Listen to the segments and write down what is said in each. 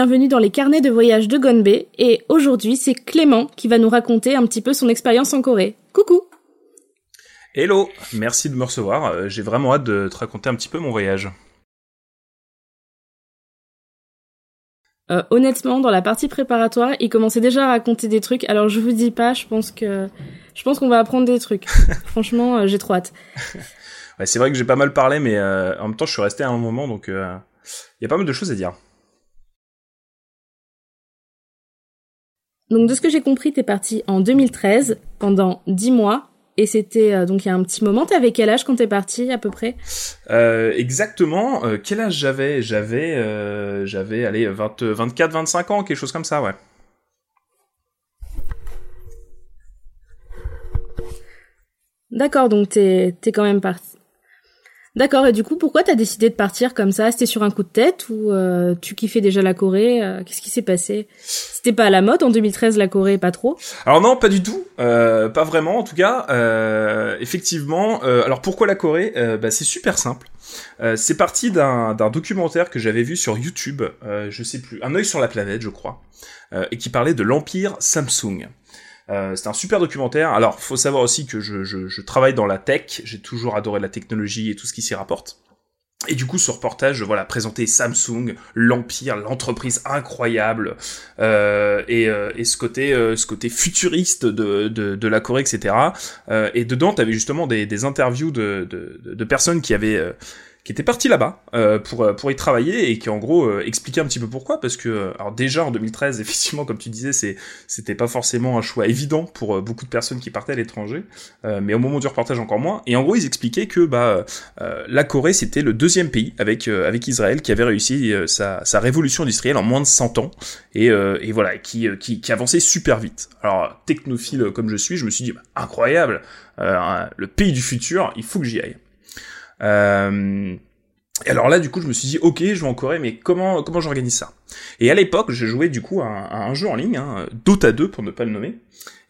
Bienvenue dans les carnets de voyage de Gonbe et aujourd'hui c'est Clément qui va nous raconter un petit peu son expérience en Corée. Coucou Hello, merci de me recevoir, euh, j'ai vraiment hâte de te raconter un petit peu mon voyage. Euh, honnêtement, dans la partie préparatoire, il commençait déjà à raconter des trucs. Alors je vous dis pas, je pense que je pense qu'on va apprendre des trucs. Franchement, euh, j'ai trop hâte. Ouais, c'est vrai que j'ai pas mal parlé, mais en même temps, je suis resté à un moment, donc il y a pas mal de choses à dire. Donc de ce que j'ai compris, t'es parti en 2013 pendant 10 mois. Et c'était euh, donc il y a un petit moment. T'avais quel âge quand t'es parti à peu près? Euh, Exactement. Euh, quel âge j'avais? J'avais j'avais allez 20, 24, 25 ans, quelque chose comme ça, ouais. D'accord, donc t'es t'es quand même parti. D'accord, et du coup, pourquoi t'as décidé de partir comme ça? C'était sur un coup de tête ou euh, tu kiffais déjà la Corée? Euh, Qu'est-ce qui s'est passé? C'était pas à la mode en 2013 la Corée, pas trop? Alors non, pas du tout, euh, pas vraiment en tout cas. Effectivement, alors pourquoi la Corée? Bah, C'est super simple. c'est parti d'un documentaire que j'avais vu sur YouTube, je sais plus, Un œil sur la planète, je crois, et qui parlait de l'empire Samsung. Euh, c'est un super documentaire. Alors, faut savoir aussi que je, je, je travaille dans la tech. J'ai toujours adoré la technologie et tout ce qui s'y rapporte. Et du coup, ce reportage, voilà, présentait Samsung, l'empire, l'entreprise incroyable, euh, et, euh, et, ce côté, euh, ce côté futuriste de, de, de, la Corée, etc. Euh, et dedans, tu avais justement des, des interviews de, de, de, personnes qui avaient qui était parti là-bas euh, pour euh, pour y travailler et qui en gros euh, expliquait un petit peu pourquoi parce que alors déjà en 2013 effectivement comme tu disais c'est c'était pas forcément un choix évident pour beaucoup de personnes qui partaient à l'étranger mais au moment du reportage encore moins. Et en gros ils expliquaient que bah la Corée c'était le deuxième pays avec avec Israël qui avait réussi sa, sa révolution industrielle en moins de 100 ans et, et voilà qui, qui qui avançait super vite. Alors technophile comme je suis je me suis dit bah, incroyable le pays du futur il faut que j'y aille euh, et alors là, du coup, je me suis dit, ok, je vais en Corée, mais comment comment j'organise ça? Et à l'époque, je jouais du coup à un, jeu en ligne, hein, Dota 2 pour ne pas le nommer,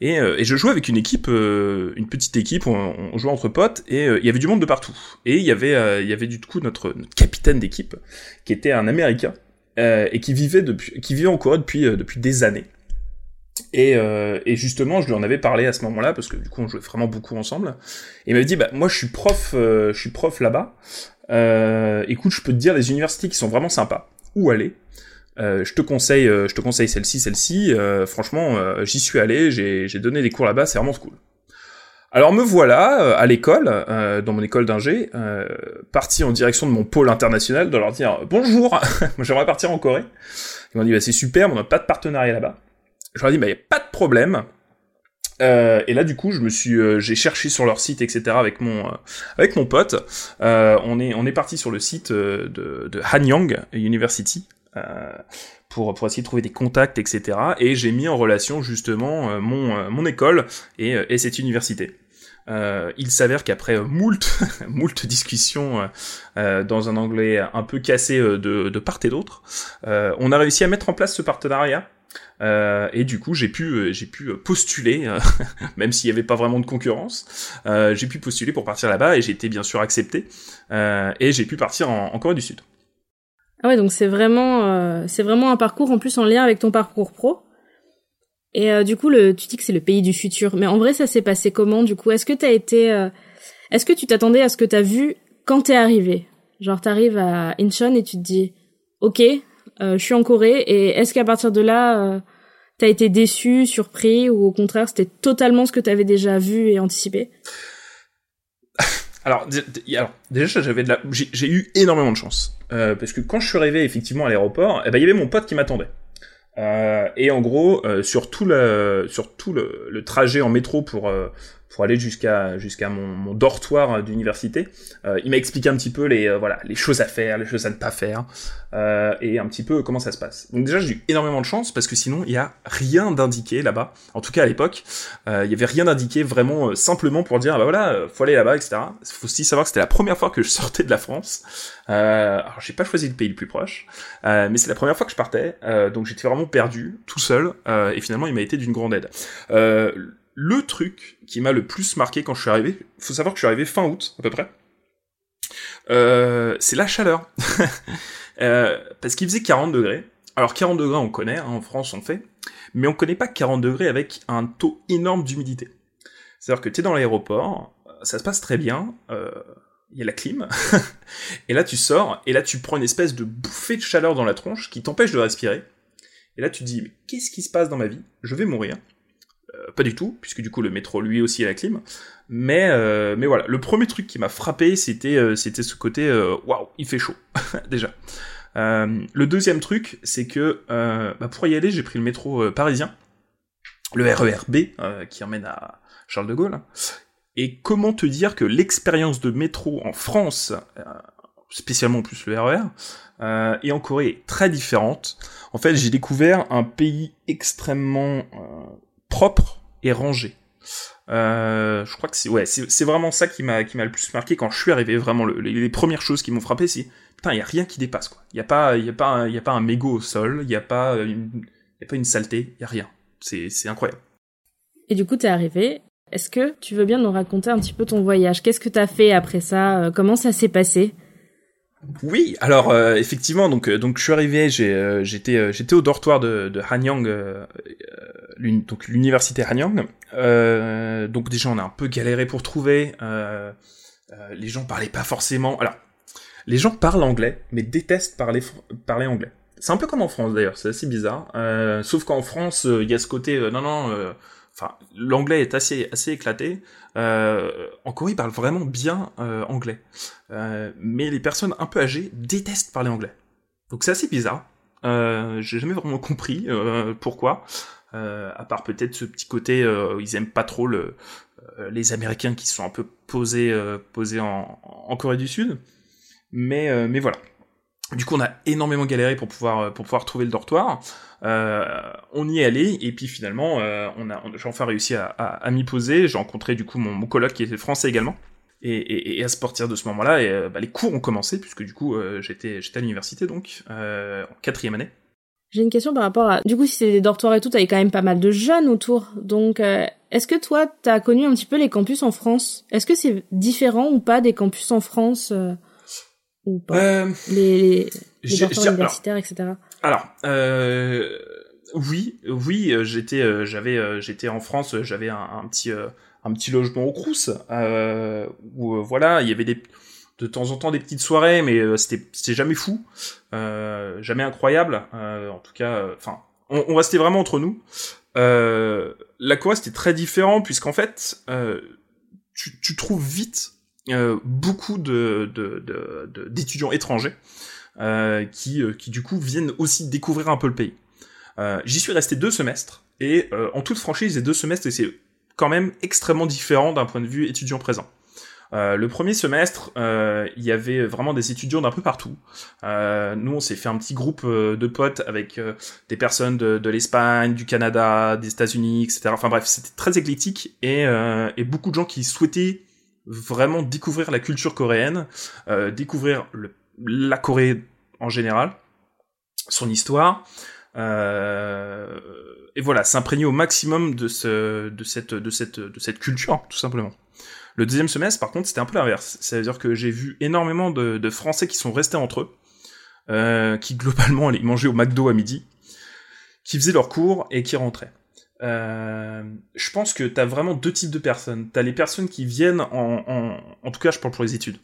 et, euh, je jouais avec une équipe, euh, une petite équipe, on, on, jouait entre potes, et il y avait du monde de partout. Et il y avait il y avait du coup notre, notre capitaine d'équipe, qui était un Américain et qui vivait depuis, qui vivait en Corée depuis depuis des années. Et, euh, et, justement, je lui en avais parlé à ce moment-là parce que du coup, on jouait vraiment beaucoup ensemble. Et il m'avait dit, bah moi, je suis prof, euh, prof là-bas. Euh, écoute, je peux te dire les universités qui sont vraiment sympas. Où aller? Je te conseille, je te conseille celle-ci, celle-ci. franchement, j'y suis allé, j'ai donné des cours là-bas, c'est vraiment cool. Alors me voilà à l'école, dans mon école d'ingé, parti en direction de mon pôle international, de leur dire bonjour, j'aimerais partir en Corée. Ils m'ont dit bah, c'est super, mais on n'a pas de partenariat là-bas je leur ai dit, bah, y a pas de problème. Euh, et là, du coup, je me suis, euh, j'ai cherché sur leur site, etc. avec mon, euh, avec mon pote. Euh, on est, on est parti sur le site de, de Hanyang University. pour, pour essayer de trouver des contacts, etc. Et j'ai mis en relation justement mon, mon école et, et cette université. Euh, il s'avère qu'après moult, moult discussions euh, dans un anglais un peu cassé de, de part et d'autre, on a réussi à mettre en place ce partenariat euh, et du coup, j'ai pu, euh, j'ai pu postuler, euh, même s'il n'y avait pas vraiment de concurrence, j'ai pu postuler pour partir là-bas et j'ai été bien sûr accepté. et j'ai pu partir en, Corée du Sud. Ah ouais, donc c'est vraiment, c'est vraiment un parcours en plus en lien avec ton parcours pro. Et du coup, le, tu dis que c'est le pays du futur, mais en vrai, ça s'est passé comment Du coup, est-ce que t'as été, est-ce que tu t'attendais à ce que t'as vu quand t'es arrivé? Genre, t'arrives à Incheon et tu te dis, ok, je suis en Corée et est-ce qu'à partir de là euh, t'as été déçu, surpris ou au contraire c'était totalement ce que t'avais déjà vu et anticipé? Alors, déjà j'avais de la j'ai eu énormément de chance. Euh, parce que quand je suis arrivé effectivement à l'aéroport eh ben il y avait mon pote qui m'attendait. Euh, et en gros euh, sur tout le sur tout le trajet en métro pour pour aller jusqu'à jusqu'à mon, mon, dortoir d'université. Euh, il m'a expliqué un petit peu les euh, voilà les choses à faire, les choses à ne pas faire euh, et un petit peu comment ça se passe. Donc déjà j'ai eu énormément de chance parce que sinon il y a rien d'indiqué là-bas. En tout cas à l'époque, euh, il y avait rien d'indiqué vraiment euh, simplement pour dire bah voilà faut aller là-bas etc. Il faut aussi savoir que c'était la première fois que je sortais de la France. alors j'ai pas choisi le pays le plus proche, mais c'est la première fois que je partais, donc j'étais vraiment perdu tout seul et finalement il m'a été d'une grande aide le truc qui m'a le plus marqué quand je suis arrivé, faut savoir que je suis arrivé fin août à peu près. euh, c'est la chaleur. euh, parce qu'il faisait 40 degrés. Alors 40 degrés, on connaît, hein, en France on fait, mais on connaît pas 40 degrés avec un taux énorme d'humidité. C'est-à-dire que tu es dans l'aéroport, ça se passe très bien, euh, il y a la clim, et là tu sors, et là tu prends une espèce de bouffée de chaleur dans la tronche qui t'empêche de respirer. Et là tu te dis, mais qu'est-ce qui se passe dans ma vie? Je vais mourir. Euh, pas du tout, puisque du coup le métro lui aussi a la clim. Mais euh, mais voilà, le premier truc qui m'a frappé, c'était euh, c'était ce côté waouh, il fait chaud déjà. le deuxième truc, c'est que bah, pour y aller, j'ai pris le métro parisien, le RERB qui emmène à Charles de Gaulle. Et comment te dire que l'expérience de métro en France, spécialement plus le RER, et en Corée est très différente. En fait, j'ai découvert un pays extrêmement propre et rangé. Euh, je crois que c'est ouais, c'est vraiment ça qui m'a qui m'a le plus marqué quand je suis arrivé. Vraiment, les, premières choses qui m'ont frappé, c'est putain, il y a rien qui dépasse quoi. Il y a pas y a pas il y a pas un mégot au sol, il y a pas une y a pas une saleté, il y a rien. C'est c'est incroyable. Et du coup, t'es arrivé. Est-ce que tu veux bien nous raconter un petit peu ton voyage? Qu'est-ce que t'as fait après ça? Euh, Comment ça s'est passé? Oui, alors euh, effectivement, donc euh, donc je suis arrivé, j'ai euh, j'étais j'étais au dortoir de, de Hanyang, donc l'université Hanyang. donc déjà on a un peu galéré pour trouver. les gens parlaient pas forcément. Alors les gens parlent anglais, mais détestent parler parler anglais. C'est un peu comme en France d'ailleurs, c'est assez bizarre. sauf qu'en France, il y a ce côté non non enfin l'anglais est assez assez éclaté. Euh, en Corée, ils parlent vraiment bien euh, anglais, euh, mais les personnes un peu âgées détestent parler anglais. Donc c'est assez bizarre. J'ai jamais vraiment compris pourquoi, à part peut-être ce petit côté, ils aiment pas trop le, les Américains qui sont un peu posés posés en, en Corée du Sud. Mais mais voilà. Du coup, on a énormément galéré pour pouvoir pour pouvoir trouver le dortoir. Euh, on y est allé et puis finalement, euh, on a, j'ai enfin réussi à, à, m'y poser. J'ai rencontré du coup mon, mon coloc qui était français également. Et, et, et, à se partir de ce moment-là, et, euh, bah, les cours ont commencé puisque du coup j'étais j'étais à l'université donc en quatrième année. J'ai une question par rapport à du coup si c'est des dortoirs et tout, t'avais quand même pas mal de jeunes autour. Donc est-ce que toi t'as connu un petit peu les campus en France? Est-ce que c'est différent ou pas des campus en France ou pas les, les, dortoirs universitaires, etc. Alors, euh, oui, oui, euh, j'étais, euh, j'avais, euh, j'étais en France, j'avais un, petit, un petit logement au Crous, où voilà, il y avait des, de temps en temps des petites soirées, mais c'était, c'était jamais fou, jamais incroyable, en tout cas, enfin, on, on, restait vraiment entre nous. la Corée c'était très différent puisqu'en fait, tu, tu trouves vite beaucoup de, de, d'étudiants étrangers euh, qui, euh, qui du coup viennent aussi découvrir un peu le pays. Euh, J'y suis resté deux semestres et euh, en toute franchise, les deux semestres c'est quand même extrêmement différent d'un point de vue étudiant présent. Euh, le premier semestre, euh, il y avait vraiment des étudiants d'un peu partout. Euh, nous, on s'est fait un petit groupe de potes avec des personnes de, l'Espagne, du Canada, des États-Unis, etc. Enfin bref, c'était très éclectique et, beaucoup de gens qui souhaitaient vraiment découvrir la culture coréenne, découvrir le la Corée en général, son histoire, euh, et voilà, s'imprégner au maximum de, ce, de, cette, de, cette, de cette culture, tout simplement. Le deuxième semestre, par contre, c'était un peu l'inverse. C'est-à-dire que j'ai vu énormément de, de, Français qui sont restés entre eux, euh, qui globalement allaient manger au McDo à midi, qui faisaient leurs cours et qui rentraient. Euh, je pense que t'as vraiment deux types de personnes. T'as les personnes qui viennent en, en, en tout cas, je parle pour les études.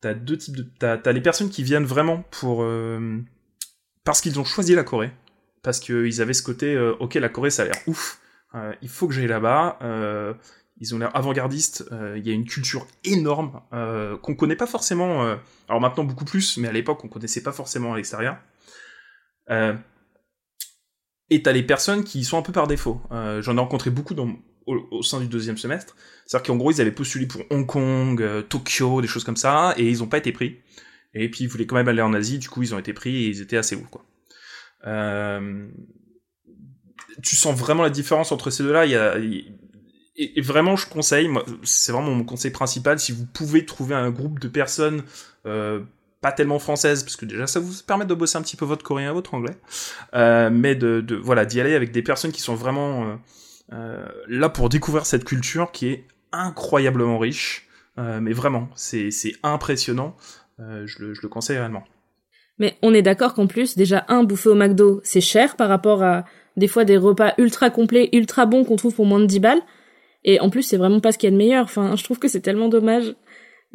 T'as deux types de t'as as les personnes qui viennent vraiment pour euh, parce qu'ils ont choisi la Corée. Parce qu'ils avaient ce côté euh, ok la Corée ça a l'air ouf. Euh, il faut que j'aille là-bas. Ils ont l'air avant-gardistes. Il y a une culture énorme qu'on connaît pas forcément alors maintenant beaucoup plus mais à l'époque on connaissait pas forcément à l'extérieur et t'as les personnes qui sont un peu par défaut j'en ai rencontré beaucoup dans au, sein du deuxième semestre. C'est-à-dire qu'en gros, ils avaient postulé pour Hong Kong, euh, Tokyo, des choses comme ça, et ils n'ont pas été pris. Et puis ils voulaient quand même aller en Asie, du coup ils ont été pris et ils étaient assez hauts, quoi. Euh... Tu sens vraiment la différence entre ces deux-là. Y a, et, vraiment, je conseille, c'est vraiment mon conseil principal, si vous pouvez trouver un groupe de personnes euh, pas tellement françaises, parce que déjà ça vous permet de bosser un petit peu votre coréen, votre anglais, euh, mais de, voilà d'y aller avec des personnes qui sont vraiment euh, euh, là pour découvrir cette culture qui est incroyablement riche, mais vraiment, c'est impressionnant. je, le, je le conseille réellement. Mais on est d'accord qu'en plus, déjà, un, bouffer au McDo, c'est cher par rapport à des fois des repas ultra complets, ultra bons qu'on trouve pour moins de 10 balles. Et en plus, c'est vraiment pas ce qu'il y a de meilleur. Enfin, je trouve que c'est tellement dommage.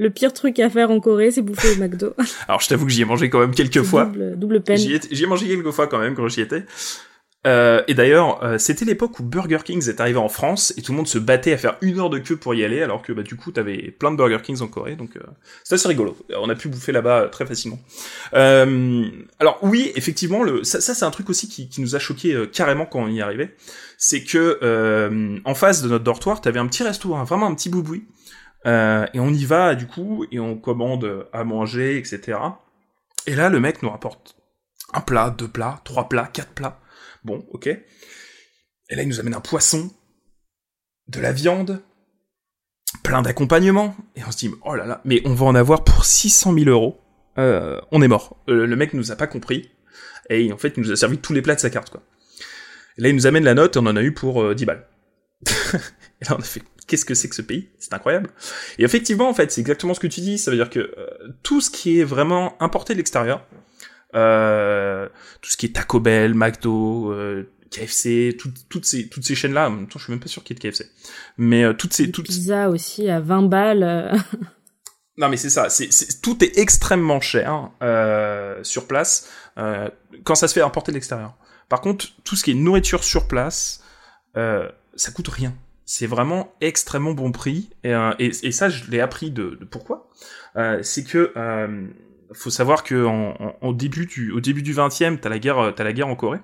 Le pire truc à faire en Corée, c'est bouffer au McDo. Alors, je t'avoue que j'y ai mangé quand même quelques fois. Double, double peine. J'y ai, ai, mangé quelques fois quand même quand j'y étais. Euh, et d'ailleurs, euh, c'était l'époque où Burger Kings est arrivé en France et tout le monde se battait à faire une heure de queue pour y aller, alors que bah, du coup, t'avais plein de Burger Kings en Corée, donc euh, c'est assez rigolo. On a pu bouffer là-bas très facilement. Euh, alors oui, effectivement, le, ça, ça c'est un truc aussi qui, qui nous a choqué carrément quand on y arrivait, c'est que en face de notre dortoir, t'avais un petit resto, hein, vraiment un petit bouboui, et on y va du coup et on commande à manger, etc. Et là, le mec nous rapporte un plat, deux plats, trois plats, quatre plats Bon, ok. Et là, il nous amène un poisson, de la viande, plein d'accompagnements, et on se dit, oh là là, mais on va en avoir pour 600 000 euros. Euh, on est mort. Euh, le mec nous a pas compris, et en fait, il nous a servi tous les plats de sa carte, quoi. Et là, il nous amène la note, et on en a eu pour 10 euh, balles. et là, on a fait, qu'est-ce que c'est que ce pays? C'est incroyable. Et effectivement, en fait, c'est exactement ce que tu dis. Ça veut dire que tout ce qui est vraiment importé de l'extérieur, euh, tout ce qui est Taco Bell, McDo, euh, KFC, toutes ces toutes ces chaînes là. En même temps, je suis même pas sûr qu'il y ait de KFC, mais euh, toutes ces toutes pizza aussi à 20 balles. non mais c'est ça, c'est tout est extrêmement cher sur place quand ça se fait importer de l'extérieur. Par contre, tout ce qui est nourriture sur place, ça coûte rien c'est vraiment extrêmement bon prix. Et, et, et ça je l'ai appris de, pourquoi. Euh, c'est que euh, faut savoir que en, début du, du 20e, t'as la guerre, euh, la guerre en Corée,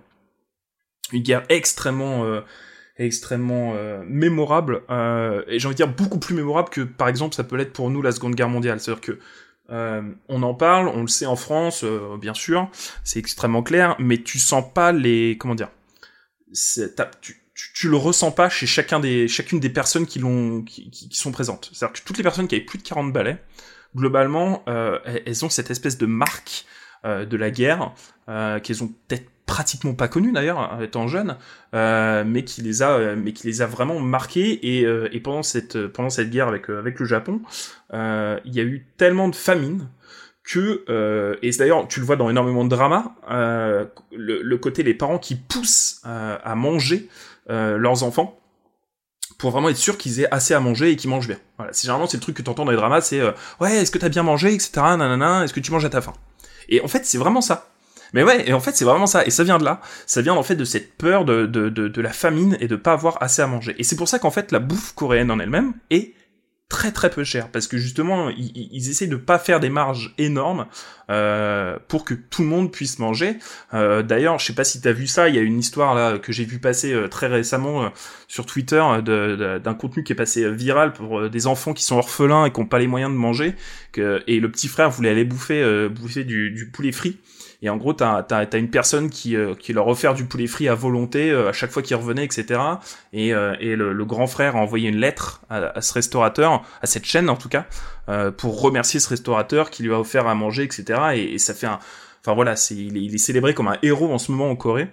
une guerre extrêmement, euh, extrêmement euh, mémorable, euh, et j'ai envie de dire beaucoup plus mémorable que, par exemple, ça peut l'être pour nous la Seconde Guerre mondiale. C'est-à-dire que on en parle, on le sait en France, bien sûr, c'est extrêmement clair, mais tu sens pas les, comment dire, tu, tu, le ressens pas chez chacun des, chacune des personnes qui l'ont, qui, qui, sont présentes. C'est-à-dire que toutes les personnes qui avaient plus de 40 balais, globalement, euh, elles ont cette espèce de marque euh, de la guerre euh, qu'elles ont peut-être pratiquement pas connu d'ailleurs étant jeunes, mais qui les a, mais qui les a vraiment marquées et, et pendant cette pendant cette guerre avec avec le Japon, il y a eu tellement de famine que et d'ailleurs tu le vois dans énormément de dramas, le, le, côté les parents qui poussent à manger leurs enfants pour vraiment être sûr qu'ils aient assez à manger et qu'ils mangent bien. Voilà, c'est généralement c'est le truc que t'entends dans les dramas, c'est euh, ouais, est-ce que t'as bien mangé, etc. Nanana, est-ce que tu manges à ta faim? Et en fait, c'est vraiment ça. Mais ouais, et en fait, c'est vraiment ça. Et ça vient de là. Ça vient en fait de cette peur de, de, de, de la famine et de pas avoir assez à manger. Et c'est pour ça qu'en fait, la bouffe coréenne en elle-même est très très peu cher parce que justement ils, ils essaient de pas faire des marges énormes euh, pour que tout le monde puisse manger. Euh, D'ailleurs, je sais pas si t'as vu ça, il y a une histoire là que j'ai vu passer euh, très récemment sur Twitter d'un contenu qui est passé viral pour des enfants qui sont orphelins et qui ont pas les moyens de manger, et le petit frère voulait aller bouffer bouffer du poulet frit et en gros, t'as as, une personne qui, euh, qui leur offert du poulet frit à volonté euh, à chaque fois qu'ils revenaient, etc. Et, euh, et le, le, grand frère a envoyé une lettre à, à, ce restaurateur, à cette chaîne en tout cas, pour remercier ce restaurateur qui lui a offert à manger, etc. Et, et ça fait un... Enfin voilà, il, il, est célébré comme un héros en ce moment en Corée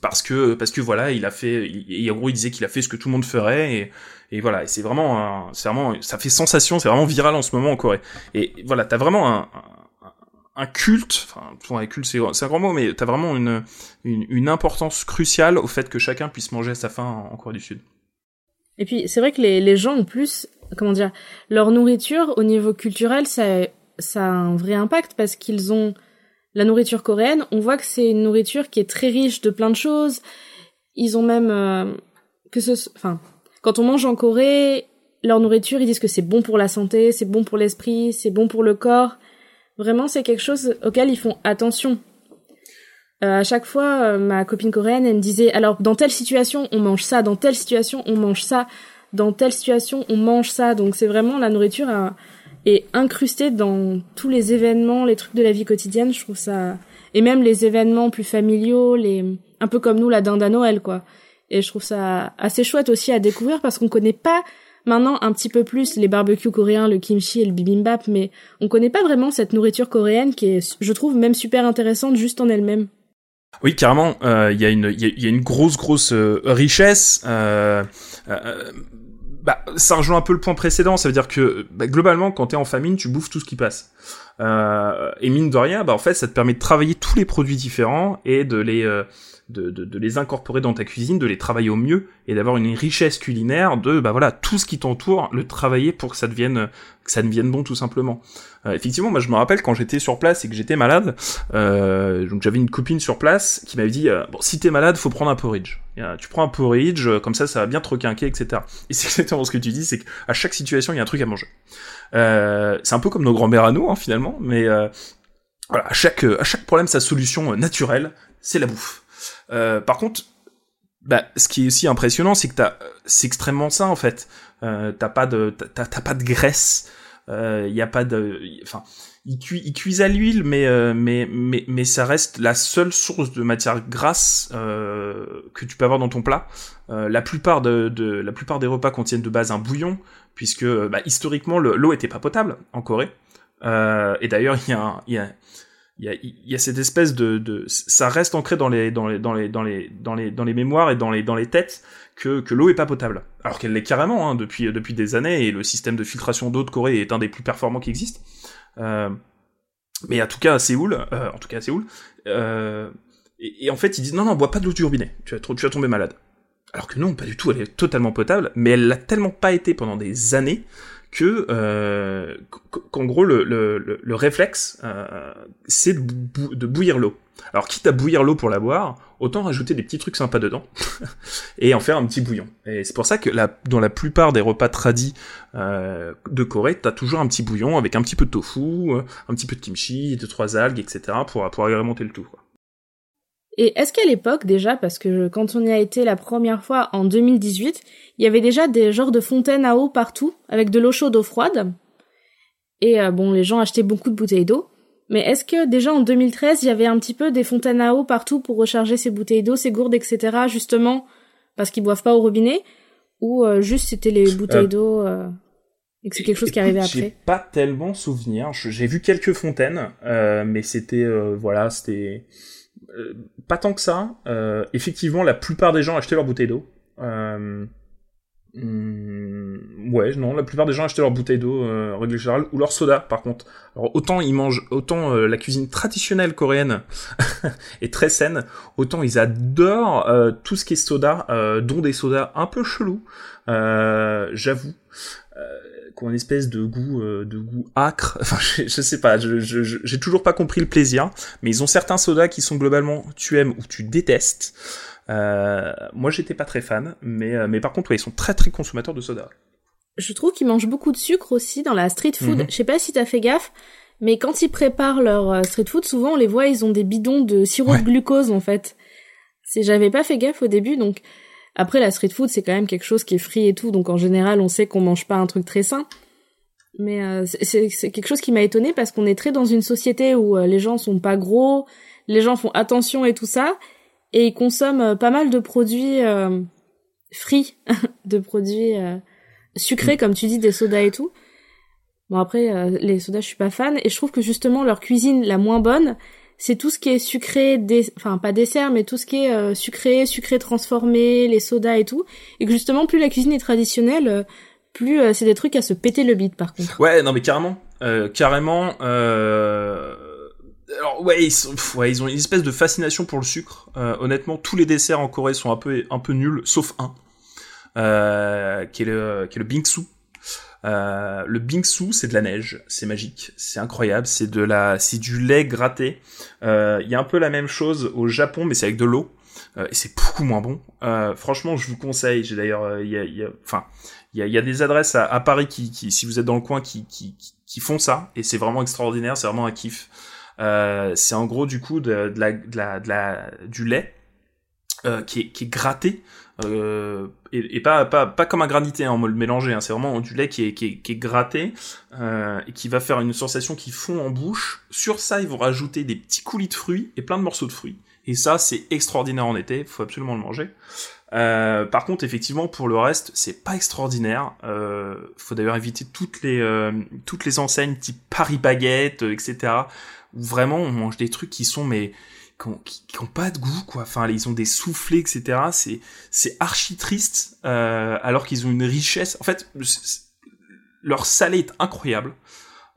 parce que parce que voilà il a fait et en gros il disait qu'il a fait ce que tout le monde ferait et, et voilà et c'est vraiment c'est vraiment ça fait sensation c'est vraiment viral en ce moment en Corée et voilà t'as vraiment un, un culte, enfin, un culte c'est un grand mot, mais t'as vraiment une, une, importance cruciale au fait que chacun puisse manger à sa faim en, Corée du Sud. Et puis c'est vrai que les, les gens ont plus, comment dire, leur nourriture au niveau culturel, ça, ça a un vrai impact parce qu'ils ont la nourriture coréenne. On voit que c'est une nourriture qui est très riche de plein de choses. Ils ont même euh, que ce, enfin, quand on mange en Corée, leur nourriture, ils disent que c'est bon pour la santé, c'est bon pour l'esprit, c'est bon pour le corps. Vraiment, c'est quelque chose auquel ils font attention. Euh, à chaque fois, euh, ma copine coréenne, elle me disait, alors dans telle situation, on mange ça, dans telle situation, on mange ça, dans telle situation, on mange ça. Donc c'est vraiment la nourriture est incrustée dans tous les événements, les trucs de la vie quotidienne. Je trouve ça et même les événements plus familiaux, les un peu comme nous la dinde à Noël, quoi. Et je trouve ça assez chouette aussi à découvrir parce qu'on connaît pas Maintenant, un petit peu plus les barbecues coréens, le kimchi et le bibimbap, mais on connaît pas vraiment cette nourriture coréenne qui est, je trouve, même super intéressante juste en elle-même. Oui, carrément. Il euh, y, a une, grosse, grosse euh, richesse. Euh, bah, ça rejoint un peu le point précédent. Ça veut dire que bah, globalement, quand t'es en famine, tu bouffes tout ce qui passe. Euh, et mine de rien, bah, en fait, ça te permet de travailler tous les produits différents et de les euh, de, de, de, les incorporer dans ta cuisine, de les travailler au mieux et d'avoir une richesse culinaire de bah voilà tout ce qui t'entoure, le travailler pour que ça devienne que ça devienne bon tout simplement. Euh, effectivement, moi je me rappelle quand j'étais sur place et que j'étais malade, euh, donc j'avais une copine sur place qui m'avait dit euh, bon si t'es malade faut prendre un porridge. tu prends un porridge comme ça ça va bien te requinquer etc. Et c'est exactement ce que tu dis, c'est qu'à chaque situation il y a un truc à manger. c'est un peu comme nos grands-mères à nous hein, finalement, mais voilà, à chaque, à chaque problème, sa solution naturelle, c'est la bouffe. Euh, par contre, bah, ce qui est aussi impressionnant, c'est que t'as, c'est extrêmement sain en fait. Euh, t'as pas de, t'as, pas de graisse. Il euh, y a pas de, enfin, ils, cuisent à l'huile, mais, mais, mais, mais ça reste la seule source de matière grasse que tu peux avoir dans ton plat. la plupart de, la plupart des repas contiennent de base un bouillon, puisque bah, historiquement l'eau était pas potable en Corée. et d'ailleurs, il y il y a il y a, cette espèce de, ça reste ancré dans les dans les dans les dans les dans les dans les mémoires et dans les dans les têtes que que l'eau est pas potable. Alors qu'elle l'est carrément hein, depuis depuis des années et le système de filtration d'eau de Corée est un des plus performants qui existent. Euh, mais en tout cas à Séoul euh, en tout cas à Séoul euh, et, en fait ils disent non non bois pas de l'eau du robinet. Tu vas tu vas tomber malade. Alors que non pas du tout elle est totalement potable mais elle l'a tellement pas été pendant des années que euh, qu'en gros le, le, le, réflexe euh, c'est de, bouillir l'eau. Alors quitte à bouillir l'eau pour la boire, autant rajouter des petits trucs sympas dedans et en faire un petit bouillon. Et c'est pour ça que dans la plupart des repas tradis euh, de Corée, t'as toujours un petit bouillon avec un petit peu de tofu, euh, un petit peu de kimchi, deux trois algues, etc. pour pour agrémenter le tout. Et est-ce qu'à l'époque déjà, parce que quand on y a été la première fois en 2018, il y avait déjà des genres de fontaines à eau partout, avec de l'eau chaude, eau froide? Et euh, bon, les gens achetaient beaucoup de bouteilles d'eau. Mais est-ce que déjà en 2013, il y avait un petit peu des fontaines à eau partout pour recharger ces bouteilles d'eau, ces gourdes, etc., justement, parce qu'ils boivent pas au robinet? Ou euh, juste c'était les bouteilles euh, d'eau et que c'est quelque chose qui arrivait après? J'ai pas tellement souvenir. J'ai vu quelques fontaines, mais c'était, voilà, c'était pas tant que ça. Euh, effectivement, la plupart des gens achetaient leur bouteille d'eau. Euh, hmm, ouais, non, la plupart des gens achetaient leur bouteille d'eau, euh, générale, ou leur soda, par contre. Alors, autant ils mangent, autant la cuisine traditionnelle coréenne est très saine, autant ils adorent tout ce qui est soda, dont des sodas un peu chelous, j'avoue qui ont une espèce de goût euh, de goût acre. Enfin, je, je sais pas, je, je, j'ai toujours pas compris le plaisir. Mais ils ont certains sodas qui sont globalement tu aimes ou tu détestes. Euh, moi, j'étais pas très fan, mais euh, mais par contre, ouais, ils sont très très consommateurs de soda. Je trouve qu'ils mangent beaucoup de sucre aussi dans la street food. Mhm. Je sais pas si t'as fait gaffe, mais quand ils préparent leur euh, street food, souvent on les voit, ils ont des bidons de sirop de glucose en fait. C'est, j'avais pas fait gaffe au début, donc après, la street food, c'est quand même quelque chose qui est frit et tout, donc en général, on sait qu'on mange pas un truc très sain. Mais euh, c'est quelque chose qui m'a étonné parce qu'on est très dans une société où euh, les gens sont pas gros, les gens font attention et tout ça, et ils consomment euh, pas mal de produits frits, de produits sucrés, comme tu dis, des sodas et tout. Bon après, les sodas, je suis pas fan, et je trouve que justement leur cuisine la moins bonne, c'est tout ce qui est sucré, enfin pas dessert, mais tout ce qui est euh, sucré, sucré transformé, les sodas et tout. Et que justement, plus la cuisine est traditionnelle, euh, plus euh, c'est des trucs à se péter le bide par contre. Ouais, non mais carrément, carrément. Alors ouais ils, ouais, ils ont une espèce de fascination pour le sucre. honnêtement, tous les desserts en Corée sont un peu un peu nuls, sauf un, qui est le qui est le bingsu. Euh, le bingsu, c'est de la neige, c'est magique, c'est incroyable, c'est de la, c'est du lait gratté. Euh, il y a un peu la même chose au Japon, mais c'est avec de l'eau. Euh, et c'est beaucoup moins bon. franchement, je vous conseille. J'ai d'ailleurs, il y a, y a, enfin, il y a, y a, des adresses à, Paris qui, qui, si vous êtes dans le coin, qui, qui, qui font ça, et c'est vraiment extraordinaire. C'est vraiment un kiff. c'est en gros du coup de, de, la, de, la, de la, du lait qui est, qui est gratté euh, et, et, pas, pas, pas comme un granité, hein, on le mélanger, hein, c'est vraiment du lait qui est, qui est, qui est gratté euh, et qui va faire une sensation qui fond en bouche. Sur ça, ils vont rajouter des petits coulis de fruits et plein de morceaux de fruits. Et ça, c'est extraordinaire en été, faut absolument le manger. Euh, par contre, effectivement, pour le reste, c'est pas extraordinaire. Euh, faut d'ailleurs éviter toutes les euh, toutes les enseignes type Paris baguette, etc où vraiment on mange des trucs qui sont mais qui ont, pas de goût quoi. Enfin, ils ont des soufflets, etc. C'est c'est archi triste euh, alors qu'ils ont une richesse. En fait, leur salé est incroyable.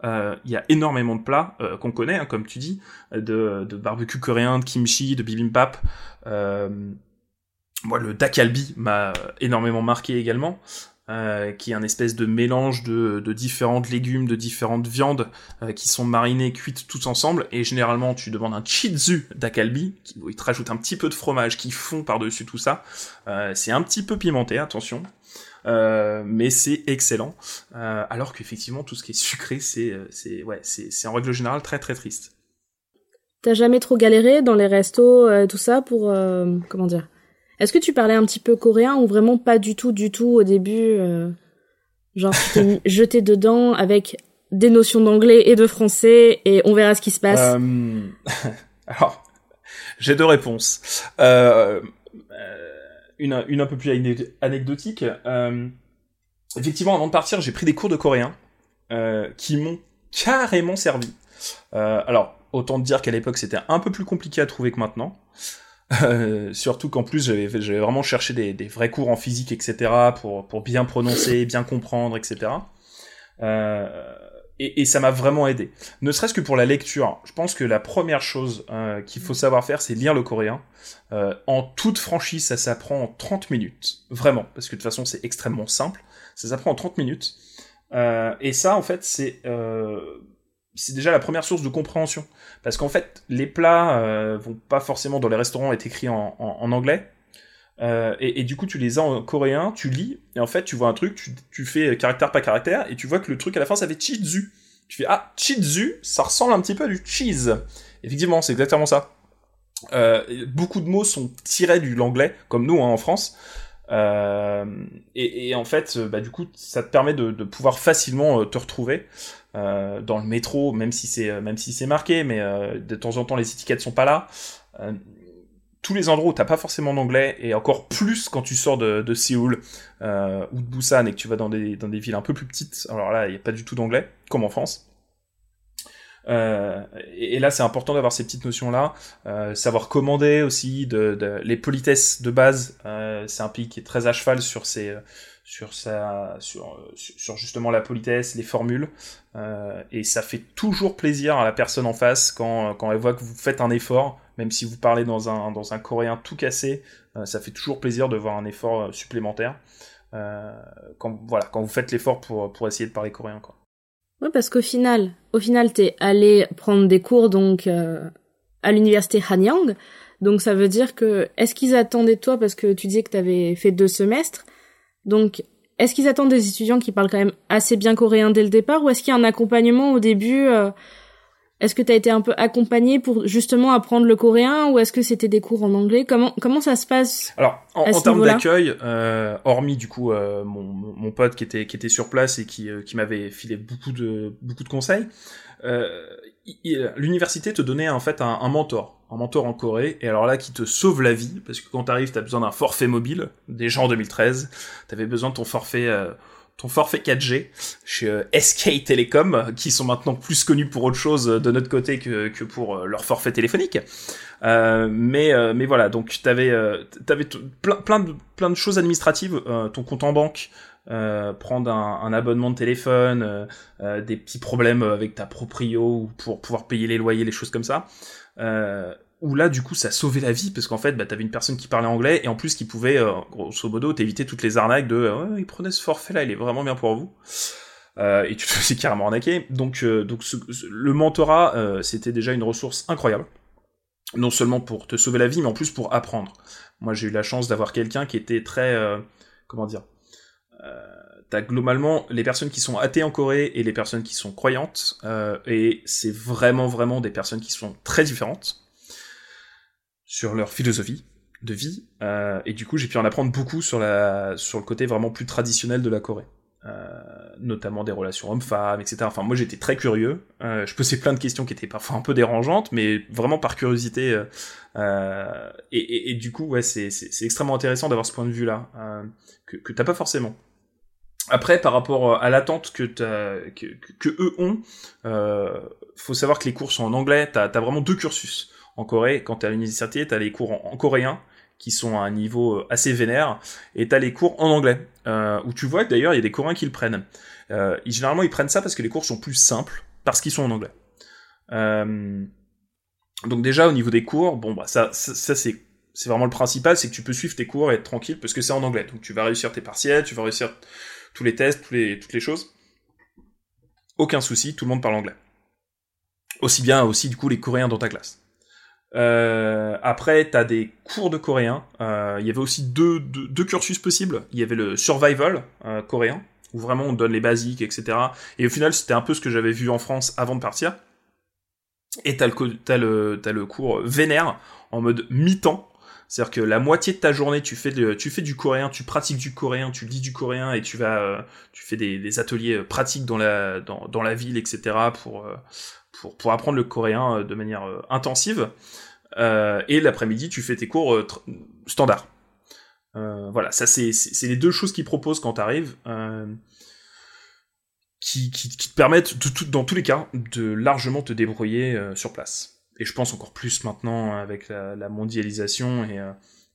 Euh, il y a énormément de plats euh, qu'on connaît, hein, comme tu dis, de, de, barbecue coréen, de kimchi, de bibimbap. moi, le dakalbi m'a énormément marqué également. Euh, qui est un espèce de mélange de, de différentes légumes, de différentes viandes euh, qui sont marinées, cuites toutes ensemble. Et généralement, tu demandes un chizu d'akalbi, qui il te rajoute un petit peu de fromage qui fond par-dessus tout ça. Euh, c'est un petit peu pimenté, attention. mais c'est excellent. alors qu'effectivement, tout ce qui est sucré, c'est, c'est, ouais, c'est, c'est en règle générale très très triste. T'as jamais trop galéré dans les restos, tout ça, pour comment dire est-ce que tu parlais un petit peu coréen ou vraiment pas du tout, du tout au début euh, Genre, tu t'es jeté dedans avec des notions d'anglais et de français et on verra ce qui se passe. Euh... Alors, j'ai deux réponses. Euh, une, une un peu plus anecdotique. Effectivement, avant de partir, j'ai pris des cours de coréen qui m'ont carrément servi. alors, autant dire qu'à l'époque, c'était un peu plus compliqué à trouver que maintenant. Euh, surtout qu'en plus j'avais vraiment cherché des, vrais cours en physique etc pour bien prononcer bien comprendre etc euh, et, ça m'a vraiment aidé. Ne serait-ce que pour la lecture je pense que la première chose euh, qu'il faut savoir faire c'est lire le coréen. Euh, en toute franchise ça s'apprend en 30 minutes. Vraiment. Parce que de toute façon c'est extrêmement simple. Ça s'apprend en 30 minutes. Et ça en fait c'est c'est déjà la première source de compréhension. Parce qu'en fait, les plats euh, vont pas forcément dans les restaurants être écrits en, en, anglais. Euh, et, du coup, tu les as en coréen, tu lis, et en fait, tu vois un truc, tu, fais caractère par caractère, et tu vois que le truc à la fin, ça fait chizu. Tu fais, ah, chizu, ça ressemble un petit peu à du cheese. Effectivement, c'est exactement ça. Euh, beaucoup de mots sont tirés du l'anglais, comme nous hein, en France. Et, en fait, bah, du coup, ça te permet de, pouvoir facilement te retrouver. Euh, dans le métro, même si c'est euh, même si c'est marqué, mais euh, de temps en temps les étiquettes sont pas là. tous les endroits où t'as pas forcément d'anglais et encore plus quand tu sors de, Séoul ou de Busan et que tu vas dans des dans des villes un peu plus petites. Alors là, il y a pas du tout d'anglais comme en France. Et, là, c'est important d'avoir ces petites notions-là. Savoir commander aussi, les politesses de base. C'est un pays qui est très à cheval sur ses, sur sa sur, sur justement la politesse, les formules euh, et ça fait toujours plaisir à la personne en face quand quand elle voit que vous faites un effort, même si vous parlez dans un dans un coréen tout cassé, euh, ça fait toujours plaisir de voir un effort euh, supplémentaire quand voilà quand vous faites l'effort pour pour essayer de parler coréen quoi. Oui, parce qu'au final, au final, t'es allé prendre des cours donc à l'université Hanyang. Donc ça veut dire que est-ce qu'ils attendaient de toi parce que tu disais que t'avais fait deux semestres? Donc, est-ce qu'ils attendent des étudiants qui parlent quand même assez bien coréen dès le départ ou est-ce qu'il y a un accompagnement au début euh, Est-ce que tu as été un peu accompagné pour justement apprendre le coréen ou est-ce que c'était des cours en anglais? Comment comment ça se passe Alors en, en termes d'accueil, euh, hormis du coup euh, mon, mon, pote qui était qui était sur place et qui, qui m'avait filé beaucoup de beaucoup de conseils, l'université te donnait en fait un, un mentor. Un mentor en Corée, et alors là, qui te sauve la vie, parce que quand t'arrives, t'as besoin d'un forfait mobile, déjà en 2013, t'avais besoin de ton forfait, euh, ton forfait 4G chez euh, SK Telecom, qui sont maintenant plus connus pour autre chose de notre côté que, que pour euh, leur forfait téléphonique. mais mais voilà, donc t'avais t'avais plein plein de plein de choses administratives, ton compte en banque, prendre un, abonnement de téléphone, des petits problèmes avec ta proprio pour pouvoir payer les loyers, les choses comme ça. Euh, où là du coup ça sauvait la vie parce qu'en fait bah, t'avais une personne qui parlait anglais et en plus qui pouvait euh, grosso modo t'éviter toutes les arnaques de euh, ouais, il prenait ce forfait là il est vraiment bien pour vous. Euh, et tu te faisais carrément arnaquer. Donc euh, donc le mentorat euh, c'était déjà une ressource incroyable. Non seulement pour te sauver la vie mais en plus pour apprendre. Moi j'ai eu la chance d'avoir quelqu'un qui était très comment dire t'as globalement les personnes qui sont athées en Corée et les personnes qui sont croyantes, euh, et c'est vraiment vraiment des personnes qui sont très différentes sur leur philosophie de vie, euh, et du coup j'ai pu en apprendre beaucoup sur la sur le côté vraiment plus traditionnel de la Corée. Euh, notamment des relations hommes-femmes, etc. Enfin, moi j'étais très curieux. Euh, je posais plein de questions qui étaient parfois un peu dérangeantes, mais vraiment par curiosité. Euh, euh et, et, et, du coup, ouais, c'est extrêmement intéressant d'avoir ce point de vue-là que, que t'as pas forcément. après, par rapport à l'attente que, que, que, eux ont, euh, faut savoir que les cours sont en anglais. T'as as vraiment deux cursus en Corée. Quand t'es à l'université, t'as les cours en, coréen qui sont à un niveau euh, assez vénère, et t'as les cours en anglais, euh, où tu vois que d'ailleurs il y a des Coréens qui le prennent. Euh, généralement ils prennent ça parce que les cours sont plus simples, parce qu'ils sont en anglais. Euh, donc déjà au niveau des cours, bon bah ça, c'est vraiment le principal, c'est que tu peux suivre tes cours et être tranquille parce que c'est en anglais. Donc tu vas réussir tes partiels, tu vas réussir tous les tests, toutes les choses. Aucun souci, tout le monde parle anglais. Aussi bien aussi du coup les Coréens dans ta classe. Euh, après, tu as des cours de coréen. Euh, il y avait aussi deux, deux, cursus possibles. Il y avait le survival euh, coréen, où vraiment on donne les basiques, etc. Et au final, c'était un peu ce que j'avais vu en France avant de partir. Et t'as le, as le, cours vénère, en mode mi-temps. C'est-à-dire que la moitié de ta journée, tu fais, tu fais du coréen, tu pratiques du coréen, tu lis du coréen et tu vas, tu fais des, ateliers pratiques dans la, dans, dans la ville, etc. pour, pour, pour apprendre le coréen de manière intensive. Euh, et l'après-midi, tu fais tes cours euh, standards. Euh, voilà, ça c'est les deux choses qu'ils proposent quand tu arrives, qui, te permettent, dans tous les cas, de largement te débrouiller sur place. Et je pense encore plus maintenant avec la, mondialisation et,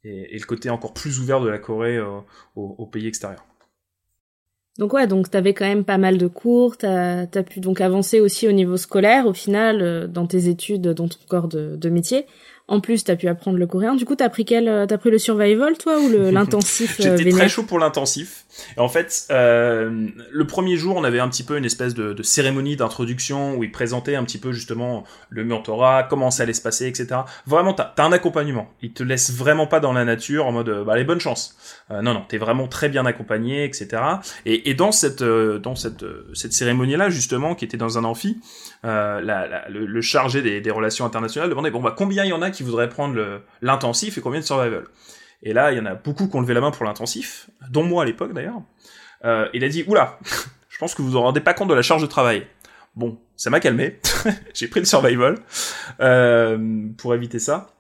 et, le côté encore plus ouvert de la Corée aux, aux pays extérieurs. Donc ouais, donc t'avais quand même pas mal de cours, t'as as pu donc avancer aussi au niveau scolaire au final dans tes études, dans ton corps de métier. En plus, t'as pu apprendre le coréen. Du coup, t'as pris quel, euh, t'as pris le survival, toi, ou l'intensif euh, J'étais très chaud pour l'intensif. En fait, euh, le premier jour, on avait un petit peu une espèce de, de cérémonie d'introduction où ils présentaient un petit peu justement le mentorat, comment ça allait se passer, etc. Vraiment, t'as as un accompagnement. Ils te laissent vraiment pas dans la nature en mode, bah, les bonnes chances. Euh, non, non, t'es vraiment très bien accompagné, etc. Et, et dans cette, dans cette, cette cérémonie-là, justement, qui était dans un amphi, la, la, le, le, chargé des, des, relations internationales demandait bon bah combien il y en a qui voudraient prendre l'intensif et combien de survival. Et là, il y en a beaucoup qui ont levé la main pour l'intensif, dont moi à l'époque d'ailleurs. Euh, il a dit oula, je pense que vous vous rendez pas compte de la charge de travail. Bon, ça m'a calmé. J'ai pris le survival euh, pour éviter ça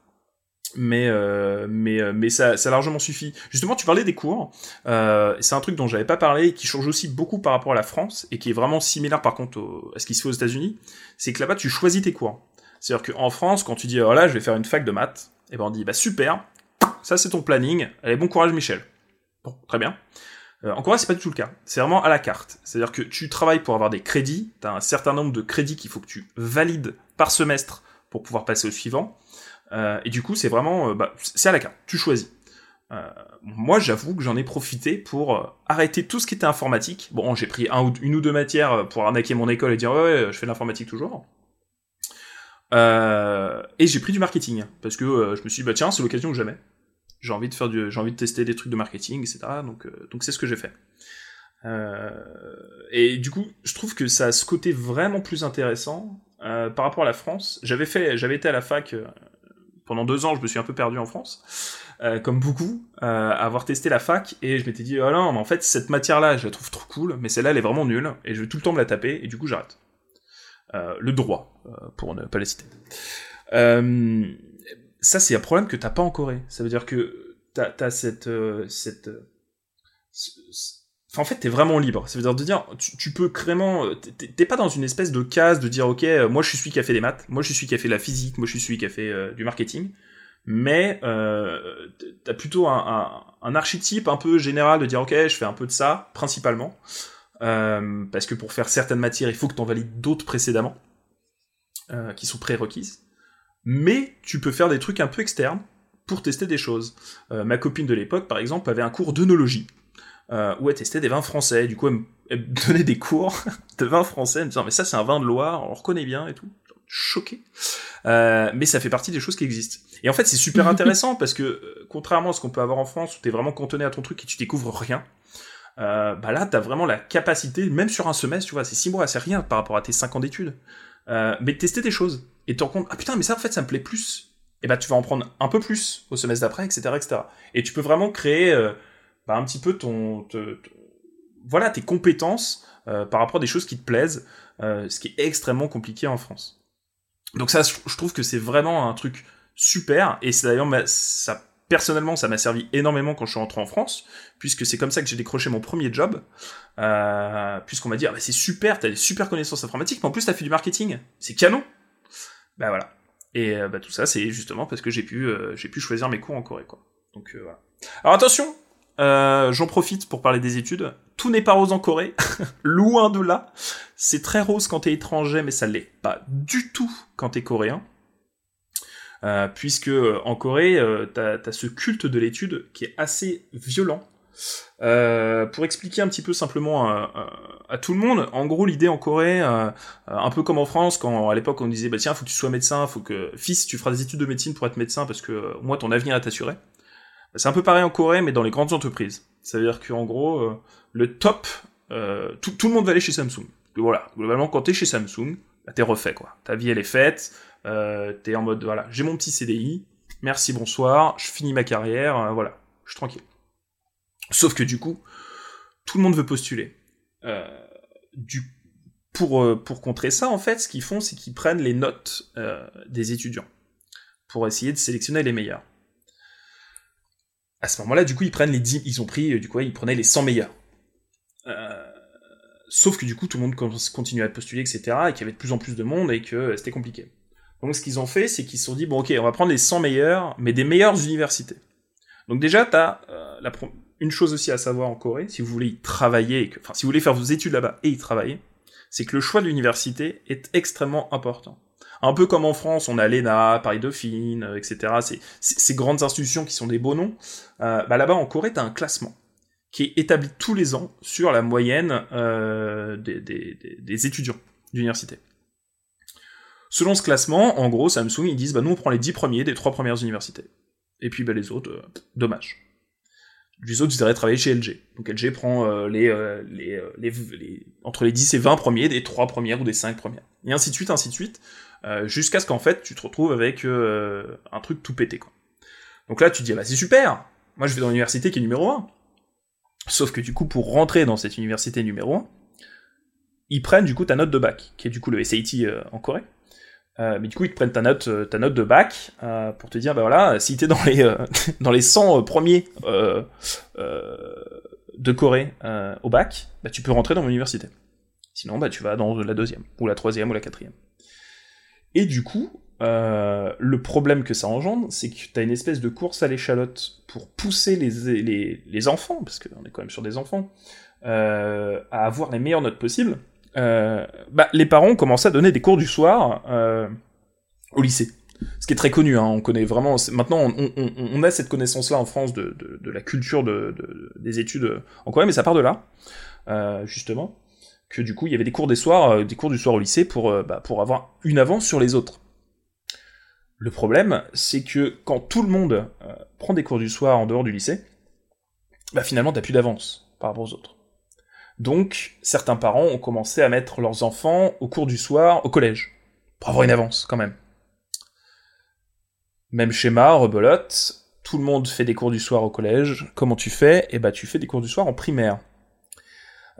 mais euh, mais mais ça, ça largement suffit. Justement, tu parlais des cours. C'est un truc dont j'avais pas parlé et qui change aussi beaucoup par rapport à la France et qui est vraiment similaire par contre à ce qui se fait aux États-Unis. C'est que là-bas, tu choisis tes cours. C'est-à-dire qu'en France, quand tu dis oh là, je vais faire une fac de maths, et eh ben on dit bah super, ça c'est ton planning. Allez, bon courage, Michel. Bon, très bien. Euh, en Corée, c'est pas du tout le cas. C'est vraiment à la carte. C'est-à-dire que tu travailles pour avoir des crédits. T'as un certain nombre de crédits qu'il faut que tu valides par semestre pour pouvoir passer au suivant. Euh, et du coup, c'est vraiment, euh, bah, c'est à la carte. Tu choisis. Moi, j'avoue que j'en ai profité pour arrêter tout ce qui était informatique. Bon, j'ai pris une ou deux matières pour arnaquer mon école et dire ouais, je fais de l'informatique toujours. Et j'ai pris du marketing parce que je me suis dit bah tiens, c'est l'occasion que jamais. J'ai envie de faire du, j'ai envie de tester des trucs de marketing, etc. Donc donc c'est ce que j'ai fait. et du coup, je trouve que ça a ce côté vraiment plus intéressant par rapport à la France. J'avais fait, j'avais été à la fac pendant deux ans, je me suis un peu perdu en France, euh, comme beaucoup, euh, avoir testé la fac, et je m'étais dit, oh non, mais en fait, cette matière-là, je la trouve trop cool, mais celle-là, elle est vraiment nulle, et je vais tout le temps me la taper, et du coup, j'arrête. Euh, le droit, euh, pour ne pas la citer. Euh, ça, c'est un problème que t'as pas en Corée. Ça veut dire que t'as as cette, cette, en fait, t'es vraiment libre. Ça veut dire de dire, tu, tu peux vraiment, t'es pas dans une espèce de case de dire, ok, moi je suis celui qui a fait des maths, moi je suis celui qui a fait la physique, moi je suis celui qui a fait du marketing. Mais euh, t'as plutôt un, un, un, archétype un peu général de dire, ok, je fais un peu de ça, principalement. Euh, parce que pour faire certaines matières, il faut que t'en valides d'autres précédemment, euh, qui sont prérequises. Mais tu peux faire des trucs un peu externes pour tester des choses. Euh, ma copine de l'époque, par exemple, avait un cours d'œnologie où elle testait des vins français. Du coup, elle me, donnait des cours de vins français, en me disant mais ça c'est un vin de Loire, on reconnaît bien et tout. Choqué. Euh, mais ça fait partie des choses qui existent. Et en fait, c'est super intéressant parce que contrairement à ce qu'on peut avoir en France, où t'es vraiment cantonné à ton truc et tu découvres rien. Euh, bah là, vraiment la capacité, même sur un semestre, tu vois, c'est six mois, c'est rien par rapport à tes cinq ans d'études, euh, mais de tester des choses et te rends compte, ah putain, mais ça en fait, ça me plaît plus. Et bah tu vas en prendre un peu plus au semestre d'après, etc., etc. Et tu peux vraiment créer euh, bah, un petit peu ton, voilà tes compétences euh, par rapport à des choses qui te plaisent, ce qui est extrêmement compliqué en France. Donc ça, je trouve que c'est vraiment un truc super, et c'est d'ailleurs ça personnellement, ça m'a servi énormément quand je suis rentré en France, puisque c'est comme ça que j'ai décroché mon premier job, euh, puisqu'on m'a dit, ah bah c'est super, t'as des super connaissances informatiques, mais en plus t'as fait du marketing, c'est canon. Bah voilà. Et euh, bah tout ça, c'est justement parce que j'ai pu, euh, choisir mes cours en Corée, quoi. Donc. Alors attention, j'en profite pour parler des études. Tout n'est pas rose en Corée, loin de là. C'est très rose quand t'es étranger, mais ça l'est pas du tout quand t'es coréen. Euh, puisque euh, en Corée, euh, as ce culte de l'étude qui est assez violent. Euh, pour expliquer un petit peu simplement à, tout le monde, en gros l'idée en Corée, un peu comme en France, quand à l'époque on disait bah tiens faut que tu sois médecin, faut que fils tu feras des études de médecine pour être médecin parce que moi ton avenir est assuré. C'est un peu pareil en Corée mais dans les grandes entreprises. Ça veut dire qu'en gros le top, tout, tout, le monde va aller chez Samsung. Voilà, globalement quand t'es chez Samsung, bah, t'es refait quoi. Ta vie elle est faite, euh, t'es en mode voilà, j'ai mon petit CDI, merci, bonsoir, je finis ma carrière, euh, voilà, je suis tranquille. Sauf que du coup, tout le monde veut postuler. Euh, pour, pour contrer ça, en fait, ce qu'ils font, c'est qu'ils prennent les notes des étudiants pour essayer de sélectionner les meilleurs. À ce moment-là, du coup, ils prennent les 10, ils ont pris, du coup, ils prenaient les 100 meilleurs. sauf que du coup, tout le monde continuait à postuler, etc., et qu'il y avait de plus en plus de monde et que c'était compliqué. Donc ce qu'ils ont fait, c'est qu'ils se sont dit, bon ok, on va prendre les 100 meilleurs, mais des meilleures universités. Donc déjà, tu euh, une chose aussi à savoir en Corée, si vous voulez y travailler, enfin si vous voulez faire vos études là-bas et y travailler, c'est que le choix de l'université est extrêmement important. Un peu comme en France, on a l'ENA, Paris Dauphine, euh, etc. Ces grandes institutions qui sont des beaux noms. Euh, bah là-bas en Corée, tu un classement qui est établi tous les ans sur la moyenne euh, des étudiants d'université. Selon ce classement, en gros, Samsung, ils disent, bah, nous, on prend les 10 premiers des 3 premières universités. Et puis, bah, les autres, euh, dommage. Les autres, ils iraient travailler chez LG. Donc, LG prend euh, les, euh, les, entre les 10 et 20 premiers des 3 premières ou des 5 premières. Et ainsi de suite, ainsi de suite, jusqu'à ce qu'en fait, tu te retrouves avec un truc tout pété, quoi. Donc là, tu te dis, bah, c'est super! Moi, je vais dans l'université qui est numéro 1. Sauf que du coup, pour rentrer dans cette université numéro 1, ils prennent du coup ta note de bac, qui est du coup le SAT en Corée. Euh, mais du coup, ils te prennent ta note, euh, ta note de bac euh, pour te dire, bah voilà, si t'es dans les dans les 100 premiers de Corée au bac, bah tu peux rentrer dans l'université. Sinon, bah tu vas dans la deuxième ou la troisième ou la quatrième. Et du coup, le problème que ça engendre, c'est que t'as une espèce de course à l'échalote pour pousser les, les, les enfants, parce qu'on est quand même sur des enfants, à avoir les meilleures notes possibles euh, bah, les parents commencé à donner des cours du soir euh, au lycée. Ce qui est très connu, hein, on connaît vraiment. Maintenant, on, a cette connaissance-là en France de, la culture de, de, des études en Corée, mais ça part de là, euh, justement, que du coup, il y avait des cours des soirs, des cours du soir au lycée pour, bah, pour avoir une avance sur les autres. Le problème, c'est que quand tout le monde prend des cours du soir en dehors du lycée, bah finalement, t'as plus d'avance par rapport aux autres. Donc, certains parents ont commencé à mettre leurs enfants au cours du soir au collège, pour avoir une avance quand même. Même schéma, rebelote, tout le monde fait des cours du soir au collège. Comment tu fais? Eh bah, tu fais des cours du soir en primaire.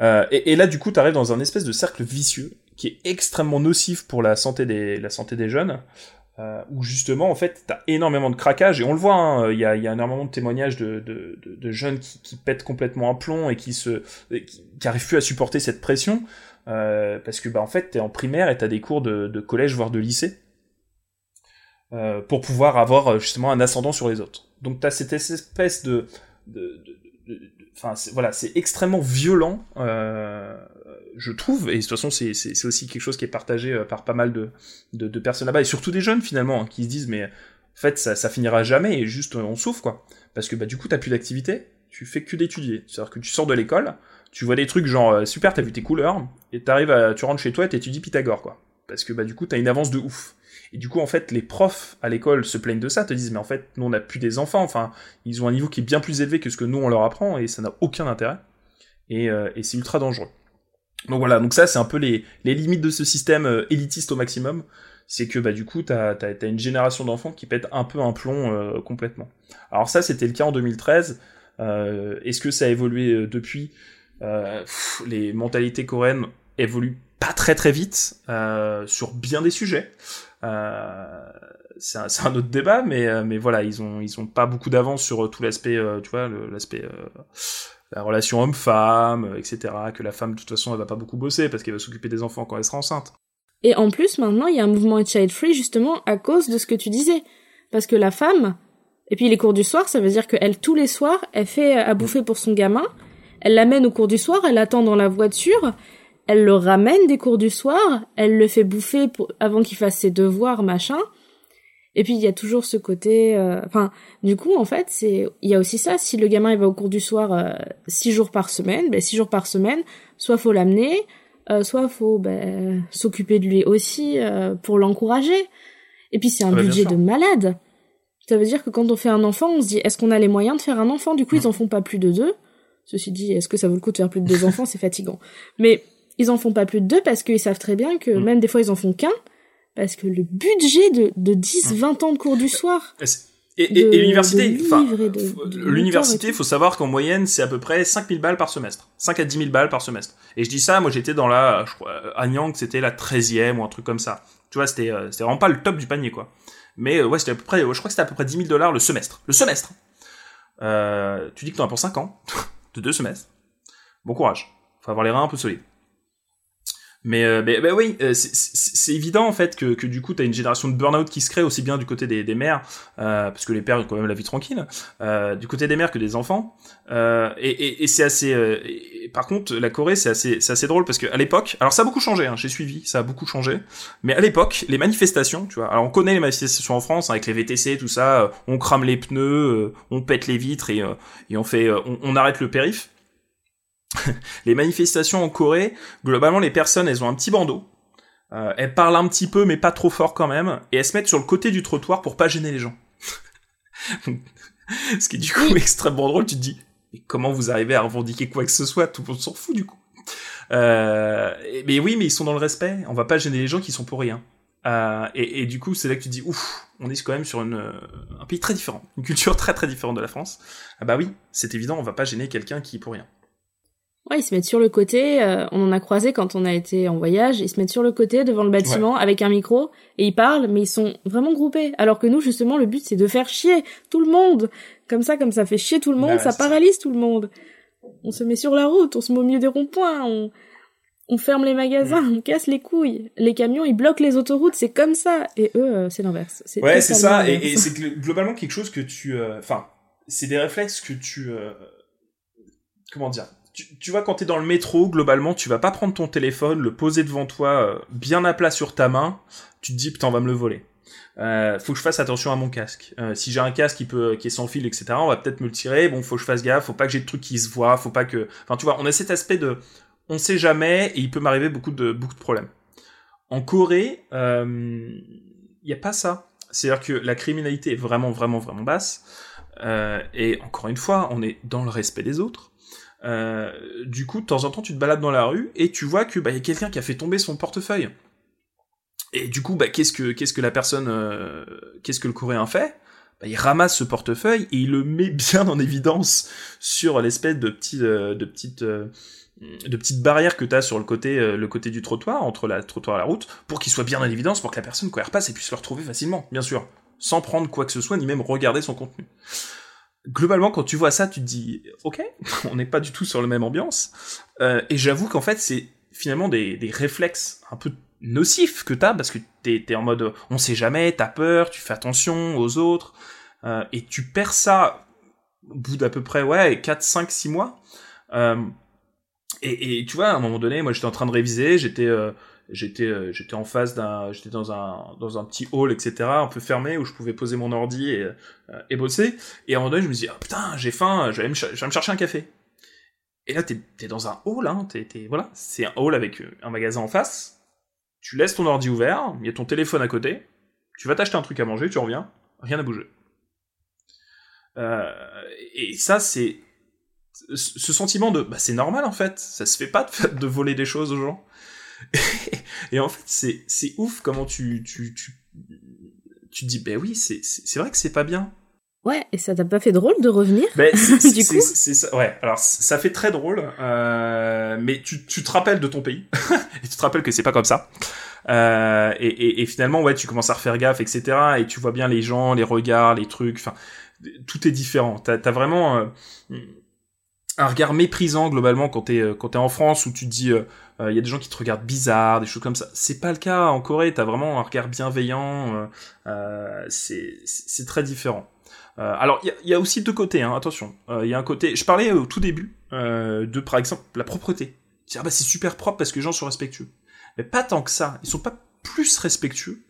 Euh, et, là, du coup, tu arrives dans un espèce de cercle vicieux qui est extrêmement nocif pour la santé des jeunes, euh, où justement, en fait, t'as énormément de craquage, et on le voit, hein, il y, a, énormément de témoignages de, jeunes qui, pètent complètement un plomb et qui se, qui, qui plus à supporter cette pression, euh, parce que, bah, en fait, t'es en primaire et t'as des cours de, collège, voire de lycée, euh, pour pouvoir avoir justement un ascendant sur les autres. Donc t'as cette espèce de, enfin, voilà, c'est extrêmement violent, euh, je trouve, et de toute façon c'est, aussi quelque chose qui est partagé euh, par pas mal de, personnes là-bas, et surtout des jeunes finalement, hein, qui se disent mais en fait ça, ça finira jamais, et juste on souffre quoi. Parce que bah du coup t'as plus d'activité, tu fais que d'étudier. C'est-à-dire que tu sors de l'école, tu vois des trucs genre euh, super t'as vu tes couleurs, et t'arrives à, tu rentres chez toi et t'étudies Pythagore quoi. Parce que bah du coup t'as une avance de ouf. Et du coup, en fait, les profs à l'école se plaignent de ça, te disent, mais en fait, nous, on n'a plus des enfants, enfin, ils ont un niveau qui est bien plus élevé que ce que nous, on leur apprend, et ça n'a aucun intérêt. Et, euh, et c'est ultra dangereux. Donc voilà, donc ça c'est un peu les, limites de ce système euh, élitiste au maximum, c'est que bah du coup t'as as, une génération d'enfants qui pète un peu un plomb euh, complètement. Alors ça c'était le cas en 2013. Euh, Est-ce que ça a évolué depuis? Les mentalités coréennes évoluent pas très très vite sur bien des sujets. c'est un, un, autre débat, mais mais voilà, ils ont ils ont pas beaucoup d'avance sur tout l'aspect, tu vois, l'aspect la relation homme-femme, etc. Que la femme de toute façon elle va pas beaucoup bosser parce qu'elle va s'occuper des enfants quand elle sera enceinte. Et en plus maintenant il y a un mouvement child free justement à cause de ce que tu disais, parce que la femme et puis les cours du soir, ça veut dire qu'elle, tous les soirs, elle fait à bouffer pour son gamin, elle l'amène au cours du soir, elle l'attend dans la voiture, elle le ramène des cours du soir, elle le fait bouffer pour, avant qu'il fasse ses devoirs, machin. Et puis il y a toujours ce côté, euh, enfin, du coup en fait c'est, il y a aussi ça. Si le gamin il va au cours du soir euh, six jours par semaine, ben six jours par semaine, soit faut l'amener, euh, soit faut ben, s'occuper de lui aussi pour l'encourager. Et puis c'est un ah bah, budget de malade. Ça veut dire que quand on fait un enfant, on se dit est-ce qu'on a les moyens de faire un enfant? Du coup, ils en font pas plus de deux. Ceci dit, est-ce que ça vaut le coup de faire plus de deux enfants? C'est fatigant. Mais ils en font pas plus de deux parce qu'ils savent très bien que mm. même des fois ils en font qu'un parce que le budget de, de 10, 20 mm. ans de cours du soir. Et, l'université, enfin, l'université, il faut savoir qu'en moyenne, c'est à peu près 5000 balles par semestre. 5 à 10 000 balles par semestre. Et je dis ça, moi j'étais dans la, je crois, à Nyang, c'était la 13e ou un truc comme ça. Tu vois, c'était, euh, c'était vraiment pas le top du panier, quoi. Mais euh, ouais, c'était à peu près, je crois que c'était à peu près 10 000 dollars le semestre. Le semestre. Euh, tu dis que t'en as pour 5 ans, de deux semestres. Bon courage. Faut avoir les reins un peu solides. Mais, euh, bah, oui, euh, c'est évident en fait que, que du coup, tu as une génération de burn-out qui se crée aussi bien du côté des, des mères, euh, parce que les pères ont quand même la vie tranquille, euh, du côté des mères que des enfants. Euh, et, et, et c'est assez. Euh, par contre, la Corée, c'est assez, assez drôle parce qu'à l'époque, alors ça a beaucoup changé. Hein, J'ai suivi, ça a beaucoup changé. Mais à l'époque, les manifestations, tu vois, alors on connaît les manifestations en France hein, avec les VTC, tout ça. on crame les pneus, on pète les vitres et, et on fait, on, on arrête le périph. les manifestations en Corée, globalement, les personnes, elles ont un petit bandeau. Euh, elles parlent un petit peu, mais pas trop fort quand même, et elles se mettent sur le côté du trottoir pour pas gêner les gens. Ce qui est du coup extrêmement drôle. Tu te dis, mais comment vous arrivez à revendiquer quoi que ce soit? Tout le monde s'en fout du coup. Euh, mais oui, mais ils sont dans le respect. On va pas gêner les gens qui sont pour rien. Euh, et, et, du coup, c'est là que tu dis, ouf, on est quand même sur une, un pays très différent, une culture très très différente de la France. Ah bah oui, c'est évident, on va pas gêner quelqu'un qui est pour rien. Ouais, ils se mettent sur le côté, euh, on en a croisé quand on a été en voyage, ils se mettent sur le côté devant le bâtiment avec un micro et ils parlent, mais ils sont vraiment groupés. Alors que nous, justement, le but c'est de faire chier tout le monde. Comme ça, comme ça fait chier tout le monde, bah, ça paralyse tout le monde. On se met sur la route, on se met au milieu des ronds-points, on, on ferme les magasins, on casse les couilles. Les camions, ils bloquent les autoroutes, c'est comme ça. Et eux, euh, c'est l'inverse. Ouais, c'est ça. Et, et c'est globalement quelque chose que tu... Euh, enfin, c'est des réflexes que tu... comment dire tu, vois, quand t'es dans le métro, globalement, tu vas pas prendre ton téléphone, le poser devant toi, euh, bien à plat sur ta main. Tu te dis, putain, on va me le voler. Euh, faut que je fasse attention à mon casque. Euh, si j'ai un casque qui peut, qui est sans fil, etc., on va peut-être me le tirer. Bon, faut que je fasse gaffe. Faut pas que j'ai de trucs qui se voient. Faut pas que, enfin, tu vois, on a cet aspect de, on sait jamais et il peut m'arriver beaucoup de, beaucoup de problèmes. En Corée, il euh, y a pas ça. C'est-à-dire que la criminalité est vraiment, vraiment, vraiment basse. et encore une fois, on est dans le respect des autres. Euh, du coup, de temps en temps, tu te balades dans la rue et tu vois que bah y a quelqu'un qui a fait tomber son portefeuille. Et du coup, bah qu'est-ce que qu'est-ce que la personne, euh, qu'est-ce que le Coréen fait? Bah, Il ramasse ce portefeuille et il le met bien en évidence sur l'espèce de petite euh, de petite de petites barrières que tu as sur le côté le côté du trottoir entre la trottoir et la route pour qu'il soit bien en évidence pour que la personne quand elle repasse et puisse le retrouver facilement, bien sûr, sans prendre quoi que ce soit ni même regarder son contenu globalement, quand tu vois ça, tu te dis, ok, on n'est pas du tout sur la même ambiance. Euh, et j'avoue qu'en fait, c'est finalement des, des, réflexes un peu nocifs que t'as, parce que t'es es en mode, on sait jamais, t'as peur, tu fais attention aux autres, euh, et tu perds ça au bout d'à peu près, ouais, 4, 5, 6 mois. Euh, et, et, tu vois, à un moment donné, moi j'étais en train de réviser, j'étais j'étais euh, j'étais en face d'un j'étais dans un dans un petit hall etc un peu fermé où je pouvais poser mon ordi et, euh, et bosser. Et à un moment donné je me dis ah putain j'ai faim je vais, me je vais me chercher un café. Et là t'es es dans un hall hein t'es voilà c'est un hall avec euh, un magasin en face. Tu laisses ton ordi ouvert il y a ton téléphone à côté. Tu vas t'acheter un truc à manger tu reviens. Rien n'a bougé. Et ça c'est ce sentiment de bah c'est normal en fait. Ça se fait pas de voler des choses aux gens et en fait, c'est, c'est ouf comment tu, tu, tu, tu dis, ben oui, c'est, c'est vrai que c'est pas bien. Ouais, et ça t'a pas fait drôle de revenir ben, du coup c'est, ça, Ouais, alors ça fait très drôle, euh, mais tu, tu te rappelles de ton pays, et tu te rappelles que c'est pas comme ça. Euh, et, et, et, finalement, ouais, tu commences à refaire gaffe, etc. Et tu vois bien les gens, les regards, les trucs. Enfin, tout est différent. T'as as vraiment euh, un regard méprisant globalement quand t'es euh, quand en France où tu te dis il euh, y a des gens qui te regardent bizarre, des choses comme ça. C'est pas le cas en Corée. T'as vraiment un regard bienveillant. Euh, c'est très différent. alors il y a, aussi deux côtés. Hein, attention. Il y a un côté. Je parlais au tout début de par exemple la propreté. Ah bah c'est super propre parce que les gens sont respectueux. Mais pas tant que ça. Ils sont pas plus respectueux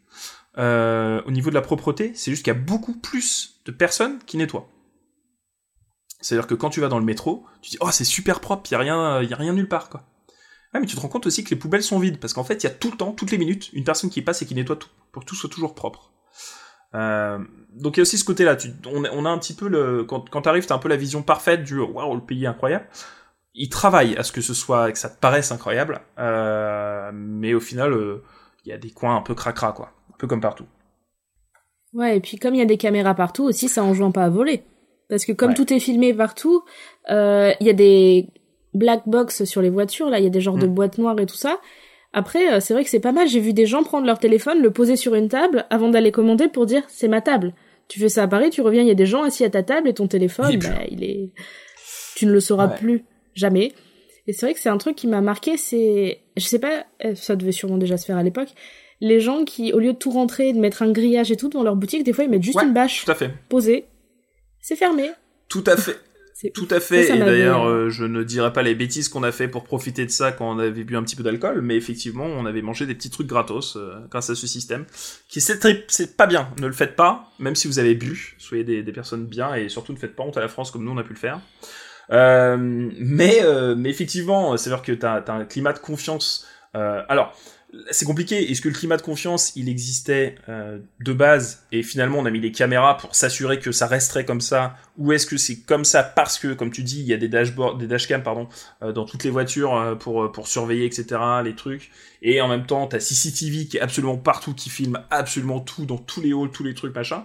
euh, au niveau de la propreté. C'est juste qu'il y a beaucoup plus de personnes qui nettoient. C'est-à-dire que quand tu vas dans le métro, tu dis oh c'est super propre, il y a rien, y a rien nulle part quoi. Mais tu te rends compte aussi que les poubelles sont vides parce qu'en fait il y a tout le temps, toutes les minutes, une personne qui passe et qui nettoie tout pour que tout soit toujours propre. Euh, donc il y a aussi ce côté-là. On, on, a un petit peu le quand, quand t'arrives, t'as un peu la vision parfaite du waouh le pays est incroyable il travaille à ce que ce soit, que ça te paraisse incroyable, euh, mais au final, euh, il y a des coins un peu cracra, quoi, un peu comme partout. Ouais, et puis comme il y a des caméras partout aussi, ça enjoint pas à voler, parce que comme tout est filmé partout, euh, il y a des black box sur les voitures, là, il y a des genres de mm. boîtes noires et tout ça. Après, euh, c'est vrai que c'est pas mal. J'ai vu des gens prendre leur téléphone, le poser sur une table avant d'aller commander pour dire c'est ma table. Tu fais ça à Paris, tu reviens, il y a des gens assis à ta table et ton téléphone, bah, il est, tu ne le sauras plus jamais. Et c'est vrai que c'est un truc qui m'a marqué, c'est, je sais pas, euh, ça devait sûrement déjà se faire à l'époque, les gens qui, au lieu de tout rentrer, de mettre un grillage et tout dans leur boutique, des fois ils mettent juste une bâche tout à fait. posée. C'est fermé. Tout à fait. Tout à fait. et d'ailleurs, euh, je ne dirais pas les bêtises qu'on a fait pour profiter de ça quand on avait bu un petit peu d'alcool, mais effectivement, on avait mangé des petits trucs gratos euh, grâce à ce système. Qui c'est c'est pas bien. Ne le faites pas, même si vous avez bu. Soyez des, des personnes bien et surtout ne faites pas honte à la France comme nous on a pu le faire. Euh, mais, euh, mais effectivement, c'est vrai que tu as, un climat de confiance. Euh, alors, c'est compliqué. Est-ce que le climat de confiance, il existait de base et finalement on a mis des caméras pour s'assurer que ça resterait comme ça, ou est-ce que c'est comme ça parce que, comme tu dis, il y a des dashboards, des dashcams pardon, dans toutes les voitures pour pour surveiller, etc. Les trucs. Et en même temps, t'as CCTV qui est absolument partout, qui filme absolument tout dans tous les halls, tous les trucs machin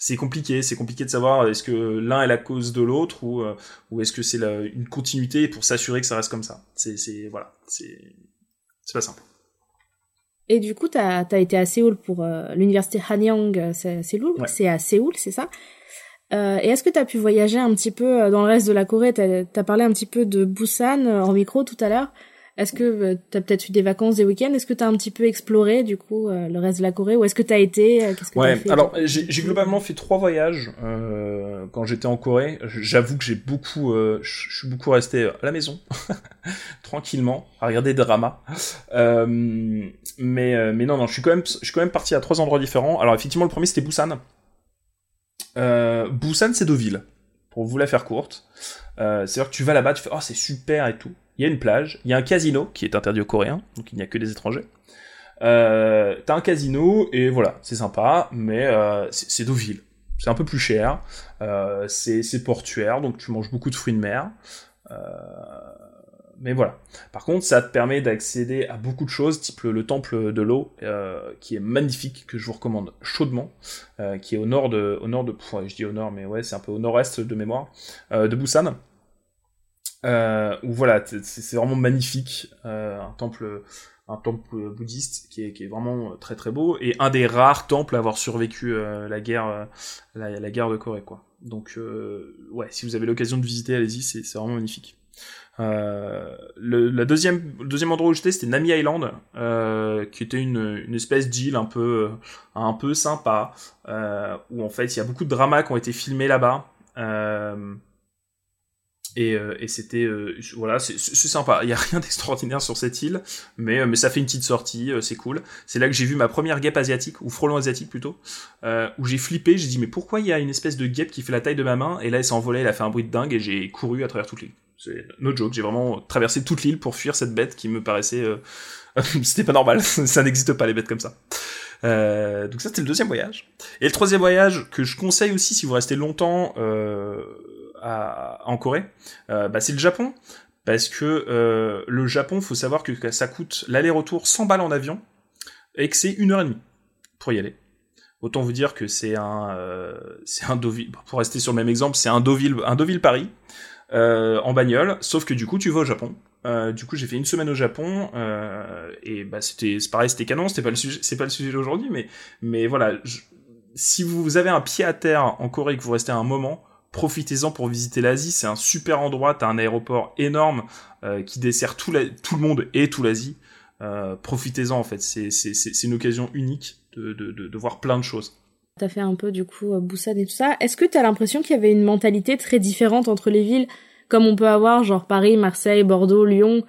c'est compliqué. C'est compliqué de savoir est-ce que l'un est la cause de l'autre ou, euh, ou est-ce que c'est une continuité pour s'assurer que ça reste comme ça. C'est, c'est voilà, c'est, c'est pas simple. Et du coup, t'as as été à Séoul pour euh, l'université Hanyang, euh, c'est Séoul, c'est à Séoul, c'est ça? Euh, et est-ce que tu as pu voyager un petit peu dans le reste de la Corée? Tu as, parlé un petit peu de Busan en micro tout à l'heure. Est-ce que euh, tu as peut-être eu des vacances, des week-ends? Est-ce que tu as un petit peu exploré du coup euh, le reste de la Corée? Ou est-ce que tu as été euh, que Ouais, fait, alors j'ai globalement fait trois voyages euh, quand j'étais en Corée. J'avoue que j'ai beaucoup, je suis beaucoup resté à la maison, tranquillement, à regarder des dramas. mais mais non non, je suis quand même je suis quand même parti à trois endroits différents. Alors effectivement le premier c'était Busan. Busan c'est Deauville, pour vous la faire courte. C'est-à-dire que tu vas là-bas, tu fais oh c'est super et tout il y a une plage, il y a un casino qui est interdit aux Coréens, donc il n'y a que des étrangers. Euh, t'as un casino et voilà, c'est sympa, mais euh, c'est Deauville. C'est un peu plus cher, euh, c'est portuaire, donc tu manges beaucoup de fruits de mer. Euh, mais voilà. Par contre, ça te permet d'accéder à beaucoup de choses, type le, temple de l'eau, qui est magnifique, que je vous recommande chaudement, qui est au nord de, au nord de, je dis au nord, mais ouais, c'est un peu au nord-est de mémoire, de Busan euh, où voilà, c'est vraiment magnifique, euh, un temple, un temple bouddhiste qui est, vraiment très très beau et un des rares temples à avoir survécu euh, la guerre, euh, la, guerre de Corée quoi. Donc euh, ouais, si vous avez l'occasion de visiter, allez-y, c'est vraiment magnifique. le la deuxième, le deuxième endroit où j'étais, c'était Nami Island, qui était une, une espèce d'île un peu, un peu sympa, où en fait il y a beaucoup de dramas qui ont été filmés là-bas. Euh, et, euh, et c'était euh, voilà, c'est sympa. Il y a rien d'extraordinaire sur cette île, mais euh, mais ça fait une petite sortie, c'est cool. C'est là que j'ai vu ma première guêpe asiatique ou frelon asiatique plutôt, où j'ai flippé. J'ai dit mais pourquoi il y a une espèce de guêpe qui fait la taille de ma main? Et là elle s'est envolée, elle a fait un bruit de dingue et j'ai couru à travers toute l'île. C'est no joke, j'ai vraiment traversé toute l'île pour fuir cette bête qui me paraissait c'était pas normal. ça n'existe pas les bêtes comme ça. Euh, donc ça c'était le deuxième voyage. Et le troisième voyage que je conseille aussi si vous restez longtemps euh, en Corée, euh, bah, c'est le Japon. Parce que euh, le Japon, faut savoir que ça coûte l'aller-retour 100 balles en avion et que c'est une heure et demie pour y aller. Autant vous dire que c'est un, euh, un Deauville. Pour rester sur le même exemple, c'est un Deauville, un Deauville Paris en bagnole. Sauf que du coup, tu vas au Japon du coup, j'ai fait une semaine au Japon et bah c'était c'est pareil, c'était canon. C'était pas le sujet, c'est pas le sujet d'aujourd'hui, mais mais voilà. si vous avez un pied à terre en Corée et que vous restez un moment, profitez-en pour visiter l'Asie. C'est un super endroit. T'as un aéroport énorme euh, qui dessert tout, le monde et tout l'Asie. Euh, profitez-en en fait. C'est une occasion unique de, voir plein de choses. T'as fait un peu du coup Busan et tout ça. Est-ce que t'as l'impression qu'il y avait une mentalité très différente entre les villes? comme on peut avoir genre Paris, Marseille, Bordeaux, Lyon,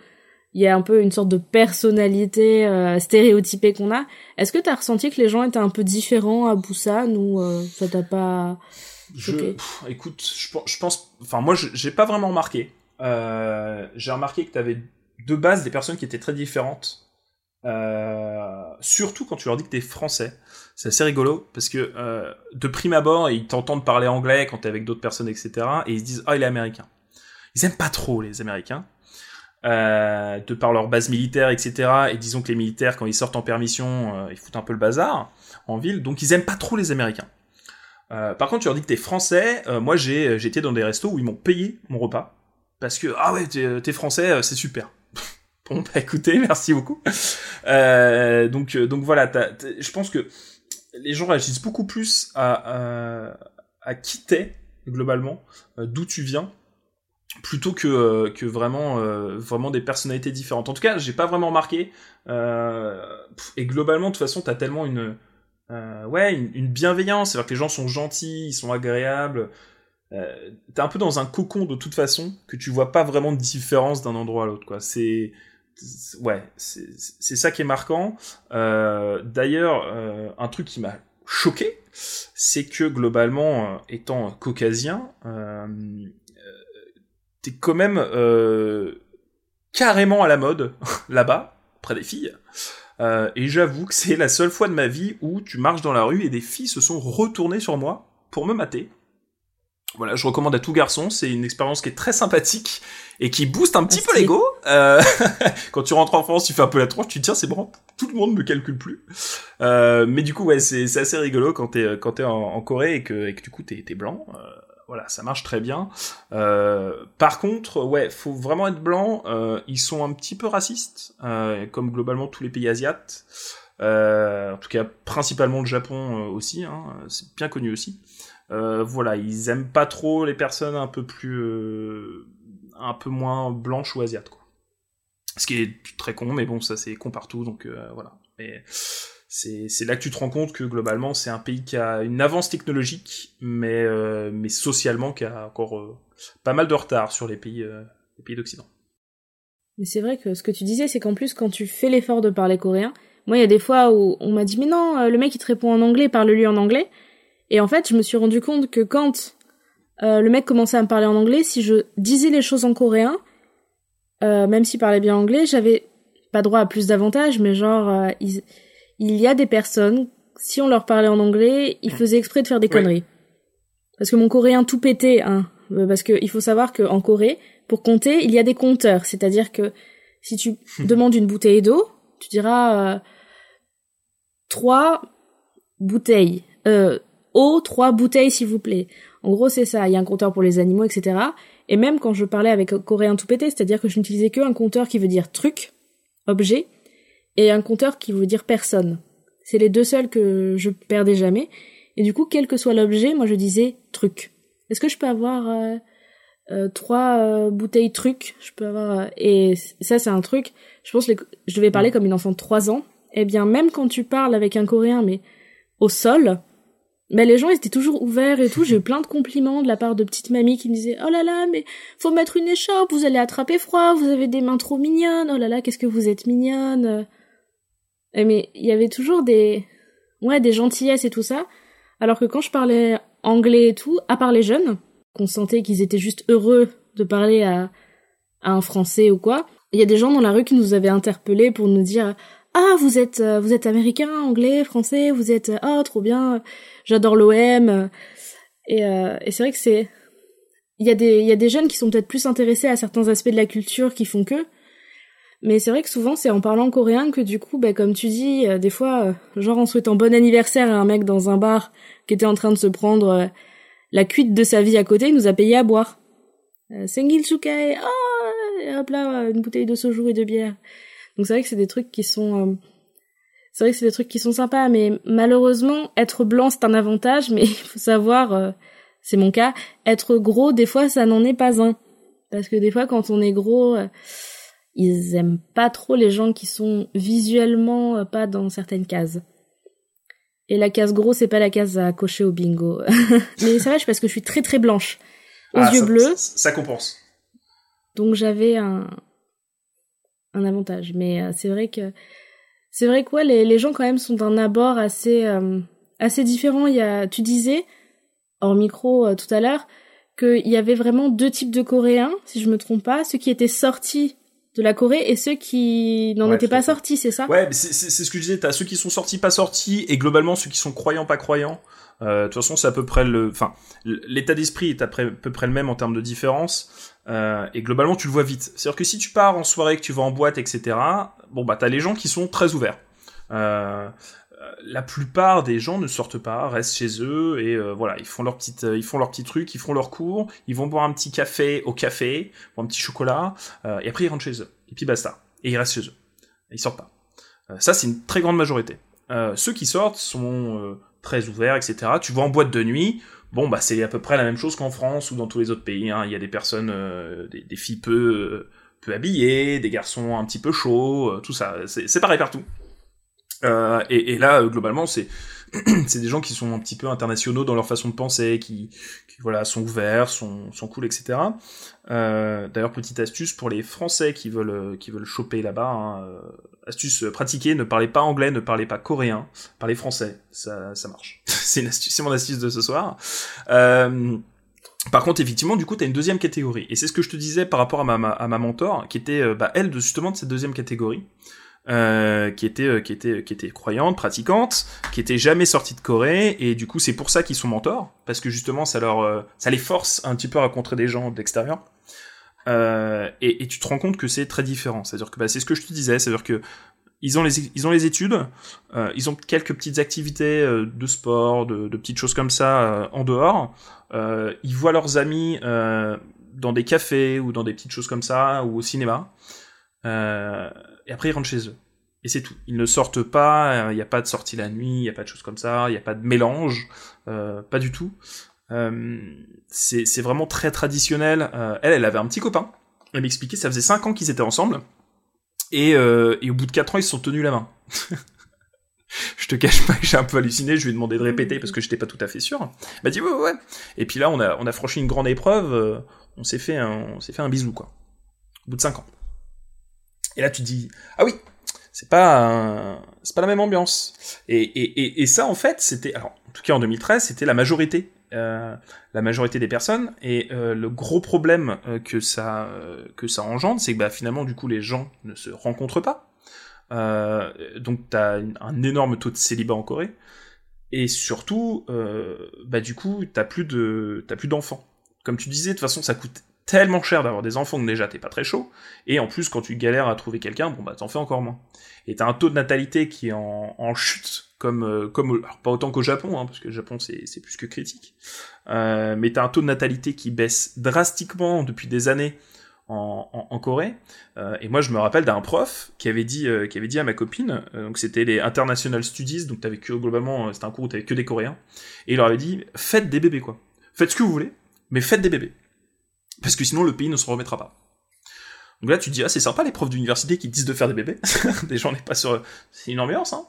il y a un peu une sorte de personnalité euh, stéréotypée qu'on a. Est-ce que tu as ressenti que les gens étaient un peu différents à Busan ou euh, ça t'a pas je, écoute, je, pense, enfin moi j'ai pas vraiment remarqué. Euh, j'ai remarqué que tu avais de base des personnes qui étaient très différentes. Euh, surtout quand tu leur dis que t'es français. C'est assez rigolo parce que euh, de prime abord, ils t'entendent parler anglais quand t'es avec d'autres personnes, etc. Et ils se disent ah il est américain ils aiment pas trop les Américains. Euh, de par leur base militaire, etc. Et disons que les militaires, quand ils sortent en permission, euh, ils foutent un peu le bazar en ville, donc ils aiment pas trop les Américains. Euh, par contre, tu leur dis que t'es français. Euh, moi, j'ai j'étais dans des restos où ils m'ont payé mon repas parce que ah ouais, t'es français, c'est super. bon, bah écoutez, merci beaucoup. donc voilà, je pense que les gens réagissent beaucoup plus à à, qui t'es globalement, d'où tu viens, plutôt que euh, vraiment euh, des personnalités différentes. En tout cas, j'ai pas vraiment remarqué. Euh, et globalement, de toute façon, t'as tellement une ouais une, bienveillance, c'est-à-dire que les gens sont gentils, ils sont agréables. t'es un peu dans un cocon de toute façon que tu vois pas vraiment de différence d'un endroit à l'autre. Quoi, c'est ouais, c'est ça qui est marquant. D'ailleurs, un truc qui m'a choqué, c'est que globalement, étant caucasien, t'es quand même euh, carrément à la mode là-bas, près des filles. Euh, et j'avoue que c'est la seule fois de ma vie où tu marches dans la rue et des filles se sont retournées sur moi pour me mater. Voilà, je recommande à tout garçon, c'est une expérience qui est très sympathique et qui booste un petit peu l'ego. Euh, quand tu rentres en France, tu fais un peu la tronche, tu te tiens, c'est bon, tout le monde me calcule plus. Euh, mais du coup, ouais, c'est assez rigolo quand t'es quand t'es en, en, Corée et que, et que du coup t'es es blanc. Euh, voilà, ça marche très bien. Euh, par contre, ouais, faut vraiment être blanc. Euh, ils sont un petit peu racistes, euh, comme globalement tous les pays asiates. en tout cas, principalement le Japon aussi. Hein, c'est bien connu aussi. voilà, ils aiment pas trop les personnes un peu plus, un peu moins blanches ou asiates, quoi. Ce qui est très con, mais bon, ça c'est con partout, donc voilà. C'est là que tu te rends compte que globalement c'est un pays qui a une avance technologique, mais, euh, mais socialement qui a encore euh, pas mal de retard sur les pays, euh, les pays d'Occident. Mais c'est vrai que ce que tu disais, c'est qu'en plus quand tu fais l'effort de parler coréen, moi il y a des fois où on m'a dit mais non, le mec il te répond en anglais, parle-lui en anglais. Et en fait je me suis rendu compte que quand le mec commençait à me parler en anglais, si je disais les choses en coréen, même s'il parlait bien anglais, j'avais pas droit à plus d'avantages, mais genre il y a des personnes, si on leur parlait en anglais, ils faisaient exprès de faire des conneries. Parce que mon coréen tout pétait, hein. Euh, parce que il faut savoir qu'en Corée, pour compter, il y a des compteurs. C'est-à-dire que si tu demandes une bouteille d'eau, tu diras euh, trois bouteilles. Euh, eau, trois bouteilles s'il vous plaît. En gros, c'est ça. Il y a un compteur pour les animaux, etc. Et même quand je parlais avec un coréen tout pété, c'est-à-dire que je n'utilisais qu'un compteur qui veut dire truc, objet, et un compteur qui veut dire personne. C'est les deux seuls que je perdais jamais. Et du coup, quel que soit l'objet, moi je disais truc. Est-ce que je peux avoir euh, euh, trois euh, bouteilles truc? Je peux avoir et ça c'est un truc. Je pense que je devais parler comme une enfant de trois ans. Eh bien, même quand tu parles avec un Coréen, mais au sol, mais les gens étaient toujours ouverts et tout. J'ai eu plein de compliments de la part de petites mamies qui me disaient oh là là mais faut mettre une écharpe, vous allez attraper froid, vous avez des mains trop mignonnes. Oh là là qu'est-ce que vous êtes mignonne. Eh, mais il y avait toujours des ouais des gentillesses et tout ça. Alors que quand je parlais anglais et tout à part les jeunes qu'on sentait qu'ils étaient juste heureux de parler à, à un français ou quoi il y a des gens dans la rue qui nous avaient interpellés pour nous dire ah vous êtes euh, vous êtes américain anglais français vous êtes ah oh, trop bien j'adore l'OM et, euh, et c'est vrai que c'est il y a des il y a des jeunes qui sont peut-être plus intéressés à certains aspects de la culture qui font que mais c'est vrai que souvent c'est en parlant coréen que du coup, bah, comme tu dis, euh, des fois, euh, genre en souhaitant bon anniversaire à un mec dans un bar qui était en train de se prendre euh, la cuite de sa vie à côté, il nous a payé à boire. Sengil Sukai, oh, hop là, une bouteille de soju et de bière. Donc c'est vrai que c'est des trucs qui sont, c'est vrai que c'est des trucs qui sont sympas, mais malheureusement, être blanc c'est un avantage, mais il faut savoir, c'est mon cas, être gros des fois ça n'en est pas un, parce que des fois quand on est gros ils aiment pas trop les gens qui sont visuellement euh, pas dans certaines cases. Et la case gros, c'est pas la case à cocher au bingo. Mais c'est vrai, parce que je suis très très blanche. Aux ah, yeux bleus. Ça, compense. Donc j'avais un, un avantage. Mais euh, c'est vrai que, c'est vrai que les, les gens quand même sont d'un abord assez, euh, assez différent. Il y a, tu disais, hors micro tout à l'heure, qu'il y avait vraiment deux types de Coréens, si je me trompe pas. Ceux qui étaient sortis de la Corée et ceux qui n'en étaient pas sortis, c'est ça? Ouais, c'est ce que je disais, t'as ceux qui sont sortis, pas sortis, et globalement ceux qui sont croyants, pas croyants. Euh, de toute façon, c'est à peu près le, enfin, l'état d'esprit est à peu près le même en termes de différence. Euh, et globalement, tu le vois vite. C'est-à-dire que si tu pars en soirée, que tu vas en boîte, etc. Bon bah, t'as les gens qui sont très ouverts. Euh, la plupart des gens ne sortent pas, restent chez eux et euh, voilà, ils font leur petite, euh, ils font leur petit truc, ils font leur cours, ils vont boire un petit café au café, ou un petit chocolat, euh, et après ils rentrent chez eux. Et puis basta. Et ils restent chez eux. Ils sortent pas. ça c'est une très grande majorité. ceux qui sortent sont très ouverts, etc. Tu vas en boîte de nuit, bon bah c'est à peu près la même chose qu'en France ou dans tous les autres pays. Hein. Il y a des personnes, des, filles peu peu habillées, des garçons un petit peu chauds, tout ça. C'est pareil partout. Euh, et, là, euh, globalement, c'est c'est des gens qui sont un petit peu internationaux dans leur façon de penser, qui, voilà sont ouverts, sont, sont cool, etc. Euh, D'ailleurs, petite astuce pour les Français qui veulent qui veulent choper là-bas. Hein, astuce pratiquée ne parlez pas anglais, ne parlez pas coréen, parlez français, ça ça marche. c'est astuce, c'est mon astuce de ce soir. Par contre, effectivement, du coup, tu as une deuxième catégorie. Et c'est ce que je te disais par rapport à ma, ma mentor, qui était, bah, elle, justement, de cette deuxième catégorie. Euh, qui était euh, qui était qui était croyante, pratiquante, qui était jamais sortie de Corée et du coup c'est pour ça qu'ils sont mentors parce que justement ça leur euh, ça les force un petit peu à rencontrer des gens de l'extérieur. Et, et, tu te rends compte que c'est très différent. C'est-à-dire que bah, c'est ce que je te disais, c'est-à-dire que ils ont les ils ont les études, ils ont quelques petites activités de sport, de, petites choses comme ça en dehors. ils voient leurs amis dans des cafés ou dans des petites choses comme ça ou au cinéma. Euh, et après ils rentrent chez eux. Et c'est tout. Ils ne sortent pas, il n'y a pas de sortie la nuit, il n'y a pas de choses comme ça, il n'y a pas de mélange, euh, pas du tout. Euh, c'est vraiment très traditionnel. Euh, elle, elle avait un petit copain. Elle m'expliquait, ça faisait 5 ans qu'ils étaient ensemble. Et, euh, au bout de 4 ans, ils se sont tenus la main. je te cache pas j'ai un peu halluciné, je lui ai demandé de répéter parce que j'étais pas tout à fait sûr. Elle m'a dit ouais, ouais, Et puis là, on a, franchi une grande épreuve, euh, on s'est fait, on s'est fait un bisou, quoi. Au bout de 5 ans. Et là, tu dis, ah oui, c'est pas c'est pas la même ambiance. Et, et, et, ça, en fait, c'était, alors, en tout cas en 2013, c'était la majorité, euh, la majorité des personnes. Et euh, le gros problème euh, que ça que ça engendre, c'est que bah, finalement, du coup, les gens ne se rencontrent pas. donc, t'as un énorme taux de célibat en Corée. Et surtout, bah du coup, t'as plus de t'as plus d'enfants. Comme tu disais, de toute façon, ça coûte tellement cher d'avoir des enfants que déjà t'es pas très chaud, et en plus quand tu galères à trouver quelqu'un, bon bah t'en fais encore moins. Et t'as un taux de natalité qui est en, chute, comme, euh, alors pas autant qu'au Japon, hein, parce que le Japon c'est, plus que critique, euh, mais t'as un taux de natalité qui baisse drastiquement depuis des années en, Corée. Euh, et moi je me rappelle d'un prof qui avait dit, qui avait dit à ma copine, donc c'était les International Studies, donc t'avais que globalement c'était un cours où t'avais que des Coréens, et il leur avait dit faites des bébés quoi, faites ce que vous voulez, mais faites des bébés parce que sinon le pays ne se remettra pas. Donc là, tu dis, ah, c'est sympa les profs d'université qui disent de faire des bébés. Déjà, on n'est pas sur... C'est une ambiance, hein.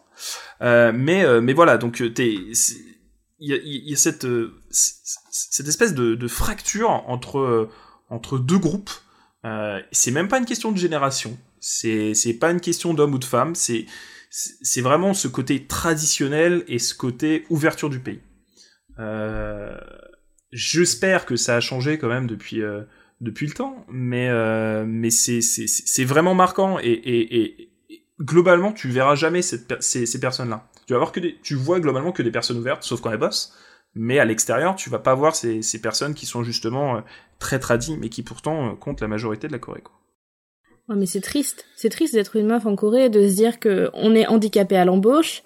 Euh, mais, euh, mais voilà, donc, euh, t'es... Il y a, cette, cette espèce de, fracture entre, entre deux groupes. c'est même pas une question de génération. C'est pas une question d'homme ou de femme. C'est, c'est vraiment ce côté traditionnel et ce côté ouverture du pays. Euh, J'espère que ça a changé quand même depuis euh, depuis le temps, mais euh, mais c'est c'est vraiment marquant et, et, et, globalement tu verras jamais ces, ces personnes là. Tu vas voir que des, tu vois globalement que des personnes ouvertes, sauf quand elles bossent, mais à l'extérieur tu vas pas voir ces, ces personnes qui sont justement euh, très tradies, mais qui pourtant comptent la majorité de la Corée. Quoi. Ouais, mais c'est triste, c'est triste d'être une meuf en Corée et de se dire que on est handicapé à l'embauche,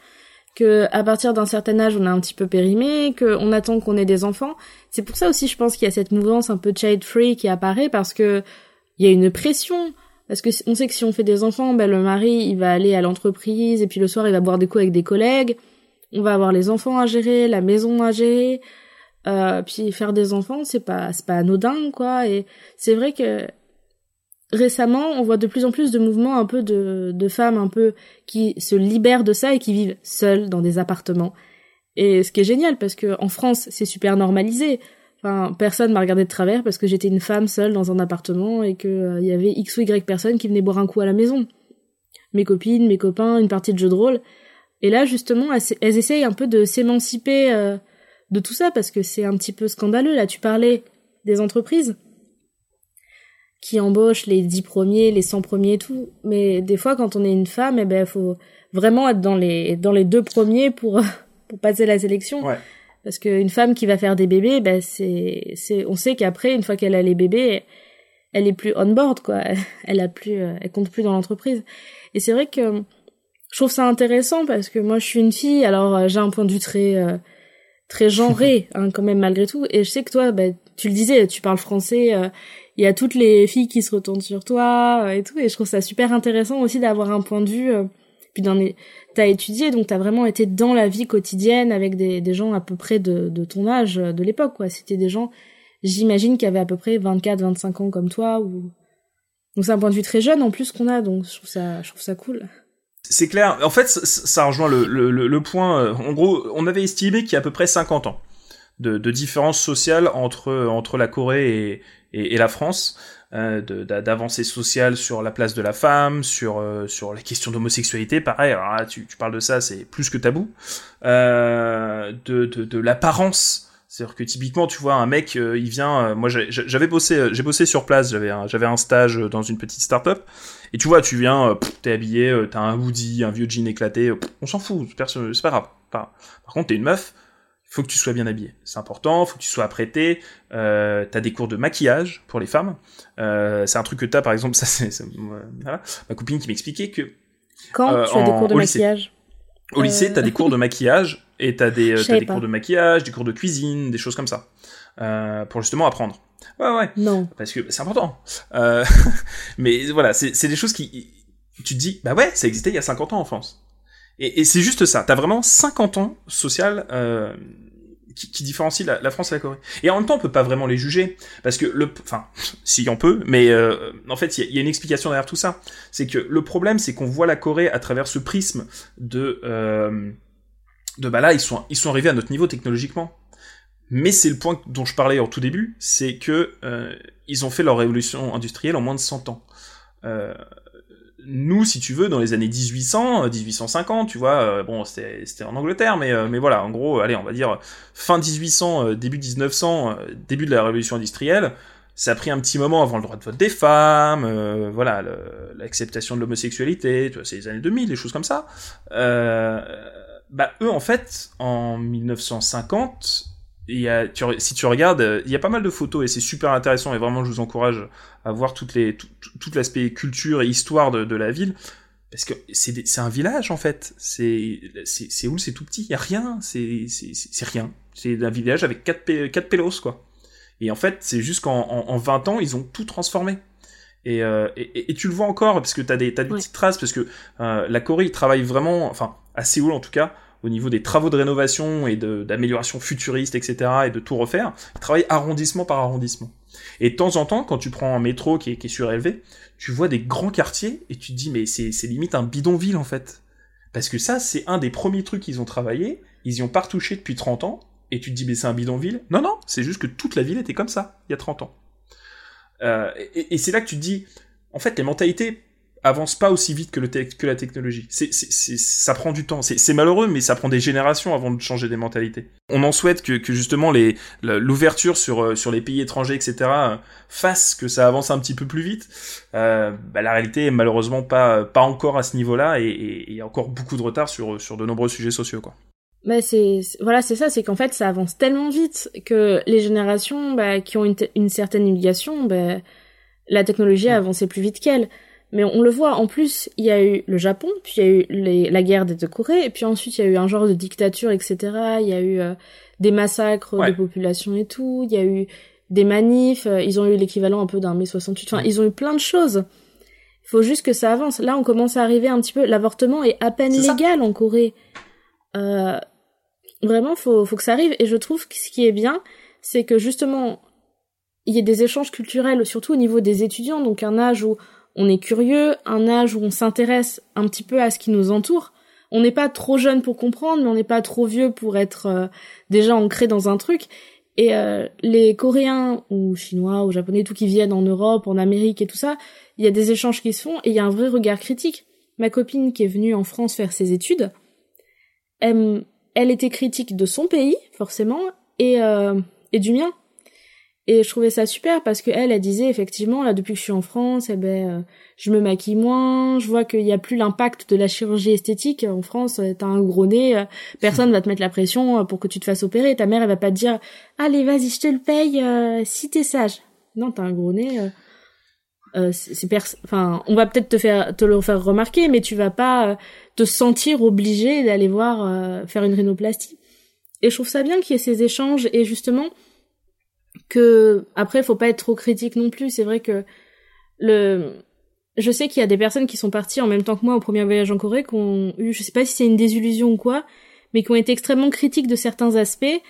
que à partir d'un certain âge on a un petit peu périmé, qu'on attend qu'on ait des enfants. C'est pour ça aussi je pense qu'il y a cette mouvance un peu child free qui apparaît parce que il y a une pression parce que on sait que si on fait des enfants, ben le mari il va aller à l'entreprise et puis le soir il va boire des coups avec des collègues. On va avoir les enfants à gérer, la maison à gérer. Euh, puis faire des enfants, c'est pas c'est pas anodin quoi. Et c'est vrai que récemment, on voit de plus en plus de mouvements un peu de, femmes un peu qui se libèrent de ça et qui vivent seules dans des appartements. Et ce qui est génial parce que en France, c'est super normalisé. Enfin, personne m'a regardé de travers parce que j'étais une femme seule dans un appartement et que euh, il y avait X ou Y personnes qui venaient boire un coup à la maison. Mes copines, mes copains, une partie de jeu de rôle. Et là, justement, elles, essayent un peu de s'émanciper euh, de tout ça parce que c'est un petit peu scandaleux. Là, tu parlais des entreprises qui embauchent les dix premiers, les 100 premiers et tout. Mais des fois, quand on est une femme, eh ben, faut vraiment être dans les, dans les deux premiers pour, pour passer la sélection. Ouais. Parce qu'une femme qui va faire des bébés, ben c'est, c'est, on sait qu'après, une fois qu'elle a les bébés, elle est plus on board, quoi. Elle a plus, euh, elle compte plus dans l'entreprise. Et c'est vrai que je trouve ça intéressant parce que moi, je suis une fille, alors euh, j'ai un point de vue très, euh, très genré, hein, quand même, malgré tout. Et je sais que toi, ben, tu le disais, tu parles français, il y a toutes les filles qui se retournent sur toi et tout. Et je trouve ça super intéressant aussi d'avoir un point de vue puis dans t'as étudié donc t'as vraiment été dans la vie quotidienne avec des, des gens à peu près de, de ton âge de l'époque quoi. C'était des gens j'imagine qui avaient à peu près 24 25 ans comme toi ou donc c'est un point de vue très jeune en plus qu'on a donc je trouve ça je trouve ça cool. C'est clair. En fait ça, rejoint le, le, le, point euh, en gros on avait estimé qu'il y a à peu près 50 ans de, de différence sociale entre entre la Corée et, et, et la France euh, d'avancées sociales sur la place de la femme, sur euh, sur les questions d'homosexualité. Pareil, alors là, tu, tu parles de ça, c'est plus que tabou. Euh, de de, de l'apparence. C'est-à-dire que typiquement, tu vois, un mec, euh, il vient. moi, j'avais bossé, j'ai bossé sur place. J'avais un, j'avais un stage dans une petite start-up. Et tu vois, tu viens, t'es habillé, t'as un hoodie, un vieux jean éclaté. on s'en fout, c'est pas grave. par contre, t'es une meuf faut que tu sois bien habillé. C'est important, faut que tu sois apprêté. Euh, t'as des cours de maquillage pour les femmes. Euh, c'est un truc que t'as, par exemple, ça c'est voilà. ma copine qui m'expliquait que quand euh, tu as des cours de maquillage. Au lycée, t'as des cours de maquillage et t'as des, as des cours de maquillage, des cours de cuisine, des choses comme ça, pour justement apprendre. Ouais, ouais. Non. Parce que c'est important. mais voilà, c'est des choses qui, tu te dis, bah ouais, ça existait il y a 50 ans en France. Et, et c'est juste ça. T'as vraiment 50 ans social euh, qui, qui différencie la, la, France et la Corée. Et en même temps, on peut pas vraiment les juger parce que le, enfin, si on peut, mais euh, en fait, il y, a une explication derrière tout ça. C'est que le problème, c'est qu'on voit la Corée à travers ce prisme de, euh, de bah là, ils sont, ils sont arrivés à notre niveau technologiquement. Mais c'est le point dont je parlais au tout début, c'est que euh, ils ont fait leur révolution industrielle en moins de 100 ans. Euh, nous, si tu veux, dans les années 1800, 1850, euh, tu vois, euh, bon, c'était en Angleterre, mais, euh, mais voilà, en gros, allez, on va dire fin 1800, début 1900, début de la révolution industrielle, ça a pris un petit moment avant le droit de vote des femmes, voilà, l'acceptation de l'homosexualité, tu vois, c'est les années 2000, des choses comme ça. bah, eux, en fait, en 1950, il y a, si tu regardes, il y a pas mal de photos et c'est super intéressant et vraiment je vous encourage à voir toutes les, tout, tout l'aspect culture et histoire de, de la ville parce que c'est, un village en fait. C'est, c'est, c'est où? C'est tout petit, il y a rien, c'est, rien. C'est un village avec quatre, quatre pélos quoi. Et en fait, c'est juste qu'en en, 20 ans, ils ont tout transformé. Et, euh, et, et, tu le vois encore parce que t'as des, t'as des petites traces parce que euh, la Corée travaille vraiment, enfin à Séoul en tout cas, au niveau des travaux de rénovation et d'amélioration futuriste, etc., et de tout refaire, ils travaillent arrondissement par arrondissement. Et de temps en temps, quand tu prends un métro qui est, qui est surélevé, tu vois des grands quartiers et tu te dis mais c'est limite un bidonville en fait. Parce que ça, c'est un des premiers trucs qu'ils ont travaillé, ils y ont pas retouché depuis 30 ans, et tu te dis mais c'est un bidonville Non, non, c'est juste que toute la ville était comme ça, il y a 30 ans. Euh, et, et c'est là que tu te dis, en fait, les mentalités avance pas aussi vite que, le que la technologie. Ça prend du temps. C'est, malheureux, mais ça prend des générations avant de changer des mentalités. On en souhaite que, que justement l'ouverture sur, euh, sur les pays étrangers, etc., euh, fasse que ça avance un petit peu plus vite. Euh, bah, la réalité est malheureusement pas, pas encore à ce niveau-là et il y a encore beaucoup de retard sur, sur de nombreux sujets sociaux, quoi. C'est voilà c'est ça c'est qu'en fait ça avance tellement vite que les générations bah, qui ont une, une certaine éducation bah, la technologie a avancé plus vite qu'elles mais on le voit, en plus, il y a eu le Japon, puis il y a eu les, la guerre des deux Corées, et puis ensuite il y a eu un genre de dictature, etc. Il y a eu euh, des massacres de population et tout. Il y a eu des manifs, ils ont eu l'équivalent un peu d'un mai 68. Enfin, ils ont eu plein de choses. Il faut juste que ça avance. Là, on commence à arriver un petit peu. L'avortement est à peine légal en Corée. Euh, vraiment, faut, faut que ça arrive. Et je trouve que ce qui est bien, c'est que justement, il y a des échanges culturels, surtout au niveau des étudiants, donc un âge où on est curieux, un âge où on s'intéresse un petit peu à ce qui nous entoure. On n'est pas trop jeune pour comprendre, mais on n'est pas trop vieux pour être euh, déjà ancré dans un truc. Et euh, les Coréens ou Chinois ou Japonais, tout qui viennent en Europe, en Amérique et tout ça, il y a des échanges qui se font et il y a un vrai regard critique. Ma copine qui est venue en France faire ses études, elle, elle était critique de son pays, forcément, et, euh, et du mien. Et je trouvais ça super parce que elle, elle disait effectivement là depuis que je suis en France, eh ben euh, je me maquille moins, je vois qu'il n'y a plus l'impact de la chirurgie esthétique en France. Euh, t'as un gros nez, personne va te mettre la pression pour que tu te fasses opérer. Ta mère elle va pas te dire allez vas-y je te le paye si t'es sage. Non t'as un gros nez. Euh, c'est enfin on va peut-être te faire te le faire remarquer mais tu vas pas euh, te sentir obligé d'aller voir euh, faire une rhinoplastie et je trouve ça bien qu'il y ait ces échanges et justement que après faut pas être trop critique non plus c'est vrai que le je sais qu'il y a des personnes qui sont parties en même temps que moi au premier voyage en Corée qui ont eu je sais pas si c'est une désillusion ou quoi mais qui ont été extrêmement critiques de certains aspects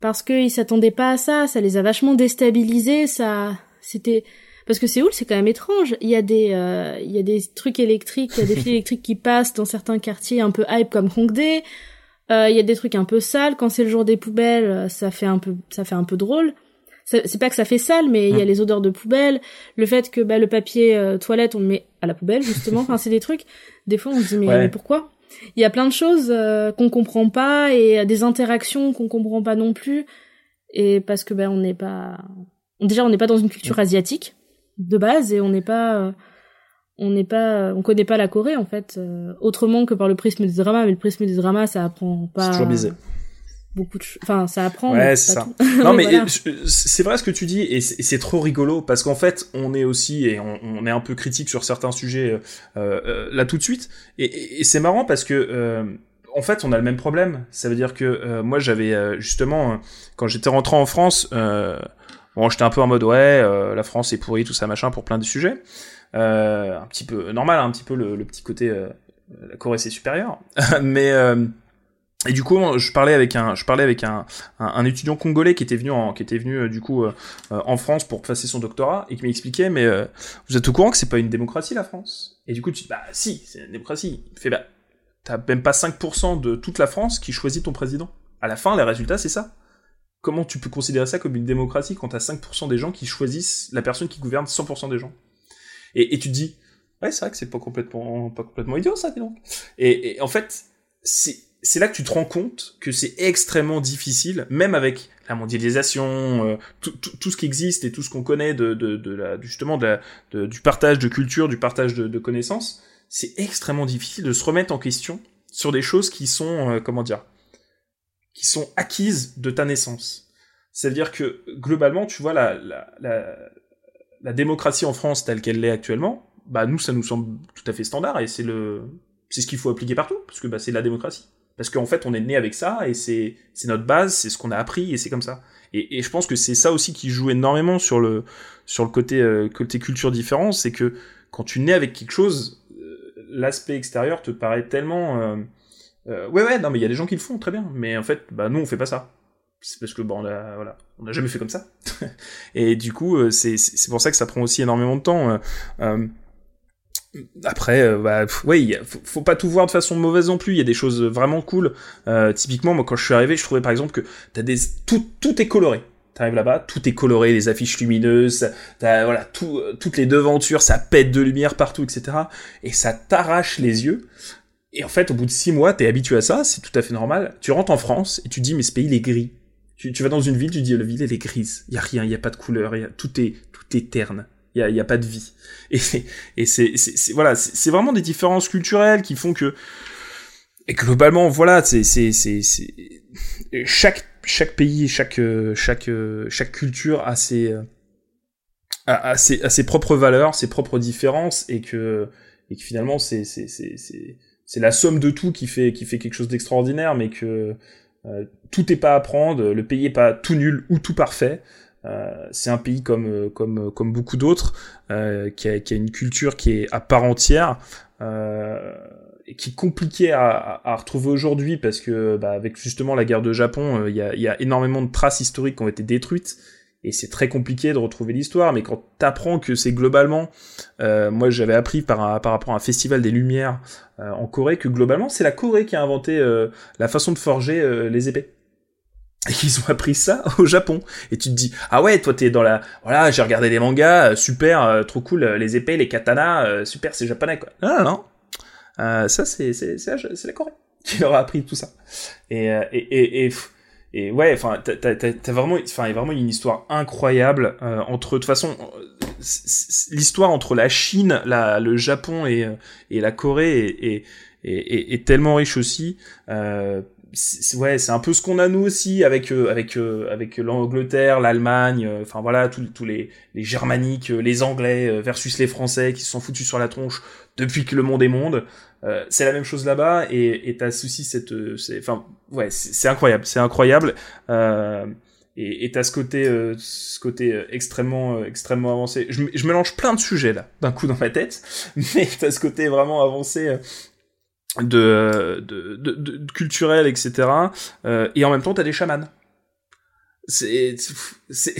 parce qu'ils s'attendaient pas à ça ça les a vachement déstabilisés ça c'était parce que Séoul c'est quand même étrange. Il y a des euh, il y a des trucs électriques, il y a des fils électriques qui passent dans certains quartiers un peu hype comme Hongdae. Euh, il y a des trucs un peu sales quand c'est le jour des poubelles, euh, ça fait un peu ça fait un peu drôle. C'est pas que ça fait sale, mais il y a mm. les odeurs de poubelle, le fait que bah, le papier euh, toilette on le met à la poubelle justement. enfin c'est des trucs. Des fois on se dit mais, mais pourquoi? Il y a plein de choses euh, qu'on comprend pas et des interactions qu'on comprend pas non plus. Et parce que ben on n'est pas déjà on n'est pas dans une culture mm. asiatique de base et on n'est pas euh, on n'est pas on connaît pas la Corée en fait euh, autrement que par le prisme des dramas mais le prisme des dramas ça apprend pas c'est toujours biaisé. beaucoup de enfin ça apprend ouais c'est ça. non mais c'est vrai ce que tu dis et c'est trop rigolo parce qu'en fait on est aussi et on, est un peu critique sur certains sujets euh, là tout de suite. Et, et c'est marrant parce que en fait, on a le même problème. Ça veut dire que moi, j'avais justement, quand j'étais rentré en France, Bon, j'étais un peu en mode ouais, euh, la France est pourrie, tout ça machin pour plein de sujets. Euh, un petit peu normal, un petit peu le, petit côté euh, la Corée c'est supérieur. Mais et du coup, je parlais avec un, je parlais avec un, un, étudiant congolais qui était venu, en, qui était venu du coup en France pour passer son doctorat et qui m'expliquait, mais vous êtes au courant que c'est pas une démocratie la France? Et du coup, tu dis bah si, c'est une démocratie. Fait bah t'as même pas 5% de toute la France qui choisit ton président. À la fin, les résultats c'est ça comment tu peux considérer ça comme une démocratie quand t'as 5% des gens qui choisissent la personne qui gouverne 100% des gens? Et, tu te dis, ouais, c'est vrai que c'est pas complètement, pas complètement idiot ça, dis donc. Et, en fait, c'est, c'est là que tu te rends compte que c'est extrêmement difficile, même avec la mondialisation, euh, tout, tout, ce qui existe et tout ce qu'on connaît de, de, de la, justement de du partage de culture, du partage de, de connaissances, c'est extrêmement difficile de se remettre en question sur des choses qui sont, euh, comment dire, qui sont acquises de ta naissance. C'est-à-dire que globalement, tu vois, la, la, la, la démocratie en France telle qu'elle l'est actuellement, bah nous, ça nous semble tout à fait standard et c'est le, c'est ce qu'il faut appliquer partout parce que bah, c'est la démocratie. Parce qu'en fait, on est né avec ça et c'est c'est notre base, c'est ce qu'on a appris et c'est comme ça. Et, et je pense que c'est ça aussi qui joue énormément sur le sur le côté euh, côté culture différent, c'est que quand tu nais avec quelque chose, euh, l'aspect extérieur te paraît tellement euh, euh, ouais, ouais, non, mais il y a des gens qui le font très bien, mais en fait, bah nous on fait pas ça. C'est parce que bon, on a, voilà, on n'a jamais fait comme ça. et du coup, euh, c'est c'est pour ça que ça prend aussi énormément de temps. Euh, euh après, bah, oui, faut, faut, pas tout voir de façon mauvaise non plus. Il y a des choses vraiment cool. Euh, typiquement, moi, quand je suis arrivé, je trouvais par exemple que t'as des tout tout est coloré. T'arrives là-bas, tout est coloré, les affiches lumineuses, t'as voilà, tout, toutes les devantures, ça pète de lumière partout, etc. Et ça t'arrache les yeux. Et en fait, au bout de six mois, t'es habitué à ça, c'est tout à fait normal. Tu rentres en France et tu dis, mais ce pays, il est gris. Tu, tu vas dans une ville, tu dis, la ville, elle est grise. Il y a rien, il y a pas de couleur, y a, tout est, tout est terne. Il y a, y a pas de vie. Et, et c'est, c'est, voilà, c'est vraiment des différences culturelles qui font que, et globalement, voilà, c'est, c'est, c'est, chaque, chaque pays, chaque, chaque, chaque culture a ses, a, a ses, a ses propres valeurs, ses propres différences, et que, et que finalement, c'est, c'est, c'est, c'est la somme de tout qui fait qui fait quelque chose d'extraordinaire, mais que tout est pas à prendre, le pays est pas tout nul ou tout parfait. c'est un pays comme comme comme beaucoup d'autres qui a, une culture qui est à part entière et qui est compliqué à, à, retrouver aujourd'hui parce que bah, avec justement la guerre de Japon, il y, a, y, a, énormément de traces historiques qui ont été détruites et c'est très compliqué de retrouver l'histoire, mais quand t'apprends que c'est globalement, euh, moi j'avais appris par, par rapport à un festival des Lumières euh, en Corée, que globalement c'est la Corée qui a inventé euh, la façon de forger les épées. Et qu'ils ont appris ça au Japon. Et tu te dis, ah ouais, toi t'es dans la... Voilà, j'ai regardé des mangas, super, trop cool, les épées, les katanas, super, c'est japonais quoi. Non, non, non. ça c'est, la, Corée qui leur a appris tout ça. Et, et et ouais, enfin, t'as vraiment, enfin, vraiment une histoire incroyable euh, entre, de toute façon, l'histoire entre la Chine, la, le Japon et, et la Corée est, est, est, tellement riche aussi. Euh, ouais, c'est un peu ce qu'on a nous aussi avec euh, avec euh, avec l'Angleterre, l'Allemagne, enfin voilà, tous tous les les germaniques, les Anglais versus les Français qui se sont foutus sur la tronche depuis que le monde est monde. Euh, c'est la même chose là-bas et t'as aussi cette, enfin ouais, c'est incroyable, c'est incroyable. Euh, et t'as ce côté, euh, ce côté euh, extrêmement, extrêmement avancé. Je, je, mélange plein de sujets là, d'un coup dans ma tête, mais t'as ce côté vraiment avancé de, de, de, de culturel, etc. et en même temps, t'as des chamans. C'est, c'est,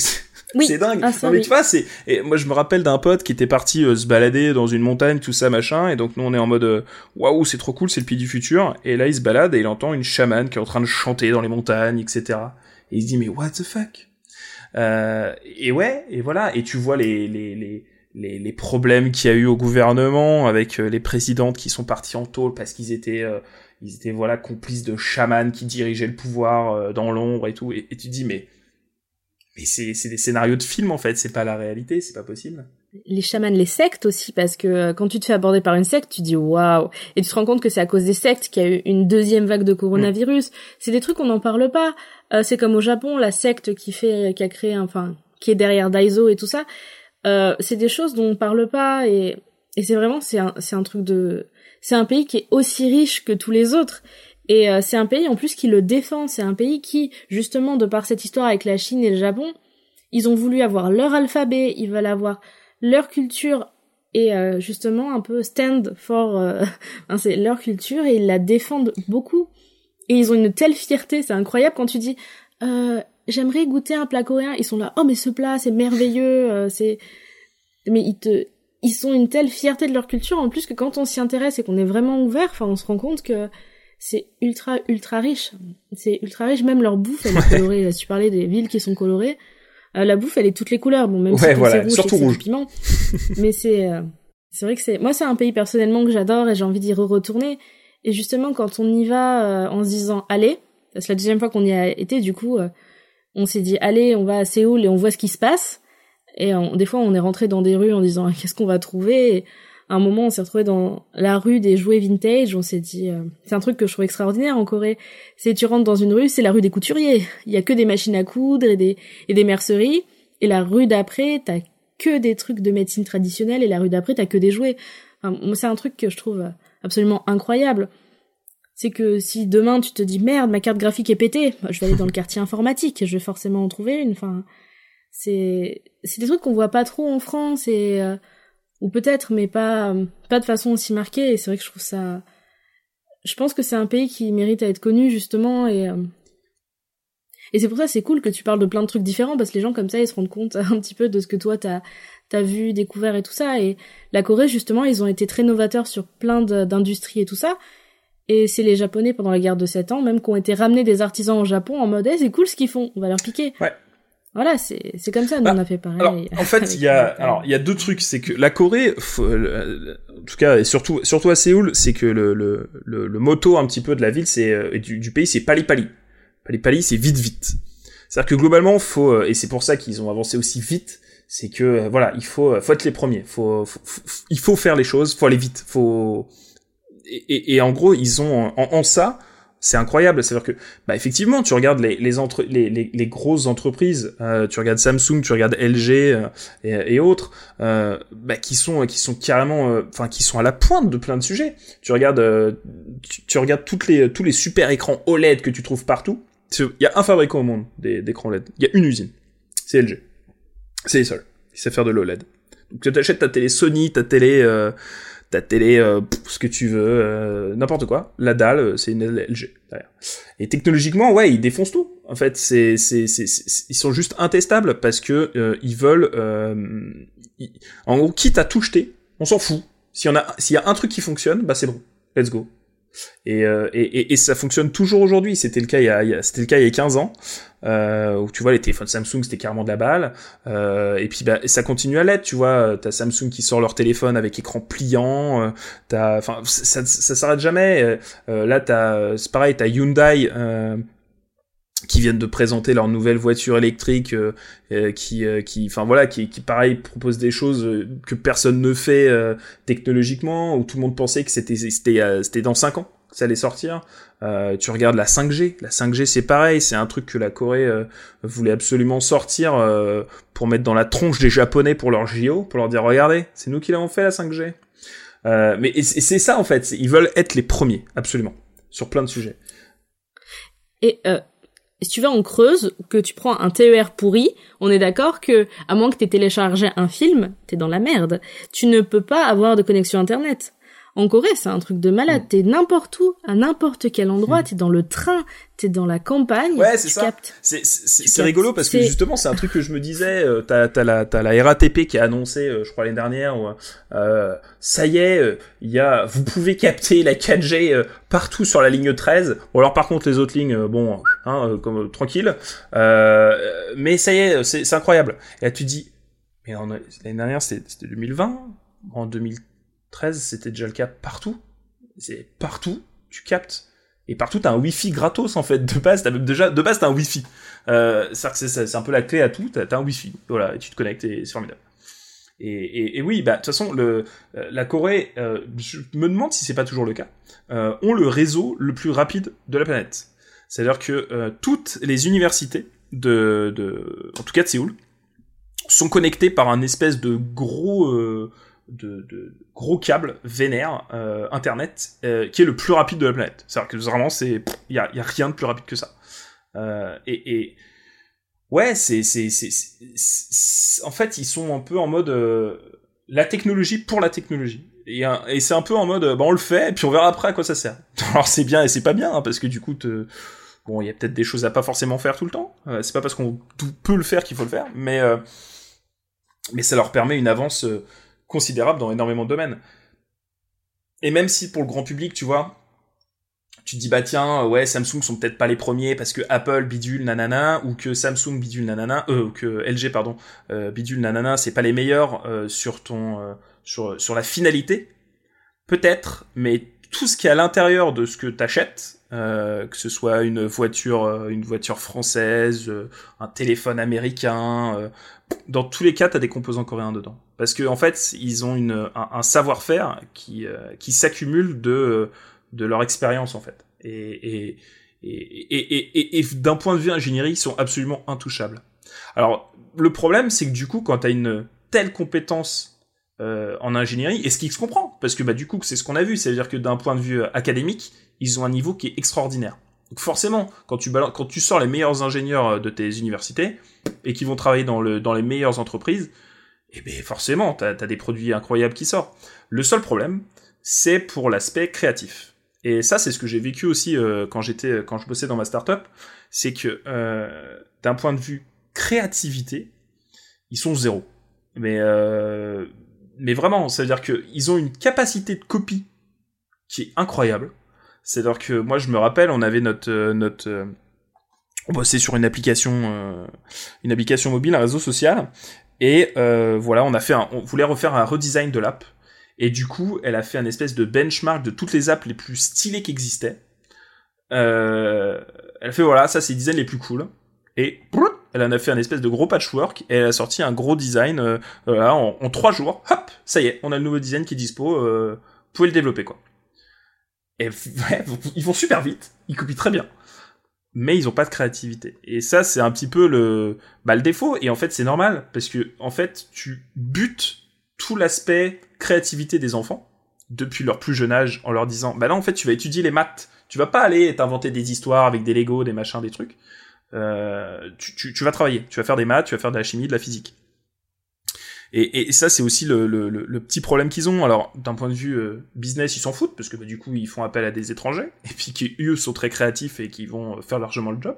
c'est dingue. Ah, mais tu vois, c'est. Et moi, je me rappelle d'un pote qui était parti euh, se balader dans une montagne, tout ça, machin. Et donc, nous, on est en mode euh, waouh, c'est trop cool, c'est le pays du futur. Et là, il se balade et il entend une chamane qui est en train de chanter dans les montagnes, etc. Et il se dit, mais what the fuck? Euh, Et ouais, et voilà. Et tu vois les les les les, les problèmes qu'il y a eu au gouvernement avec euh, les présidentes qui sont parties en tôle parce qu'ils étaient ils étaient voilà complices de chamans qui dirigeaient le pouvoir dans l'ombre et tout. Et, et tu dis mais mais c'est c'est des scénarios de films en fait, c'est pas la réalité, c'est pas possible. Les chamans, les sectes aussi, parce que euh, quand tu te fais aborder par une secte, tu dis waouh, et tu te rends compte que c'est à cause des sectes qu'il y a eu une deuxième vague de coronavirus. C'est des trucs qu'on n'en parle pas. Euh, c'est comme au Japon, la secte qui fait, qui a créé, enfin, qui est derrière Daiso et tout ça. Euh, c'est des choses dont on parle pas et et c'est vraiment c'est un c'est un truc de c'est un pays qui est aussi riche que tous les autres et euh, c'est un pays en plus qui le défend. C'est un pays qui, justement, de par cette histoire avec la Chine et le Japon, ils ont voulu avoir leur alphabet, ils veulent avoir leur culture et euh, justement un peu stand for euh, c'est leur culture et ils la défendent beaucoup. Et ils ont une telle fierté, c'est incroyable quand tu dis j'aimerais goûter un plat coréen, ils sont là oh mais ce plat c'est merveilleux, c'est mais ils te ils sont une telle fierté de leur culture en plus que quand on s'y intéresse et qu'on est vraiment ouvert, enfin on se rend compte que c'est ultra ultra riche. C'est ultra riche, même leur bouffe elle est colorée. tu parlais des villes qui sont colorées. Euh, la bouffe elle est toutes les couleurs, bon même si c'est rouge, surtout rouge. Piment. mais c'est euh, c'est vrai que c'est moi c'est un pays personnellement que j'adore et j'ai envie d'y retourner. Et justement quand on y va euh, en se disant allez, c'est la deuxième fois qu'on y a été du coup, on s'est dit allez on va à Séoul et on voit ce qui se passe. Et des fois on est rentré dans des rues en disant qu'est-ce qu'on va trouver? Un moment, on s'est retrouvé dans la rue des jouets vintage. On s'est dit, euh, c'est un truc que je trouve extraordinaire en Corée. C'est tu rentres dans une rue, c'est la rue des couturiers. Il y a que des machines à coudre et des et des merceries. Et la rue d'après, t'as que des trucs de médecine traditionnelle. Et la rue d'après, t'as que des jouets. Enfin, c'est un truc que je trouve absolument incroyable. C'est que si demain tu te dis merde, ma carte graphique est pétée, bah, je vais aller dans le quartier informatique, je vais forcément en trouver une. Enfin, c'est c'est des trucs qu'on voit pas trop en France et euh, ou peut-être, mais pas pas de façon aussi marquée. Et c'est vrai que je trouve ça. Je pense que c'est un pays qui mérite à être connu justement et euh, et c'est pour ça c'est cool que tu parles de plein de trucs différents parce que les gens comme ça ils se rendent compte un petit peu de ce que toi t'as t'as vu, découvert et tout ça. Et la Corée justement ils ont été très novateurs sur plein d'industries et tout ça. Et c'est les Japonais pendant la guerre de 7 ans même qui ont été ramenés des artisans au Japon en mode hey, c'est cool ce qu'ils font, on va leur piquer. Ouais. Voilà, c'est c'est comme ça, nous on a fait pareil. Alors, en fait, il y a alors il y a deux trucs, c'est que la Corée, en tout cas et surtout surtout à Séoul, c'est que le, le le, le motto un petit peu de la ville, c'est euh, du, du pays, c'est pali pali. Pali pali, c'est vite vite. C'est-à-dire que globalement, faut euh, et c'est pour ça qu'ils ont avancé aussi vite, c'est que euh, voilà, il faut faut être les premiers, faut, faut, il faut faire les choses, faut aller vite, faut et, et, et en gros, ils ont en, en ça c'est incroyable. C'est-à-dire que, bah, effectivement, tu regardes les les, entre, les, les, les grosses entreprises, euh, tu regardes Samsung, tu regardes LG euh, et, et, autres, euh, bah, qui sont qui sont carrément, euh, enfin, qui sont à la pointe de plein de sujets. Tu regardes, euh, tu, tu, regardes toutes les tous les super écrans OLED que tu trouves partout. Il y a un fabricant au monde d'écrans OLED. Il y a une usine, c'est LG. C'est les seuls qui savent faire de l'OLED. Donc tu achètes ta télé Sony, ta télé, euh, ta télé, euh, ce que tu veux, euh, n'importe quoi. La dalle, euh, c'est une LG. Et technologiquement, ouais, ils défoncent tout. En fait, c'est, c'est, ils sont juste intestables parce que ils veulent, en gros, quitte à tout jeter, on s'en fout. S'il y a, s'il y a un truc qui fonctionne, bah c'est bon, let's go. Et, euh, et, et, et ça fonctionne toujours aujourd'hui. C'était le cas il y a, c'était le cas il y a 15 ans, euh, où tu vois les téléphones Samsung c'était carrément de la balle. Euh, et puis bah, ça continue à l'être. Tu vois, t'as Samsung qui sort leur téléphone avec écran pliant. Euh, t'as, enfin, ça, ça, ça s'arrête jamais. Euh, euh, là, t'as, c'est pareil, t'as Hyundai. Qui viennent de présenter leur nouvelle voiture électrique euh, euh, qui euh, qui enfin voilà qui qui pareil propose des choses euh, que personne ne fait euh, technologiquement où tout le monde pensait que c'était c'était euh, c'était dans 5 ans que ça allait sortir. Tu regardes la 5G la 5G c'est pareil c'est un truc que la Corée voulait absolument sortir pour mettre dans la tronche des japonais pour leur JO pour leur dire regardez c'est nous qui l'avons fait la 5G euh, mais c'est ça en fait. Ils veulent être les premiers absolument sur plein de sujets. Et si tu vas en Creuse, que tu prends un TER pourri, on est d'accord que, à moins que t'aies téléchargé un film, t'es dans la merde. Tu ne peux pas avoir de connexion internet. En Corée, c'est un truc de malade. Mm. T'es n'importe où, à n'importe quel endroit. T'es dans le train, t'es dans la campagne. Ouais, c'est tu ça. captes. C'est rigolo parce que justement c'est un truc que je me disais. Euh, t'as t'as la la RATP qui a annoncé, euh, je crois l'année dernière, où, euh, ça y est, euh, il y a, vous pouvez capter la 4G euh, partout sur la ligne 13. Bon alors par contre les autres lignes, euh, bon, hein, euh, comme euh, tranquille. Euh, mais ça y est, c'est incroyable. Et là tu te dis, mais l'année dernière c'était c'était 2020, en 2013 c'était déjà le cas partout. C'est partout, tu captes. Et partout, t'as un Wi-Fi gratos, en fait, de base. T'as même déjà, de base, t'as un Wi-Fi. Euh, c'est- un peu la clé à tout. T'as t'as un Wi-Fi. Voilà, et tu te connectes et c'est formidable. Et, oui, bah, de toute façon, euh, la Corée, euh, je me demande si c'est pas toujours le cas, euh, ont le réseau le plus rapide de la planète. C'est-à-dire que toutes les universités de, en tout cas de Séoul, sont connectées par un espèce de gros, de, gros câble vénère euh, internet euh, qui est le plus rapide de la planète. C'est-à-dire que vraiment il y a, y a rien de plus rapide que ça. Euh, et, ouais, c'est en fait ils sont un peu en mode la technologie pour la technologie. Et, et c'est un peu en mode bah on le fait et puis on verra après à quoi ça sert. Alors c'est bien et c'est pas bien hein, parce que du coup bon il y a peut-être des choses à pas forcément faire tout le temps. Euh, c'est pas parce qu'on peut le faire qu'il faut le faire, mais mais ça leur permet une avance considérable dans énormément de domaines. Et même si pour le grand public, tu vois, tu te dis bah tiens, ouais, Samsung sont peut-être pas les premiers parce que Apple bidule nanana ou que Samsung bidule nanana, euh, que LG pardon euh, bidule nanana, c'est pas les meilleurs euh, sur ton euh, sur sur la finalité. Peut-être, mais tout ce qui est à l'intérieur de ce que t'achètes, que ce soit une voiture, une voiture française, un téléphone américain, dans tous les cas, t'as des composants coréens dedans. Parce que en fait, ils ont une, un, savoir-faire qui, euh, qui s'accumule de, de leur expérience en fait. Et, et, et, et, d'un point de vue ingénierie, ils sont absolument intouchables. Alors, le problème, c'est que du coup, quand t'as une telle compétence euh, en ingénierie, et ce qui se comprend, parce que bah du coup, c'est ce qu'on a vu, c'est-à-dire que d'un point de vue académique, ils ont un niveau qui est extraordinaire. Donc forcément, quand tu, tu sors les meilleurs ingénieurs de tes universités et qui vont travailler dans, le, dans les meilleures entreprises, eh ben forcément, t'as as des produits incroyables qui sortent. Le seul problème, c'est pour l'aspect créatif. Et ça, c'est ce que j'ai vécu aussi euh, quand j'étais, quand je bossais dans ma startup, c'est que euh, d'un point de vue créativité, ils sont zéro. Mais euh, mais vraiment, ça veut dire que ils ont une capacité de copie qui est incroyable. C'est-à-dire que moi, je me rappelle, on avait notre euh, notre euh, on sur une application euh, une application mobile, un réseau social, et voilà, on a fait voulait refaire un redesign de l'app. Et du coup, elle a fait un espèce de benchmark de toutes les apps les plus stylées qui existaient. Euh, elle fait voilà, ça c'est les designs les plus cool. Et elle en a fait un espèce de gros patchwork et elle a sorti un gros design euh, en, trois jours. Hop, ça y est, on a le nouveau design qui est dispo. Vous pouvez le développer quoi. Et ouais, ils vont super vite, ils copient très bien, mais ils ont pas de créativité. Et ça, c'est un petit peu le, bah, le défaut. Et en fait, c'est normal parce que en fait, tu butes tout l'aspect créativité des enfants depuis leur plus jeune âge en leur disant, bah là, en fait, tu vas étudier les maths. Tu vas pas aller t'inventer des histoires avec des Lego, des machins, des trucs. Euh, tu, tu, tu vas travailler, tu vas faire des maths, tu vas faire de la chimie, de la physique. Et, et ça, c'est aussi le, le, le, petit problème qu'ils ont. Alors, d'un point de vue euh, business, ils s'en foutent parce que bah, du coup, ils font appel à des étrangers et puis qui eux sont très créatifs et qui vont faire largement le job.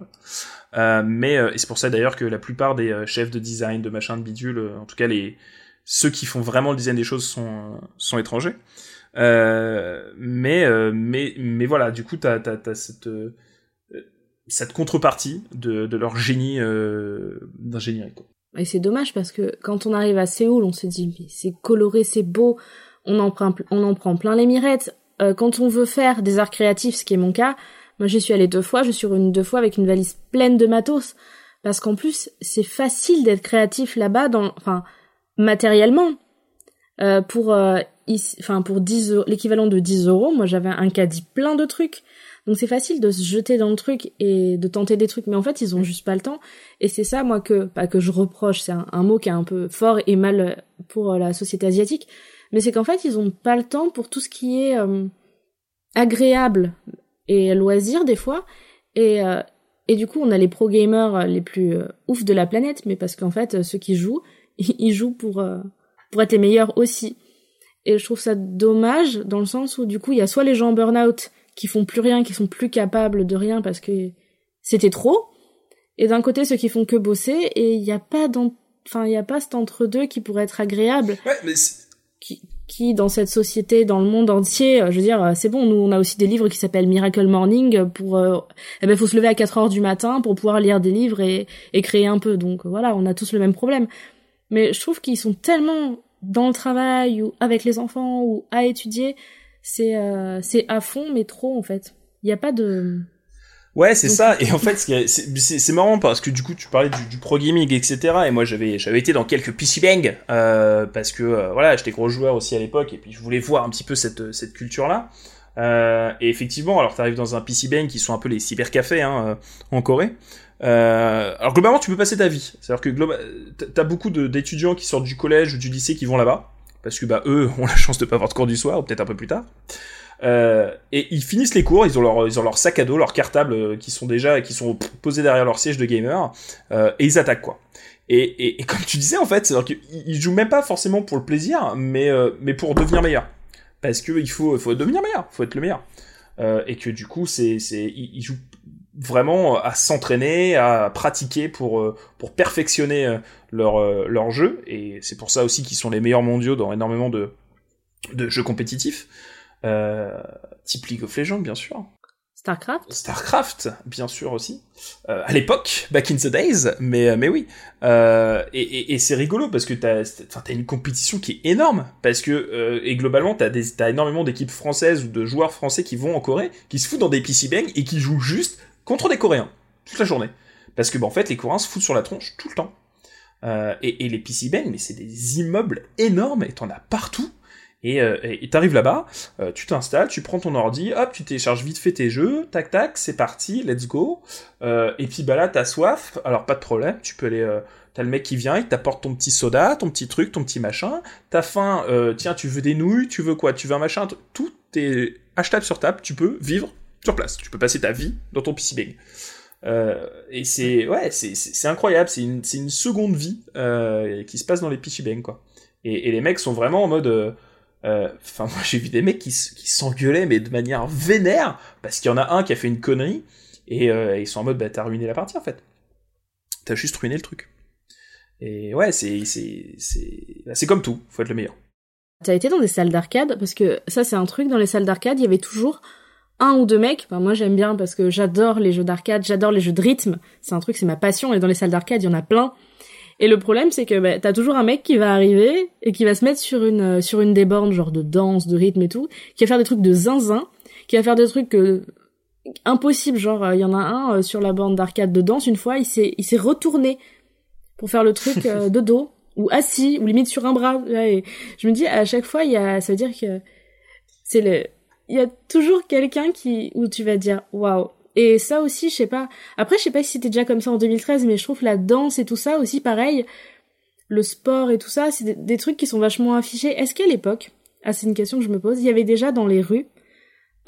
Euh, mais euh, et c'est pour ça d'ailleurs que la plupart des euh, chefs de design, de machin, de bidule, en tout cas les ceux qui font vraiment le design des choses sont sont étrangers. mais mais mais voilà, du coup, t'as t'as, t'as cette cette contrepartie de, de leur génie d'ingénierie. Quoi. Et c'est dommage parce que quand on arrive à Séoul, on se dit mais c'est coloré, c'est beau, on en prend, on en prend plein les mirettes. Euh, quand on veut faire des arts créatifs, ce qui est mon cas, moi j'y suis allée deux fois, je suis revenue deux fois avec une valise pleine de matos. Parce qu'en plus, c'est facile d'être créatif là-bas, dans, enfin, matériellement. Euh, pour, euh, enfin, pour 10 l'équivalent de 10 euros, moi j'avais un caddie plein de trucs. Donc c'est facile de se jeter dans le truc et de tenter des trucs, mais en fait ils ont juste pas le temps. Et c'est ça moi que pas que je reproche, c'est un, mot qui est un peu fort et mal pour euh, la société asiatique, mais c'est qu'en fait ils ont pas le temps pour tout ce qui est euh, agréable et loisir des fois. Et euh, et du coup on a les pro gamers les plus ouf de la planète, mais parce qu'en fait ceux qui jouent ils jouent pour pour être les meilleurs aussi. Et je trouve ça dommage dans le sens où du coup il y a soit les gens en burn-out qui font plus rien, qui sont plus capables de rien parce que c'était trop. Et d'un côté, ceux qui font que bosser, et il n'y a pas enfin, il y a pas cet entre-deux qui pourrait être agréable. Ouais, mais qui, qui, dans cette société, dans le monde entier, euh, je veux dire, euh, c'est bon, nous, on a aussi des livres qui s'appellent Miracle Morning pour, euh, eh ben, faut se lever à 4 heures du matin pour pouvoir lire des livres et, et créer un peu. Donc, voilà, on a tous le même problème. Mais je trouve qu'ils sont tellement dans le travail ou avec les enfants ou à étudier c'est euh, c'est à fond mais trop en fait. Il y a pas de Ouais, c'est ça. Et en fait, c'est marrant parce que du coup, tu parlais du, pro gaming, etc. Et moi, j'avais j'avais été dans quelques PC Bang euh, parce que euh, voilà, j'étais gros joueur aussi à l'époque et puis je voulais voir un petit peu cette cette culture là. Euh, et effectivement, alors t'arrives dans un PC Bang qui sont un peu les cybercafés hein, euh, en Corée. Euh, alors globalement, tu peux passer ta vie. C'est-à-dire que t'as beaucoup d'étudiants qui sortent du collège ou du lycée qui vont là-bas parce que bah eux ont la chance de pas avoir de cours du soir, ou peut-être un peu plus tard. Euh, et ils finissent les cours, ils ont leur, ils ont leur sac à dos, leurs cartables euh, qui sont déjà, qui sont posés derrière leur siège de gamer, euh, et ils attaquent quoi. Et, et, comme tu disais en fait, qu'ils jouent même pas forcément pour le plaisir, mais euh, mais pour devenir meilleur. Parce que il faut, faut devenir meilleur, faut être le meilleur. Et que du coup, c'est, c'est, ils, jouent vraiment à s'entraîner, à pratiquer pour euh, pour perfectionner euh, leur euh, leur jeu et c'est pour ça aussi qu'ils sont les meilleurs mondiaux dans énormément de de jeux compétitifs euh, type League of Legends bien sûr. Starcraft? Starcraft, bien sûr aussi. Euh, à l'époque, back in the days, mais mais oui. Euh, et, et, et c'est rigolo parce que t'as as une compétition qui est énorme parce que et globalement t'as des t'as énormément d'équipes françaises ou de joueurs français qui vont en Corée, qui se foutent dans des PC bang et qui jouent juste contre des Coréens toute la journée. Parce que, bah, en fait, les Coréens se foutent sur la tronche tout le temps. Euh, et, les Ben, mais c'est des immeubles énormes et t'en as partout. Et euh, t'arrives là-bas, euh, tu t'installes, tu prends ton ordi, hop, tu télécharges vite fait tes jeux, tac tac, c'est parti, let's go. Euh, et puis bah là, t'as soif, alors pas de problème, tu peux aller, t'as le mec qui vient, il t'apporte ton petit soda, ton petit truc, ton petit machin. T'as faim, tiens, tu veux des nouilles, tu veux quoi, tu veux un machin, tout est achetable sur table, tu peux vivre sur place. Tu peux passer ta vie dans ton PC Bang. Euh, et c'est ouais, c'est incroyable. C'est une, une seconde vie euh, qui se passe dans les PC Bang quoi. Et, les mecs sont vraiment en mode. Euh, enfin, moi j'ai vu des mecs qui, s'engueulaient mais de manière vénère parce qu'il y en a un qui a fait une connerie et ils sont en mode bah t'as ruiné la partie en fait. T'as juste ruiné le truc. Et ouais, c'est bah, c'est comme tout. Faut être le meilleur. T'as été dans des salles d'arcade parce que ça c'est un truc dans les salles d'arcade il y avait toujours un ou deux mecs. moi j'aime bien parce que j'adore les jeux d'arcade, j'adore les jeux de rythme. C'est un truc, c'est ma passion. Et dans les salles d'arcade, il y en a plein. Et le problème, c'est que bah, t'as toujours un mec qui va arriver et qui va se mettre sur une euh, sur une des bornes, genre de danse, de rythme et tout, qui va faire des trucs de zinzin, qui va faire des trucs que impossibles. Genre, euh, il y en a un euh, sur la borne d'arcade de danse une fois, il s'est il s'est retourné pour faire le truc de dos ou assis ou limite sur un bras. Et je me dis à chaque fois, il y a, ça veut dire que c'est le il y a toujours quelqu'un qui où tu vas dire waouh. Et ça aussi, je sais pas. Après, je sais pas si c'était déjà comme ça en 2013, mais je trouve la danse et tout ça aussi pareil. Le sport et tout ça, c'est des, trucs qui sont vachement affichés. Est-ce qu'à l'époque, ah c'est une question que je me pose, il y avait déjà dans les rues,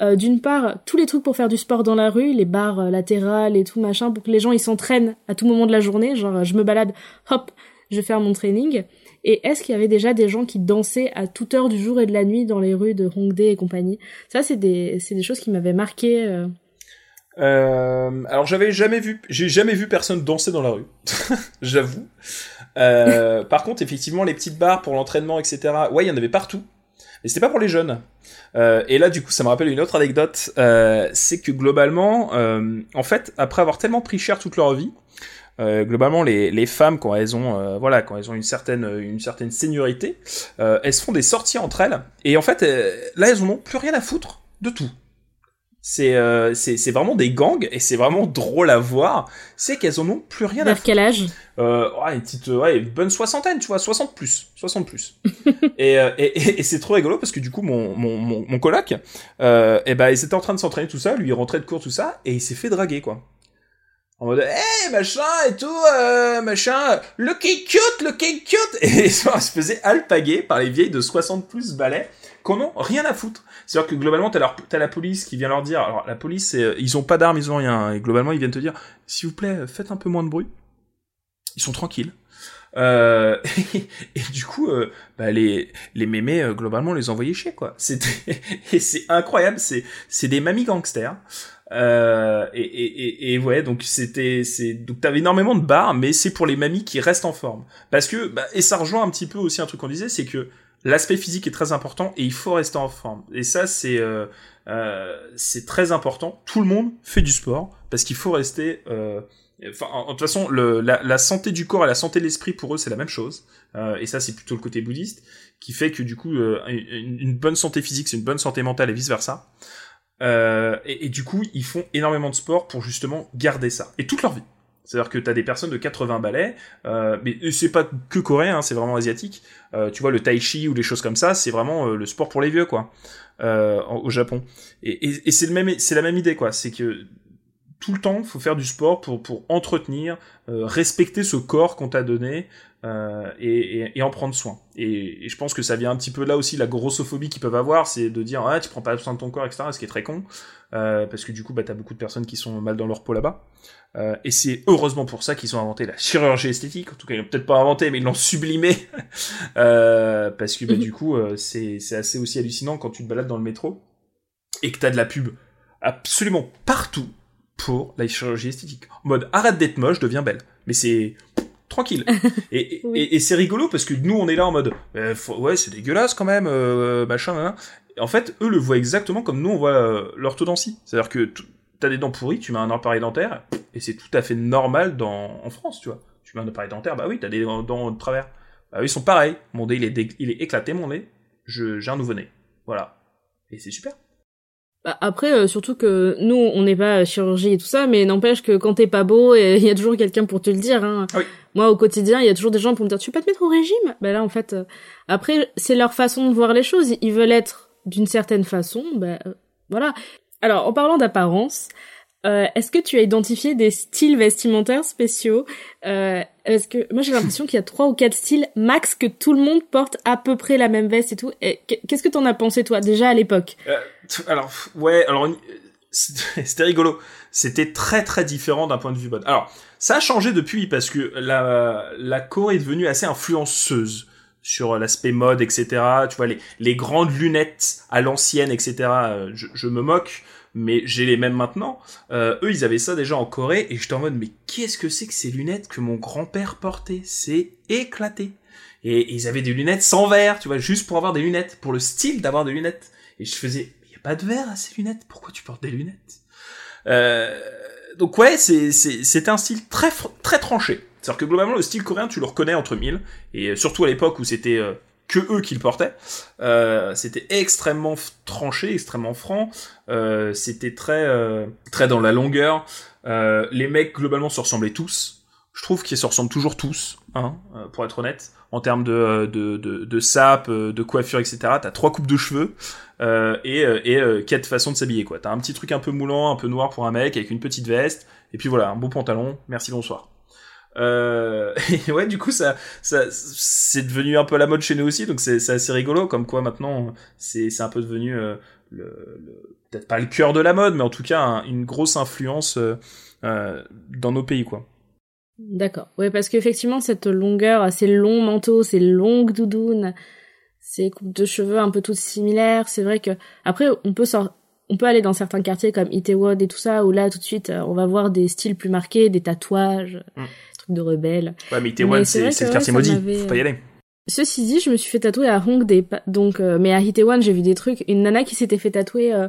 euh, d'une part, tous les trucs pour faire du sport dans la rue, les barres euh, latérales et tout machin, pour que les gens ils s'entraînent à tout moment de la journée. Genre, je me balade, hop, je vais faire mon training. Et est-ce qu'il y avait déjà des gens qui dansaient à toute heure du jour et de la nuit dans les rues de Hongdae et compagnie? Ça, c'est des, des choses qui m'avaient marqué. Euh. Euh, alors j'avais jamais vu, j'ai jamais vu personne danser dans la rue, j'avoue. Euh, par contre, effectivement, les petites barres pour l'entraînement, etc. Ouais, il y en avait partout. Mais c'était pas pour les jeunes. Et là, du coup, ça me rappelle une autre anecdote. C'est que globalement, en fait, après avoir tellement pris cher toute leur vie, euh, globalement, les, les, femmes, quand elles ont, euh, voilà, quand elles ont une certaine, une certaine seniorité, euh, elles se font des sorties entre elles. Et en fait, là, elles n'ont plus rien à foutre de tout. C'est euh, c'est vraiment des gangs et c'est vraiment drôle à voir. C'est qu'elles en ont plus rien à Vers quel âge? Euh, ouais, une petite ouais, une bonne soixantaine, tu vois, 60 plus, 60 plus. et, et, et, et c'est trop rigolo parce que du coup mon mon mon, mon coloc euh, et ben ils étaient en train de s'entraîner tout ça, lui il rentrait de cours tout ça et il s'est fait draguer quoi. En mode, hey, machin et tout, euh, machin, le cake cute, le cake cute! Et ils se faisaient alpaguer par les vieilles de 60 plus balais qu'on ont rien à foutre. C'est-à-dire que globalement, t'as, as la police qui vient leur dire, alors la police, ils ont pas d'armes, ils ont rien, et globalement, ils viennent te dire, s'il vous plaît, faites un peu moins de bruit. Ils sont tranquilles. Euh, et, du coup, euh, bah, les les mémés euh, globalement les envoyaient chier quoi. C'était et c'est incroyable, c'est c'est des mamies gangsters. Euh, et, et, et, ouais, donc c'était, c'est, donc t'avais énormément de bars, mais c'est pour les mamies qui restent en forme. Parce que, bah, et ça rejoint un petit peu aussi un truc qu'on disait, c'est que l'aspect physique est très important et il faut rester en forme. Et ça, c'est euh, euh, c'est très important. Tout le monde fait du sport parce qu'il faut rester. Euh, enfin, en, toute façon, le, la, la, santé du corps et la santé de l'esprit pour eux, c'est la même chose. Euh, et ça, c'est plutôt le côté bouddhiste qui fait que du coup, euh, une, bonne santé physique, c'est une bonne santé mentale et vice versa. Euh, et, du coup, ils font énormément de sport pour justement garder ça et toute leur vie. C'est-à-dire que tu as des personnes de 80 balais, euh, mais c'est pas que coréen, hein, c'est vraiment asiatique. Euh, tu vois, le tai chi ou des choses comme ça, c'est vraiment euh, le sport pour les vieux, quoi, euh, au Japon. Et, et, c'est même, c'est la même idée, quoi. C'est que tout le temps, il faut faire du sport pour, pour entretenir, euh, respecter ce corps qu'on t'a donné euh, et, et, et, en prendre soin. Et, et, je pense que ça vient un petit peu là aussi la grossophobie qu'ils peuvent avoir, c'est de dire ah tu prends pas soin de ton corps, etc. Ce qui est très con, euh, parce que du coup bah t'as beaucoup de personnes qui sont mal dans leur peau là-bas. Euh, et c'est heureusement pour ça qu'ils ont inventé la chirurgie esthétique. En tout cas, ils l'ont peut-être pas inventé, mais ils l'ont sublimé. euh, parce que bah, du coup, euh, c'est assez aussi hallucinant quand tu te balades dans le métro et que t'as de la pub absolument partout pour la chirurgie esthétique. En mode arrête d'être moche, deviens belle. Mais c'est tranquille. Et, oui. et, et c'est rigolo parce que nous on est là en mode euh, ouais c'est dégueulasse quand même euh, machin. Hein. En fait eux le voient exactement comme nous on voit euh, l'orthodontie. C'est-à-dire que t'as des dents pourries, tu mets un appareil dentaire, et c'est tout à fait normal dans, en France, tu vois. Tu mets un appareil dentaire, bah oui, t'as des dents de travers. Bah oui, ils sont pareils. Mon nez, il est, il est éclaté, mon nez. Je, j'ai un nouveau nez. Voilà. Et c'est super. Bah après, euh, surtout que nous, on n'est pas chirurgie et tout ça, mais n'empêche que quand t'es pas beau, il y a toujours quelqu'un pour te le dire. Hein. Oui. Moi, au quotidien, il y a toujours des gens pour me dire, tu peux pas te mettre au régime? Bah là, en fait, euh, après, c'est leur façon de voir les choses. Ils veulent être d'une certaine façon, bah euh, voilà. Alors, en parlant d'apparence, euh, est-ce que tu as identifié des styles vestimentaires spéciaux? Euh, Est-ce que moi j'ai l'impression qu'il y a trois ou quatre styles max que tout le monde porte à peu près la même veste et tout. Qu'est-ce que t'en as pensé toi déjà à l'époque? Euh, Alors ouais, alors c'était rigolo. C'était très très différent d'un point de vue mode. Alors ça a changé depuis parce que la la Corée est devenue assez influenceuse sur l'aspect mode, etc. Tu vois, les, les grandes lunettes à l'ancienne, etc. Euh, je, je, me moque, mais j'ai les mêmes maintenant. Euh, eux, ils avaient ça déjà en Corée, et j'étais en mode, mais qu'est-ce que c'est que ces lunettes que mon grand-père portait? C'est éclaté. Et, ils avaient des lunettes sans verre, tu vois, juste pour avoir des lunettes, pour le style d'avoir des lunettes. Et je faisais, il y a pas de verre à ces lunettes, pourquoi tu portes des lunettes? Euh, Donc ouais, c'est un style très très tranché. C'est-à-dire que globalement, le style coréen, tu le reconnais entre mille, et surtout à l'époque où c'était euh, que eux qui le portaient, euh, c'était extrêmement tranché, extrêmement franc, euh, c'était très euh, très dans la longueur. Les mecs globalement se ressemblaient tous. Je trouve qu'ils se ressemblent toujours tous, hein, pour être honnête, en termes de de, de, de sap, de coiffure, etc. T'as trois coupes de cheveux et et quatre façons de s'habiller quoi. T'as un petit truc un peu moulant, un peu noir pour un mec avec une petite veste, et puis voilà, un beau pantalon. Merci, bonsoir. Euh, et ouais, du coup, ça, ça, c'est devenu un peu la mode chez nous aussi, donc c'est, assez rigolo, comme quoi maintenant, c'est, c'est un peu devenu euh, le, le peut-être pas le cœur de la mode, mais en tout cas un, une grosse influence euh, euh dans nos pays, quoi. D'accord. Ouais, parce qu'effectivement, cette longueur, ces longs manteaux, ces longues doudounes, ces coupes de cheveux un peu toutes similaires, c'est vrai que après on peut sortir on peut aller dans certains quartiers comme Itaewon et tout ça où là tout de suite on va voir des styles plus marqués, des tatouages, mm. De rebelles. Ouais, mais Itaewon c'est le quartier maudit, faut pas y aller. Ceci dit, je me suis fait tatouer à Hongdae, donc euh, mais à Itaewon j'ai vu des trucs, une nana qui s'était fait tatouer euh,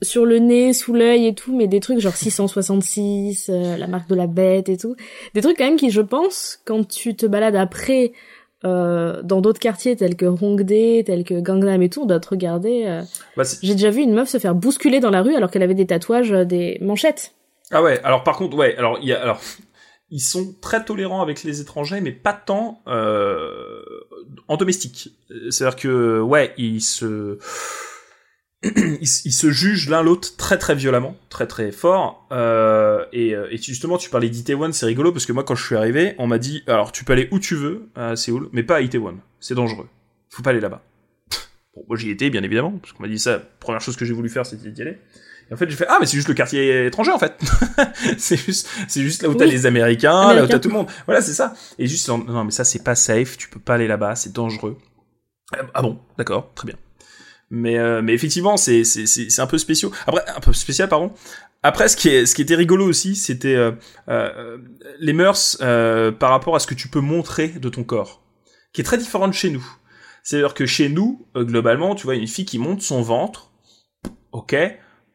sur le nez, sous l'œil et tout, mais des trucs genre 666, euh, la marque de la bête et tout, des trucs quand même qui je pense quand tu te balades après euh, dans d'autres quartiers tels que Hongdae, tels que Gangnam et tout, on doit te regarder. Euh. Bah, J'ai déjà vu une meuf se faire bousculer dans la rue alors qu'elle avait des tatouages, euh, des manchettes. Ah ouais, alors par contre, ouais, alors il y a, alors ils sont très tolérants avec les étrangers, mais pas tant euh, en domestique. C'est-à-dire que ouais, ils se ils, se jugent l'un l'autre très très violemment, très très fort. Euh, et, euh, et, justement, tu parlais d'Itaewon, c'est rigolo parce que moi, quand je suis arrivé, on m'a dit alors tu peux aller où tu veux à Séoul, mais pas à Itaewon, c'est dangereux. Faut pas aller là-bas. Bon, moi j'y étais bien évidemment parce qu'on m'a dit ça. Première chose que j'ai voulu faire, c'était d'y aller. Et en fait, j'ai fait ah mais c'est juste le quartier étranger en fait. c'est juste c'est juste là où t'as les Américains, là où t'as tout le monde. Voilà, c'est ça. Et juste non mais ça c'est pas safe, tu peux pas aller là-bas, c'est dangereux. Ah bon, d'accord, très bien. Mais, euh, mais effectivement, c'est, c'est, c'est, un peu spécial. Après, un peu spécial, pardon. Après, ce qui, est, ce qui était rigolo aussi, c'était euh, euh, les mœurs euh, par rapport à ce que tu peux montrer de ton corps, qui est très différent de chez nous. C'est-à-dire que chez nous, euh, globalement, tu vois une fille qui monte son ventre, ok.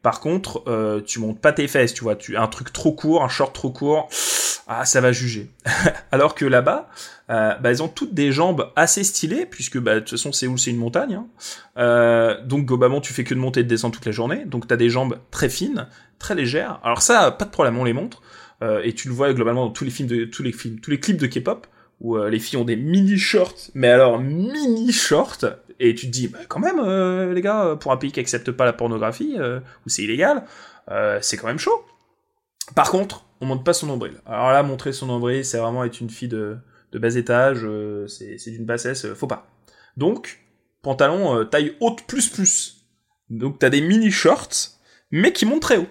Par contre, euh, tu montes pas tes fesses, tu vois. Tu un truc trop court, un short trop court, ah ça va juger. Alors que là-bas, euh, bah, elles ont toutes des jambes assez stylées puisque bah, de toute façon c'est où c'est une montagne. Hein. Euh, donc globalement tu fais que de monter et de descendre toute la journée. Donc t'as des jambes très fines, très légères. Alors ça pas de problème, on les montre et tu le vois globalement dans tous les films de tous les films, tous les clips de K-pop où les filles ont des mini shorts, mais alors mini shorts et tu te dis bah, quand même euh, les gars pour un pays qui accepte pas la pornographie où c'est illégal, c'est quand même chaud. Par contre, on montre pas son nombril. Alors là, montrer son nombril, c'est vraiment être une fille de, de bas étage, euh, c'est d'une bassesse, euh, faut pas. Donc, pantalon euh, taille haute plus plus. Donc t'as des mini shorts, mais qui montent très haut.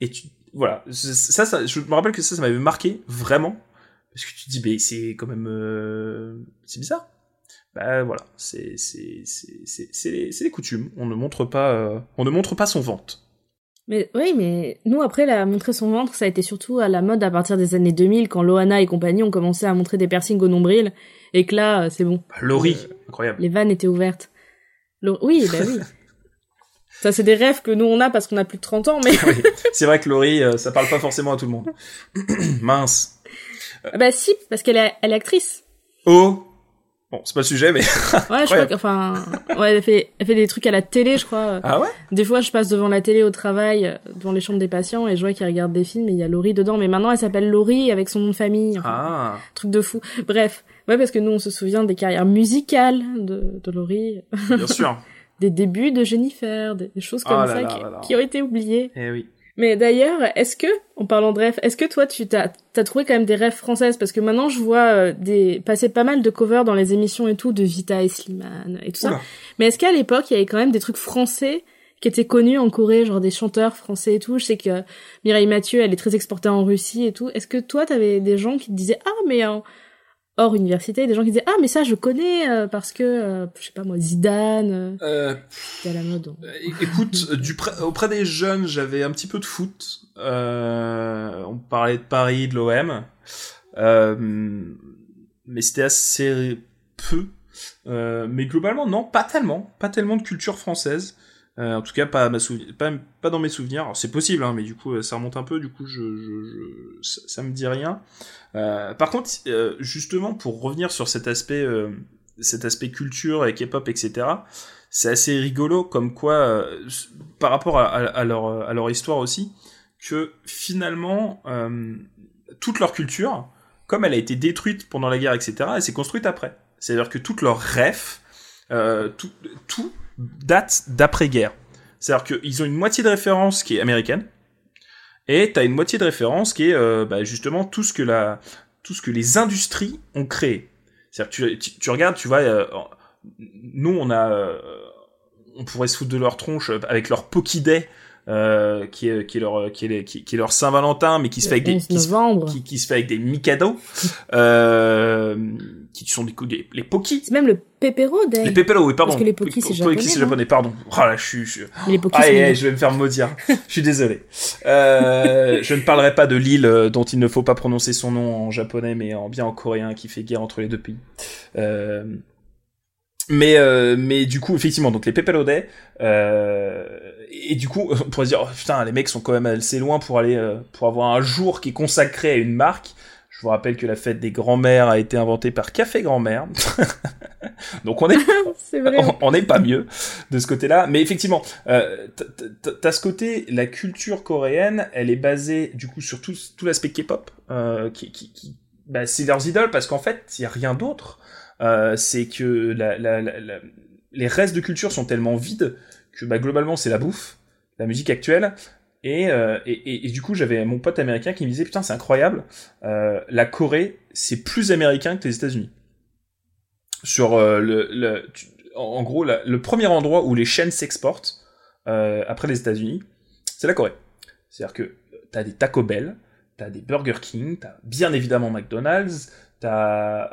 Et tu, voilà, ça, ça, je me rappelle que ça, ça m'avait marqué vraiment, parce que tu te dis, mais c'est quand même, c'est bizarre. Bah voilà, c'est c'est c'est c'est les, coutumes. On ne montre pas, on ne montre pas son ventre. Mais oui, mais nous après la montrer son ventre, ça a été surtout à la mode à partir des années 2000 quand Loana et compagnie ont commencé à montrer des piercings au nombril et que là c'est bon. Bah, Laurie, euh, incroyable. Les vannes étaient ouvertes. Oui, bah oui. ça c'est des rêves que nous on a parce qu'on a plus de 30 ans mais C'est vrai que Laurie euh, ça parle pas forcément à tout le monde. Mince. Bah si parce qu'elle est, elle est actrice. Oh, Bon, c'est pas le sujet, mais. ouais, je crois qu'enfin, ouais, elle fait, elle fait des trucs à la télé, je crois. Ah ouais? Des fois, je passe devant la télé au travail, devant les chambres des patients, et je vois qu'ils regardent des films, et il y a Laurie dedans. Mais maintenant, elle s'appelle Laurie avec son nom de famille. ah. Truc de fou. Bref. Ouais, parce que nous, on se souvient des carrières musicales de, de Laurie. Bien sûr. des débuts de Jennifer, des, choses comme ah ça qui, qui, ont été oubliées. Eh oui. Mais d'ailleurs, est-ce que, en parlant de rêves, est-ce que toi tu t'as as trouvé quand même des rêves françaises? Parce que maintenant je vois euh, des passer pas mal de covers dans les émissions et tout de Vita et Slimane et tout ça. Mais est-ce qu'à l'époque il y avait quand même des trucs français qui étaient connus en Corée, genre des chanteurs français et tout? Je sais que Mireille Mathieu, elle est très exportée en Russie et tout. Est-ce que toi, t'avais des gens qui te disaient ah mais hors université, des gens qui disaient ah mais ça je connais euh, parce que euh, je sais pas moi Zidane euh, à la mode. écoute, du auprès des jeunes, j'avais un petit peu de foot. on parlait de Paris, de l'OM, mais c'était assez peu. mais globalement non, pas tellement, pas tellement de culture française. En tout cas, pas, dans mes souvenirs. C'est possible, hein, mais du coup, ça remonte un peu. Du coup, je, je, ça, me dit rien. Euh, par contre, euh, justement, pour revenir sur cet aspect, euh, cet aspect culture et K-pop, etc., c'est assez rigolo, comme quoi, par rapport à, leur, histoire aussi, que finalement, toute leur culture, comme elle a été détruite pendant la guerre, etc., elle s'est construite après. C'est-à-dire que toute leur rêve, tout, tout date d'après-guerre. C'est-à-dire qu'ils ont une moitié de référence qui est américaine, et tu as une moitié de référence qui est euh, bah, justement tout ce que la, tout ce que les industries ont créé. C'est-à-dire tu, tu, regardes, tu vois, euh, nous on a, euh, on pourrait se foutre de leur tronche avec leur Pokiday euh, qui est qui est leur qui est, qui, est leur Saint-Valentin, mais qui se fait avec des qui se, qui, se, fait avec des Mikado, euh, qui sont des coups les Poki. C'est même le Pepero Day. Les Pepero, oui, pardon. Parce que les Poki c'est japonais. c'est japonais, pardon. Oh là, je suis. Je... Les Poki, ah, je vais me faire maudire. je suis désolé. Euh, je ne parlerai pas de l'île euh, dont il ne faut pas prononcer son nom en japonais, mais en bien en coréen, qui fait guerre entre les deux pays. Euh, mais euh, mais du coup effectivement donc les Day euh, et du coup on pourrait se dire oh, putain les mecs sont quand même assez loin pour aller euh, pour avoir un jour qui est consacré à une marque. Je vous rappelle que la fête des grands-mères a été inventée par Café Grand-mère. donc on est, on n'est pas mieux de ce côté-là. Mais effectivement, euh, t'as ce côté, la culture coréenne, elle est basée du coup sur tout, tout l'aspect K-pop, euh, qui, qui, qui bah, c'est leurs idoles parce qu'en fait, il y a rien d'autre. Euh, c'est que la, la, la, les restes de culture sont tellement vides bah, globalement c'est la bouffe, la musique actuelle. Et, euh, et, et, du coup, j'avais mon pote américain qui me disait putain, c'est incroyable, euh, la Corée, c'est plus américain que les États-Unis. Sur euh, le, le en gros, le premier endroit où les chaînes s'exportent après les États-Unis, c'est la Corée. C'est-à-dire que t'as des Taco Bell, t'as des Burger King, t'as bien évidemment McDonald's,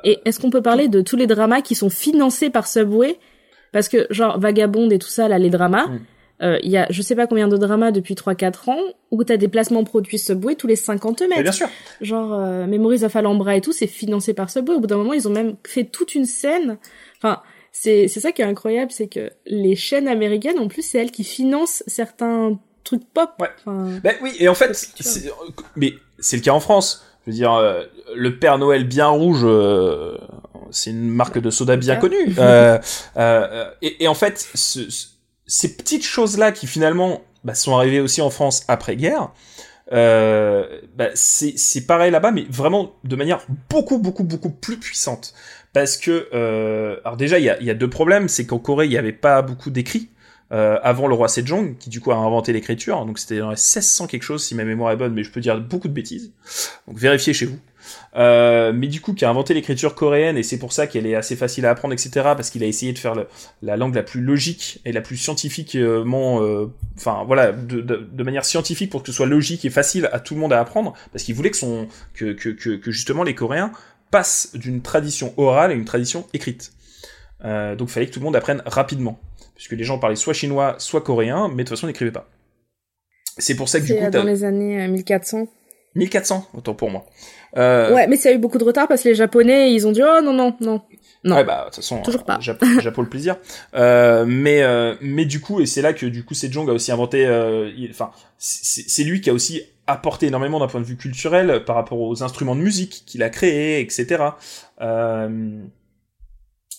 et est-ce qu'on peut parler de tous les dramas qui sont financés par Subway Parce que, genre, Vagabond et tout ça, là, les dramas, mm. euh, il y a je sais pas combien de dramas depuis 3-4 ans où t'as des placements produits Subway tous les 50 mètres. bien sûr. Genre, euh, Memories of Alhambra et tout, c'est financé par Subway. Au bout d'un moment, ils ont même fait toute une scène. Enfin, c'est c'est ça qui est incroyable, c'est que les chaînes américaines, en plus, c'est elles qui financent certains trucs pop. Ouais. Ben oui, et en fait, mais c'est le cas en France. Je veux dire, euh, le Père Noël bien rouge, euh, c'est une marque de soda bien connue. Euh, et, et, en fait, ce, ces petites choses-là qui finalement bah, sont arrivées aussi en France après-guerre, bah, c'est pareil là-bas, mais vraiment de manière beaucoup, beaucoup, beaucoup plus puissante. Parce que, alors déjà, il y a, y a, deux problèmes. C'est qu'en Corée, il n'y avait pas beaucoup d'écrits. Euh, avant le roi Sejong, qui du coup a inventé l'écriture, donc c'était dans les 1600 quelque chose si ma mémoire est bonne, mais je peux dire beaucoup de bêtises, donc vérifiez chez vous. Euh, mais du coup qui a inventé l'écriture coréenne et c'est pour ça qu'elle est assez facile à apprendre, etc. Parce qu'il a essayé de faire le, la langue la plus logique et la plus scientifiquement, euh, enfin voilà, de, de, de, manière scientifique pour que ce soit logique et facile à tout le monde à apprendre, parce qu'il voulait que son que, que, que, que justement les Coréens passent d'une tradition orale à une tradition écrite. Euh, donc il fallait que tout le monde apprenne rapidement puisque les gens parlaient soit chinois, soit coréen, mais de toute façon, ils n'écrivaient pas. C'est pour ça que du coup... dans les années 1400. Euh, 1400, autant pour moi. Euh... Ouais, mais ça a eu beaucoup de retard parce que les Japonais, ils ont dit oh non non non. Non. Ouais bah de toute façon toujours pas. Euh, Japon le plaisir. Euh, mais euh, mais du coup et c'est là que du coup Sejong a aussi inventé. Euh, enfin c'est lui qui a aussi apporté énormément d'un point de vue culturel par rapport aux instruments de musique qu'il a créés, etc. Euh,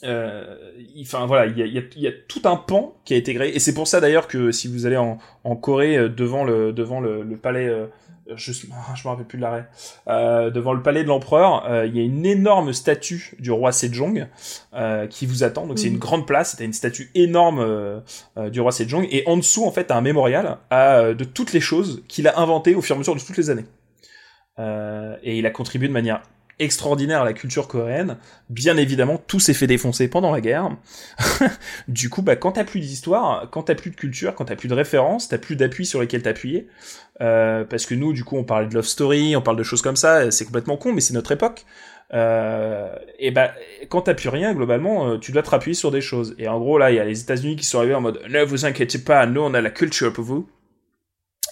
euh, enfin voilà, il y a, y, a, y a, tout un pan qui a été créé, et c'est pour ça d'ailleurs que si vous allez en, en Corée euh, devant le devant le, le palais, euh, je je me rappelle plus de l'arrêt, euh, devant le palais de l'empereur, il y a une énorme statue du roi Sejong qui vous attend. Donc c'est une mm. grande place, c'était une statue énorme du roi Sejong, et en dessous en fait un mémorial à, de toutes les choses qu'il a inventées au fur et à mesure de toutes les années. et il a contribué de manière extraordinaire à la culture coréenne. Bien évidemment, tout s'est fait défoncer pendant la guerre. du coup, bah, quand t'as plus d'histoire, quand t'as plus de culture, quand t'as plus de références, t'as plus d'appui sur lesquels t'appuyer. Euh, parce que nous, du coup, on parle de love story, on parle de choses comme ça, c'est complètement con, mais c'est notre époque. Euh, et bah, quand t'as plus rien, globalement, euh, tu dois te rappuyer sur des choses. Et en gros, là, il y a les États-Unis qui sont arrivés en mode, ne vous inquiétez pas, nous, on a la culture pour vous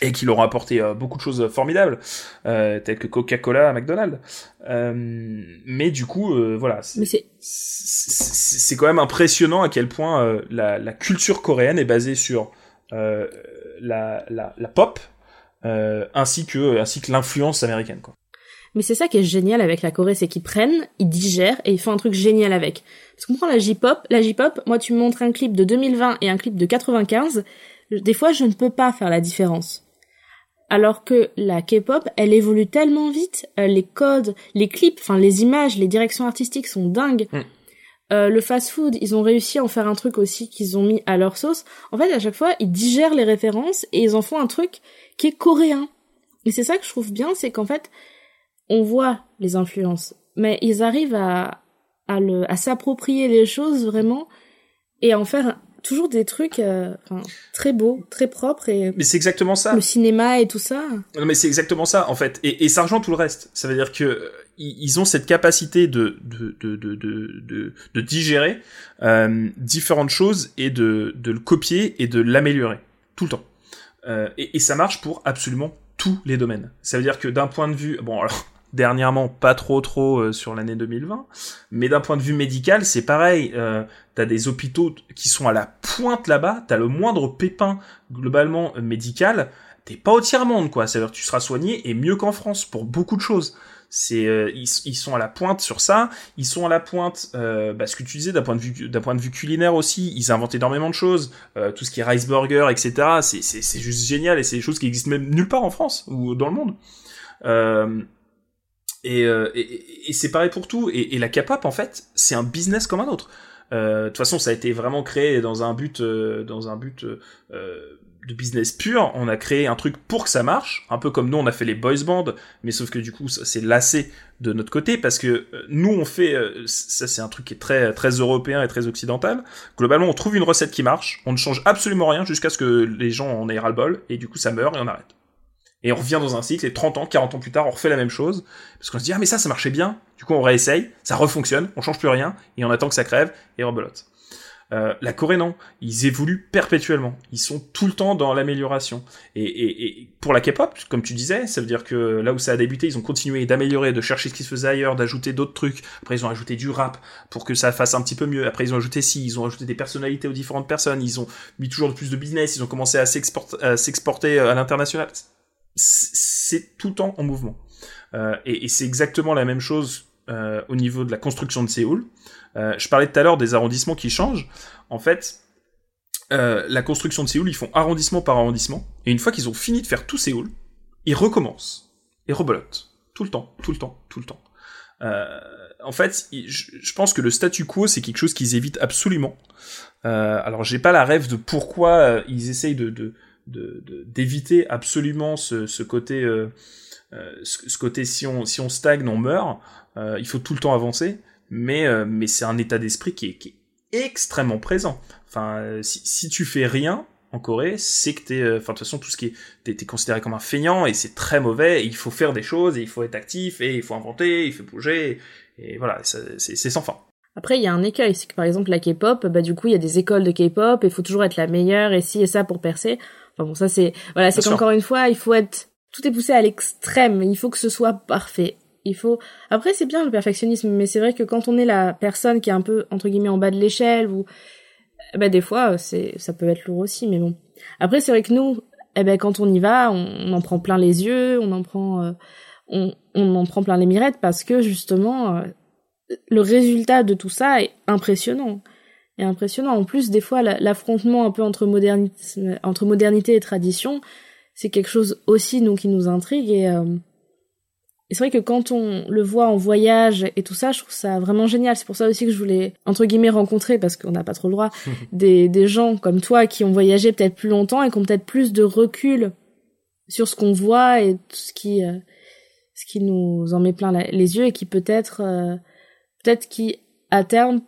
et qui leur ont apporté euh, beaucoup de choses formidables, euh, telles que Coca-Cola McDonald's. Euh, mais du coup, euh, voilà, c'est quand même impressionnant à quel point la, la, culture coréenne est basée sur la, la, la, pop, ainsi que ainsi que l'influence américaine. Quoi. Mais c'est ça qui est génial avec la Corée, c'est qu'ils prennent, ils digèrent et ils font un truc génial avec. Parce qu'on prend la J-pop, la J-pop, moi tu me montres un clip de 2020 et un clip de 95, des fois je ne peux pas faire la différence alors que la K-pop, elle évolue tellement vite, euh, les codes, les clips, enfin les images, les directions artistiques sont dingues. Mm. Euh, le fast-food, ils ont réussi à en faire un truc aussi qu'ils ont mis à leur sauce. En fait, à chaque fois, ils digèrent les références et ils en font un truc qui est coréen. Et c'est ça que je trouve bien, c'est qu'en fait, on voit les influences, mais ils arrivent à à, à s'approprier les choses vraiment et à en faire toujours des trucs euh, très beaux, très propres et. Mais c'est exactement ça. Le cinéma et tout ça. Non, mais c'est exactement ça en fait, et, et ça rejoint tout le reste. Ça veut dire que ils ont cette capacité de de de de de, de, digérer euh, différentes choses et de de le copier et de l'améliorer tout le temps. Euh, et, et ça marche pour absolument tous les domaines. Ça veut dire que d'un point de vue, bon alors dernièrement pas trop trop euh, sur l'année 2020, mais d'un point de vue médical, c'est pareil. Euh, t'as des hôpitaux qui sont à la pointe là-bas, t'as le moindre pépin globalement euh, médical, t'es pas au tiers monde quoi. C'est-à-dire que tu seras soigné et mieux qu'en France pour beaucoup de choses. C'est euh, ils, sont à la pointe sur ça. Ils sont à la pointe, euh, bah, ce que tu disais d'un point de vue d'un point de vue culinaire aussi. Ils inventent énormément de choses, tout ce qui est rice burger, etc. C'est c'est juste génial et c'est des choses qui existent même nulle part en France ou dans le monde. Euh, euh, et, et, c'est pareil pour tout. Et, la K-pop, en fait, c'est un business comme un autre. Euh, de toute façon, ça a été vraiment créé dans un but, euh, dans un but de business pur. On a créé un truc pour que ça marche, un peu comme nous on a fait les boys bands, mais sauf que du coup, c'est lassé de notre côté parce que nous on fait, ça c'est un truc qui est très très européen et très occidental. Globalement, on trouve une recette qui marche, on ne change absolument rien jusqu'à ce que les gens en aient ras le bol et du coup ça meurt et on arrête. Et on revient dans un cycle, et 30 ans, 40 ans plus tard, on refait la même chose, parce qu'on se dit, ah mais ça, ça marchait bien, du coup on réessaye, ça refonctionne, on change plus rien, et on attend que ça crève, et on rebelote. Euh, la Corée non, ils évoluent perpétuellement, ils sont tout le temps dans l'amélioration. Et, et, et, pour la K-pop, comme tu disais, ça veut dire que là où ça a débuté, ils ont continué d'améliorer, de chercher ce qui se faisait ailleurs, d'ajouter d'autres trucs. Après ils ont ajouté du rap pour que ça fasse un petit peu mieux. Après ils ont ajouté si, ils ont ajouté des personnalités aux différentes personnes, ils ont mis toujours plus de business, ils ont commencé à s'exporter à l'international c'est tout le temps en mouvement. Euh, et, c'est exactement la même chose euh, au niveau de la construction de Séoul. Euh, je parlais tout à l'heure des arrondissements qui changent. En fait, la construction de Séoul, ils font arrondissement par arrondissement. Et une fois qu'ils ont fini de faire tout Séoul, ils recommencent. Et rebolotent. Tout le temps, tout le temps, tout le temps. En fait, je, pense que le statu quo, c'est quelque chose qu'ils évitent absolument. Alors, j'ai pas la rêve de pourquoi ils essayent de, d'éviter absolument ce, ce côté euh, euh, ce, côté si on si on stagne on meurt euh, il faut tout le temps avancer mais mais c'est un état d'esprit qui est, qui est extrêmement présent enfin si, si tu fais rien en Corée, c'est que t'es, enfin de toute façon tout ce qui est, t'es, t'es considéré comme un feignant et c'est très mauvais. Et il faut faire des choses et il faut être actif et il faut inventer, il faut bouger et voilà, c'est sans fin. Après, il y a un écueil, c'est que par exemple la K-pop, bah du coup il y a des écoles de K-pop et il faut toujours être la meilleure et ci et ça pour percer. Enfin bon, ça c'est voilà, c'est qu'encore une fois, il faut être tout est poussé à l'extrême. Il faut que ce soit parfait. Il faut. Après, c'est bien le perfectionnisme, mais c'est vrai que quand on est la personne qui est un peu entre guillemets en bas de l'échelle ou ben des fois c'est ça peut être lourd aussi, mais bon. Après, c'est vrai que nous, eh ben quand on y va, on, en prend plein les yeux, on en prend euh, on, on en prend plein les mirettes parce que justement euh, le résultat de tout ça est impressionnant est impressionnant. En plus, des fois, l'affrontement un peu entre modernité, entre modernité et tradition, c'est quelque chose aussi nous qui nous intrigue et, euh, et c'est vrai que quand on le voit en voyage et tout ça, je trouve ça vraiment génial. C'est pour ça aussi que je voulais entre guillemets rencontrer parce qu'on n'a pas trop le droit des, des gens comme toi qui ont voyagé peut-être plus longtemps et qui ont peut-être plus de recul sur ce qu'on voit et tout ce qui euh, ce qui nous en met plein les yeux et qui peut-être euh, peut-être qui à terme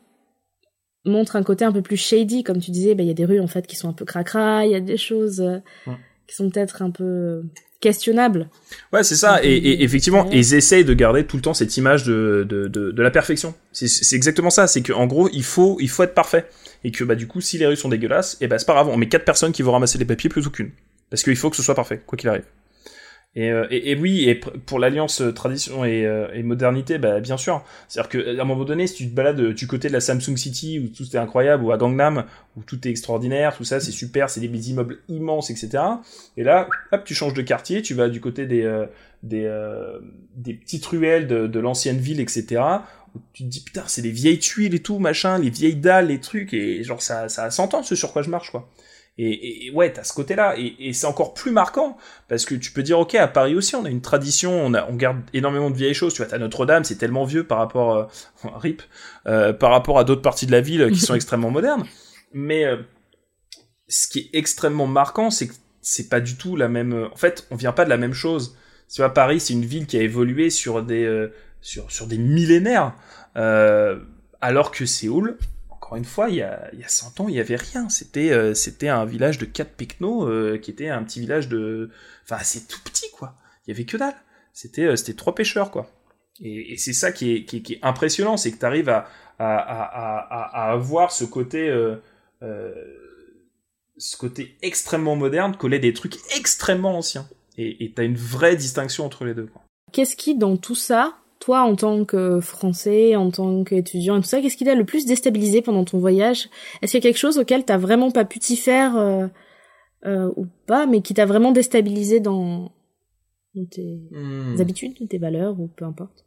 montre un côté un peu plus shady, comme tu disais, bah, il y a des rues en fait qui sont un peu cracra, il y a des choses euh, qui sont peut-être un peu questionnables. Ouais, c'est ça. Et, effectivement, ils essayent de garder tout le temps cette image de, de, de, la perfection. C'est exactement ça. C'est qu'en gros, il faut, il faut être parfait. Et que bah du coup, si les rues sont dégueulasses, et eh bah c'est pas grave. On met quatre personnes qui vont ramasser les papiers plutôt qu'une. Parce qu'il faut que ce soit parfait, quoi qu'il arrive. Euh, et, et, oui, et pour l'alliance euh, tradition et, euh, et, modernité, bah, bien sûr. C'est-à-dire qu'à un moment donné, si tu te balades du côté de la Samsung City où tout est incroyable, ou à Gangnam où tout est extraordinaire, tout ça c'est super, c'est des immeubles immenses, etc. Et là, hop, tu changes de quartier, tu vas du côté des des, des petites ruelles de, de l'ancienne ville, etc. Tu te dis putain, c'est des vieilles tuiles et tout, machin, les vieilles dalles, les trucs, et genre ça ça a 100 ans ce sur quoi je marche, quoi. Et, et ouais, t'as ce côté-là, et, et c'est encore plus marquant parce que tu peux dire, ok, à Paris aussi, on a une tradition, on, a, on garde énormément de vieilles choses. Tu vois, t'as Notre-Dame, c'est tellement vieux par rapport, euh, rip, euh, par rapport à d'autres parties de la ville qui sont extrêmement modernes. Mais euh, ce qui est extrêmement marquant, c'est que c'est pas du tout la même. En fait, on vient pas de la même chose. Tu vois, Paris, c'est une ville qui a évolué sur des sur sur des millénaires, alors que Séoul, encore une fois, il y a, il y a 100 ans, il y avait rien. C'était c'était un village de quatre pecnos qui était un petit village de... Enfin, c'est tout petit, quoi. Il y avait que dalle. C'était c'était trois pêcheurs, quoi. Et, c'est ça qui est, qui, est impressionnant, c'est que tu arrives à, avoir ce côté... Euh, ce côté extrêmement moderne collait des trucs extrêmement anciens. Et t'as une vraie distinction entre les deux. Qu'est-ce qui, dans tout ça, toi, en tant que Français, en tant qu'étudiant et tout ça, qu'est-ce qui t'a le plus déstabilisé pendant ton voyage? Est-ce qu'il y a quelque chose auquel t'as vraiment pas pu t'y faire euh, euh, ou pas, mais qui t'a vraiment déstabilisé dans, tes hmm. habitudes, tes valeurs ou peu importe?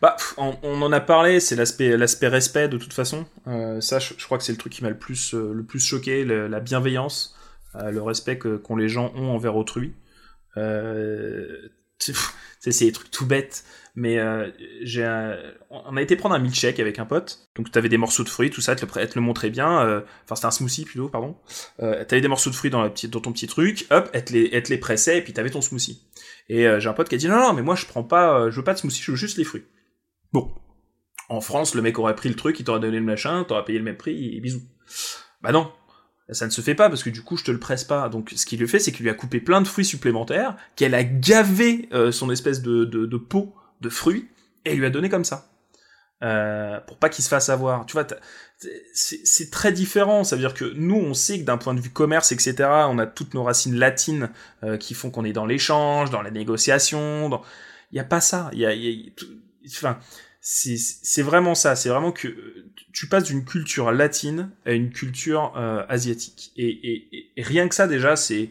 Bah, on, en a parlé, c'est l'aspect l'aspect respect de toute façon. Euh, ça, je, crois que c'est le truc qui m'a le plus euh, le plus choqué, la bienveillance, euh, le respect que qu'ont les gens ont envers autrui. C'est des trucs tout bêtes, mais j'ai on a été prendre un milkshake avec un pote. Donc t'avais des morceaux de fruits, tout ça, te le, te le montrer bien. Enfin c'était un smoothie plutôt, pardon. t'avais des morceaux de fruits dans, la dans ton petit truc, hop, elle te les, elle les pressait et puis t'avais ton smoothie. Et j'ai un pote qui a dit non non mais moi je prends pas, je veux pas de smoothie, je veux juste les fruits. Bon. En France, le mec aurait pris le truc, il t'aurait donné le machin, t'aurais payé le même prix, et bisous. Bah non. Ça ne se fait pas parce que du coup je te le presse pas. Donc ce qu'il lui fait c'est qu'il lui a coupé plein de fruits supplémentaires, qu'elle a gavé euh, son espèce de, de, peau de fruits et lui a donné comme ça. Euh, pour pas qu'il se fasse avoir. Tu vois, c'est très différent. Ça veut dire que nous, on sait que d'un point de vue commerce, etc., on a toutes nos racines latines euh, qui font qu'on est dans l'échange, dans la négociation. Dans... Il y a pas ça. Il y a enfin, c'est vraiment ça. C'est vraiment que tu passes d'une culture latine à une culture euh, asiatique. Et, rien que ça, déjà, c'est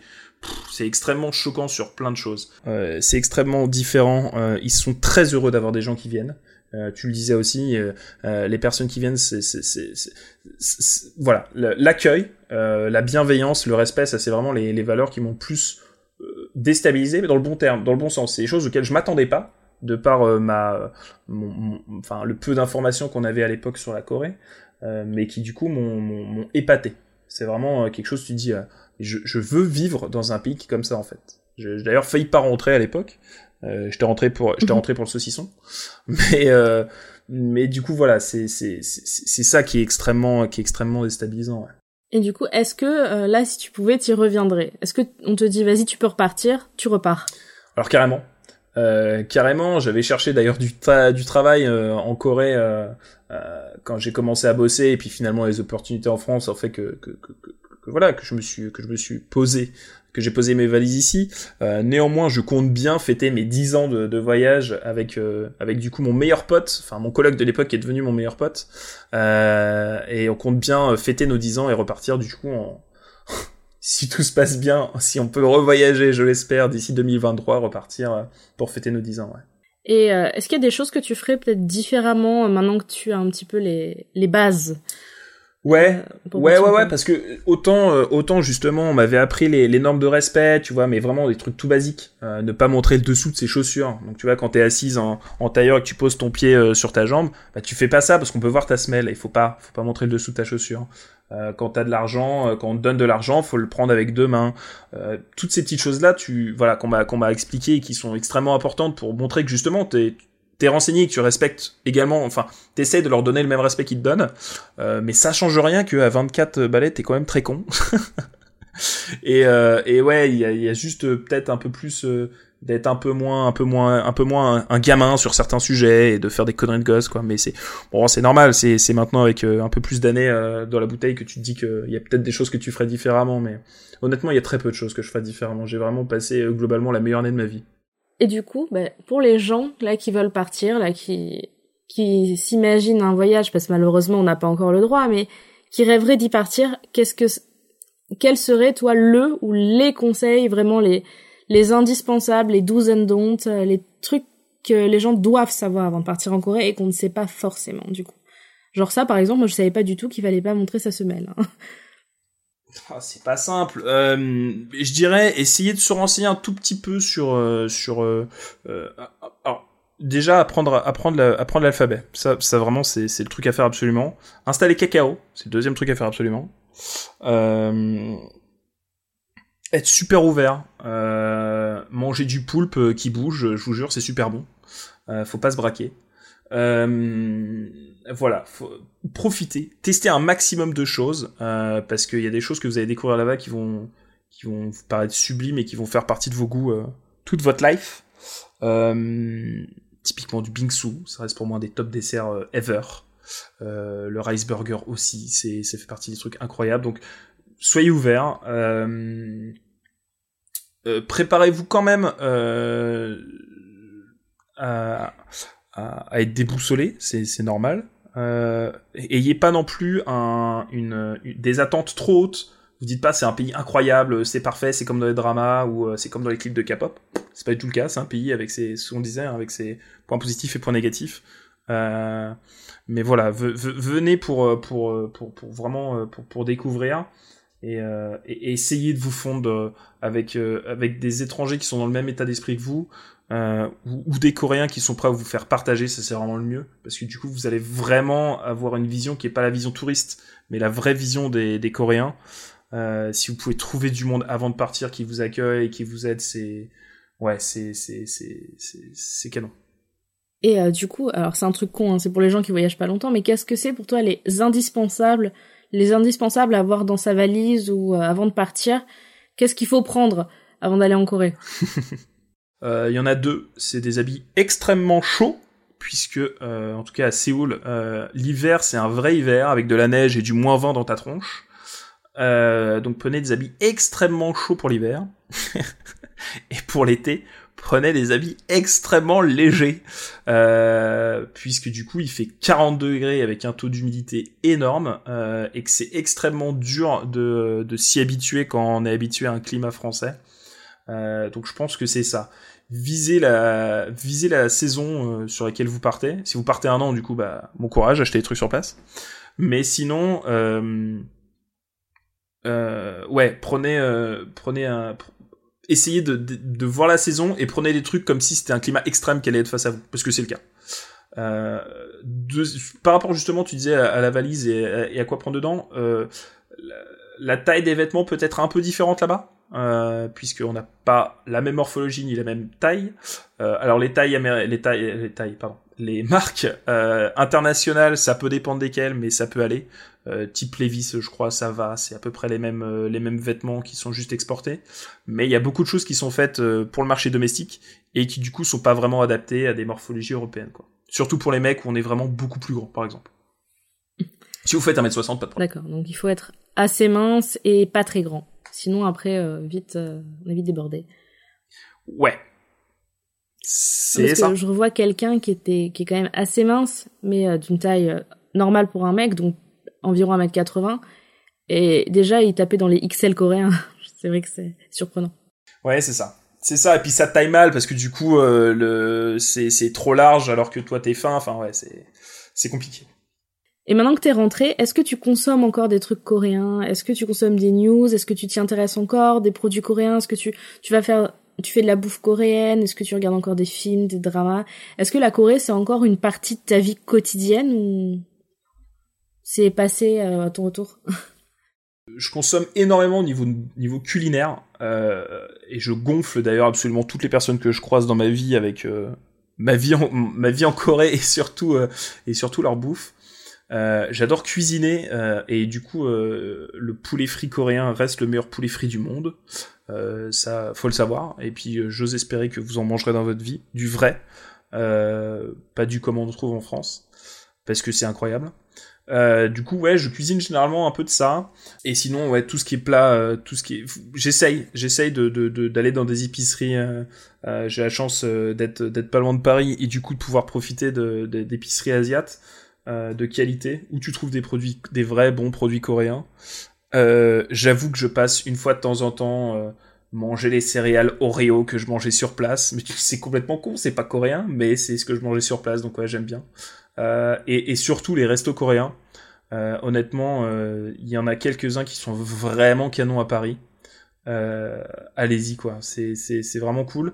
c'est extrêmement choquant sur plein de choses. Euh, c'est extrêmement différent. Euh, ils sont très heureux d'avoir des gens qui viennent. tu le disais aussi, les personnes qui viennent, c'est voilà l'accueil, la bienveillance, le respect, ça c'est vraiment les, les valeurs qui m'ont plus déstabilisé, mais dans le bon terme, dans le bon sens. C'est des choses auxquelles je m'attendais pas de par euh, ma, enfin le peu d'informations qu'on avait à l'époque sur la Corée, euh, mais qui du coup m'ont épaté. C'est vraiment euh, quelque chose, tu dis, je, je, veux vivre dans un pays qui est comme ça en fait. J'ai d'ailleurs failli pas rentrer à l'époque. Euh, j'étais rentré pour, j'étais mhm. rentré pour le saucisson, mais mais du coup voilà, c'est c'est c'est ça qui est extrêmement qui est extrêmement déstabilisant. Et du coup, est-ce que là, si tu pouvais, tu reviendrais? Est-ce que on te dit, vas-y, tu peux repartir, tu repars? Alors carrément. Euh, carrément, j'avais cherché d'ailleurs du, du travail euh, en Corée euh, euh, quand j'ai commencé à bosser et puis finalement les opportunités en France ont fait que, que, que, que, voilà que je me suis que je me suis posé que j'ai posé mes valises ici. néanmoins, je compte bien fêter mes 10 ans de, de voyage avec avec du coup mon meilleur pote, enfin mon coloc de l'époque qui est devenu mon meilleur pote, et on compte bien fêter nos 10 ans et repartir du coup en si tout se passe bien, si on peut revoyager, je l'espère, d'ici 2023, repartir euh, pour fêter nos 10 ans. Ouais. Et euh, est-ce qu'il y a des choses que tu ferais peut-être différemment euh, maintenant que tu as un petit peu les, les bases? Ouais, ouais, ouais, ouais, parce que autant, autant justement, on m'avait appris les, les, normes de respect, tu vois, mais vraiment des trucs tout basiques. ne pas montrer le dessous de ses chaussures. Donc tu vois, quand t'es assise en, en tailleur et que tu poses ton pied sur ta jambe, bah tu fais pas ça parce qu'on peut voir ta semelle. Il faut pas, faut pas montrer le dessous de ta chaussure. Euh, quand t'as de l'argent, euh, quand on te donne de l'argent, faut le prendre avec deux mains. Euh, toutes ces petites choses là, tu voilà qu'on m'a qu'on m'a expliqué et qui sont extrêmement importantes pour montrer que justement t'es t'es renseigné, que tu respectes également, enfin, t'essayes de leur donner le même respect qu'ils te donnent, mais ça change rien qu'à 24 balais, t'es quand même très con. et, et ouais, il y a, y a, juste peut-être un peu plus d'être un peu moins un peu moins un peu moins un, gamin sur certains sujets et de faire des conneries de gosse quoi. Mais c'est bon c'est normal. C'est c'est maintenant avec euh, un peu plus d'années euh, dans la bouteille que tu te dis qu'il y a peut-être des choses que tu ferais différemment. Mais honnêtement il y a très peu de choses que je ferais différemment. J'ai vraiment passé euh, globalement la meilleure année de ma vie. Et du coup bah, pour les gens là qui veulent partir là qui qui s'imaginent un voyage parce que malheureusement on n'a pas encore le droit mais qui rêveraient d'y partir qu'est-ce que quel serait toi le ou les conseils vraiment les les indispensables, les do's and don'ts, euh, les trucs que les gens doivent savoir avant de partir en Corée et qu'on ne sait pas forcément du coup. Genre ça par exemple, moi je savais pas du tout qu'il fallait pas montrer sa semelle. Hein. Ah, c'est pas simple. Euh, je dirais essayer de se renseigner un tout petit peu sur euh, sur euh, alors déjà apprendre apprendre apprendre l'alphabet. Ça ça vraiment c'est c'est le truc à faire absolument. Installer Kakao, c'est le deuxième truc à faire absolument. Euh, être super ouvert, euh, manger du poulpe qui bouge, je vous jure, c'est super bon. Euh, faut pas se braquer. Euh, voilà, faut profiter, tester un maximum de choses euh, parce qu'il y a des choses que vous allez découvrir là-bas qui vont qui vous paraître sublimes et qui vont faire partie de vos goûts euh, toute votre life. Euh, typiquement du bingsu, ça reste pour moi des top desserts euh, ever. Euh, le rice burger aussi, c'est ça fait partie des trucs incroyables. Donc soyez ouverts. Euh, préparez-vous quand même à, à, être déboussolé, c'est normal. ayez pas non plus un, une, des attentes trop hautes vous dites pas c'est un pays incroyable, c'est parfait, c'est comme dans les dramas ou euh, c'est comme dans les clips de K-pop. C'est pas du tout le cas. C'est un pays avec ses, ce qu'on disait, hein, avec ses points positifs et points négatifs. Euh, mais voilà, venez pour, euh, pour, pour, pour vraiment pour, pour découvrir et, et, essayer de vous fondre avec avec des étrangers qui sont dans le même état d'esprit que vous. Euh, ou, des Coréens qui sont prêts à vous faire partager, ça c'est vraiment le mieux, parce que du coup vous allez vraiment avoir une vision qui est pas la vision touriste, mais la vraie vision des, des Coréens. Euh, si vous pouvez trouver du monde avant de partir qui vous accueille et qui vous aide, c'est ouais, c'est c'est c'est canon. Et euh, du coup, alors c'est un truc con, hein, c'est pour les gens qui voyagent pas longtemps, mais qu'est-ce que c'est pour toi les indispensables, les indispensables à avoir dans sa valise ou euh, avant de partir Qu'est-ce qu'il faut prendre avant d'aller en Corée? Il y en a deux. C'est des habits extrêmement chauds puisque en tout cas à Séoul, l'hiver c'est un vrai hiver avec de la neige et du moins 20 dans ta tronche. Euh, donc prenez des habits extrêmement chauds pour l'hiver. et pour l'été, prenez des habits extrêmement légers. Euh, puisque du coup il fait 40 degrés avec un taux d'humidité énorme. Euh, et que c'est extrêmement dur de, de s'y habituer quand on est habitué à un climat français. Euh, donc je pense que c'est ça. Visez la, visez la saison euh, sur laquelle vous partez. Si vous partez un an, du coup, bah, bon courage, achetez des trucs sur place. Mais sinon, euh, euh, ouais, prenez, prenez un, essayez de, voir la saison et prenez des trucs comme si c'était un climat extrême qui allait être face à vous, parce que c'est le cas. Euh, par rapport justement, tu disais à, la valise et, à quoi prendre dedans, euh, la, taille des vêtements peut être un peu différente là-bas. Euh, puisqu'on n'a pas la même morphologie ni la même taille. Euh, alors les tailles, les les marques internationales, ça peut dépendre desquelles, mais ça peut aller. Euh, type Levis, je crois, ça va, c'est à peu près les mêmes euh, les mêmes vêtements qui sont juste exportés. Mais il y a beaucoup de choses qui sont faites euh, pour le marché domestique et qui du coup sont pas vraiment adaptées à des morphologies européennes, quoi. Surtout pour les mecs où on est vraiment beaucoup plus grand, par exemple. Si vous faites 1m60, pas de problème. D'accord, donc il faut être assez mince et pas très grand. Sinon après, vite, on est vite débordé. Ouais, c'est ça. Que je revois quelqu'un qui était qui est quand même assez mince, mais euh, d'une taille euh, normale pour un mec, donc environ 1m80. Et déjà, il tapait dans les XL coréens. c'est vrai que c'est surprenant. Ouais, c'est ça. C'est ça, et puis ça taille mal parce que du coup, euh, le c'est trop large alors que toi t'es fin. Enfin ouais, c'est c'est compliqué. Et maintenant que t'es rentré, est-ce que tu consommes encore des trucs coréens? Est-ce que tu consommes des news? Est-ce que tu t'y intéresses encore? Des produits coréens? Est-ce que tu tu vas faire tu fais de la bouffe coréenne? Est-ce que tu regardes encore des films, des dramas? Est-ce que la Corée c'est encore une partie de ta vie quotidienne ou? C'est passé euh, à ton retour Je consomme énormément au niveau culinaire euh, et je gonfle d'ailleurs absolument toutes les personnes que je croise dans ma vie avec euh, ma vie en, ma vie en Corée et surtout et surtout leur bouffe. J'adore cuisiner et du coup le poulet frit coréen reste le meilleur poulet frit du monde. Ça, faut le savoir. Et puis, j'ose espérer que vous en mangerez dans votre vie du vrai, pas du comme on le trouve en France, parce que c'est incroyable. Euh, du coup, ouais, je cuisine généralement un peu de ça. Et sinon, ouais, tout ce qui est plat, euh, tout ce qui est, j'essaye, j'essaye de d'aller de, dans des épiceries. Euh, J'ai la chance d'être d'être pas loin de Paris et du coup de pouvoir profiter de d'épiceries asiates de qualité où tu trouves des produits, des vrais bons produits coréens. Euh, j'avoue que je passe une fois de temps en temps euh, manger les céréales Oreo que je mangeais sur place. Mais c'est complètement con, c'est pas coréen, mais c'est ce que je mangeais sur place, donc ouais, j'aime bien. Euh, et, et, surtout les restos coréens. Euh, honnêtement, il y en a quelques-uns qui sont vraiment canons à Paris. Euh, allez-y quoi, c'est vraiment cool.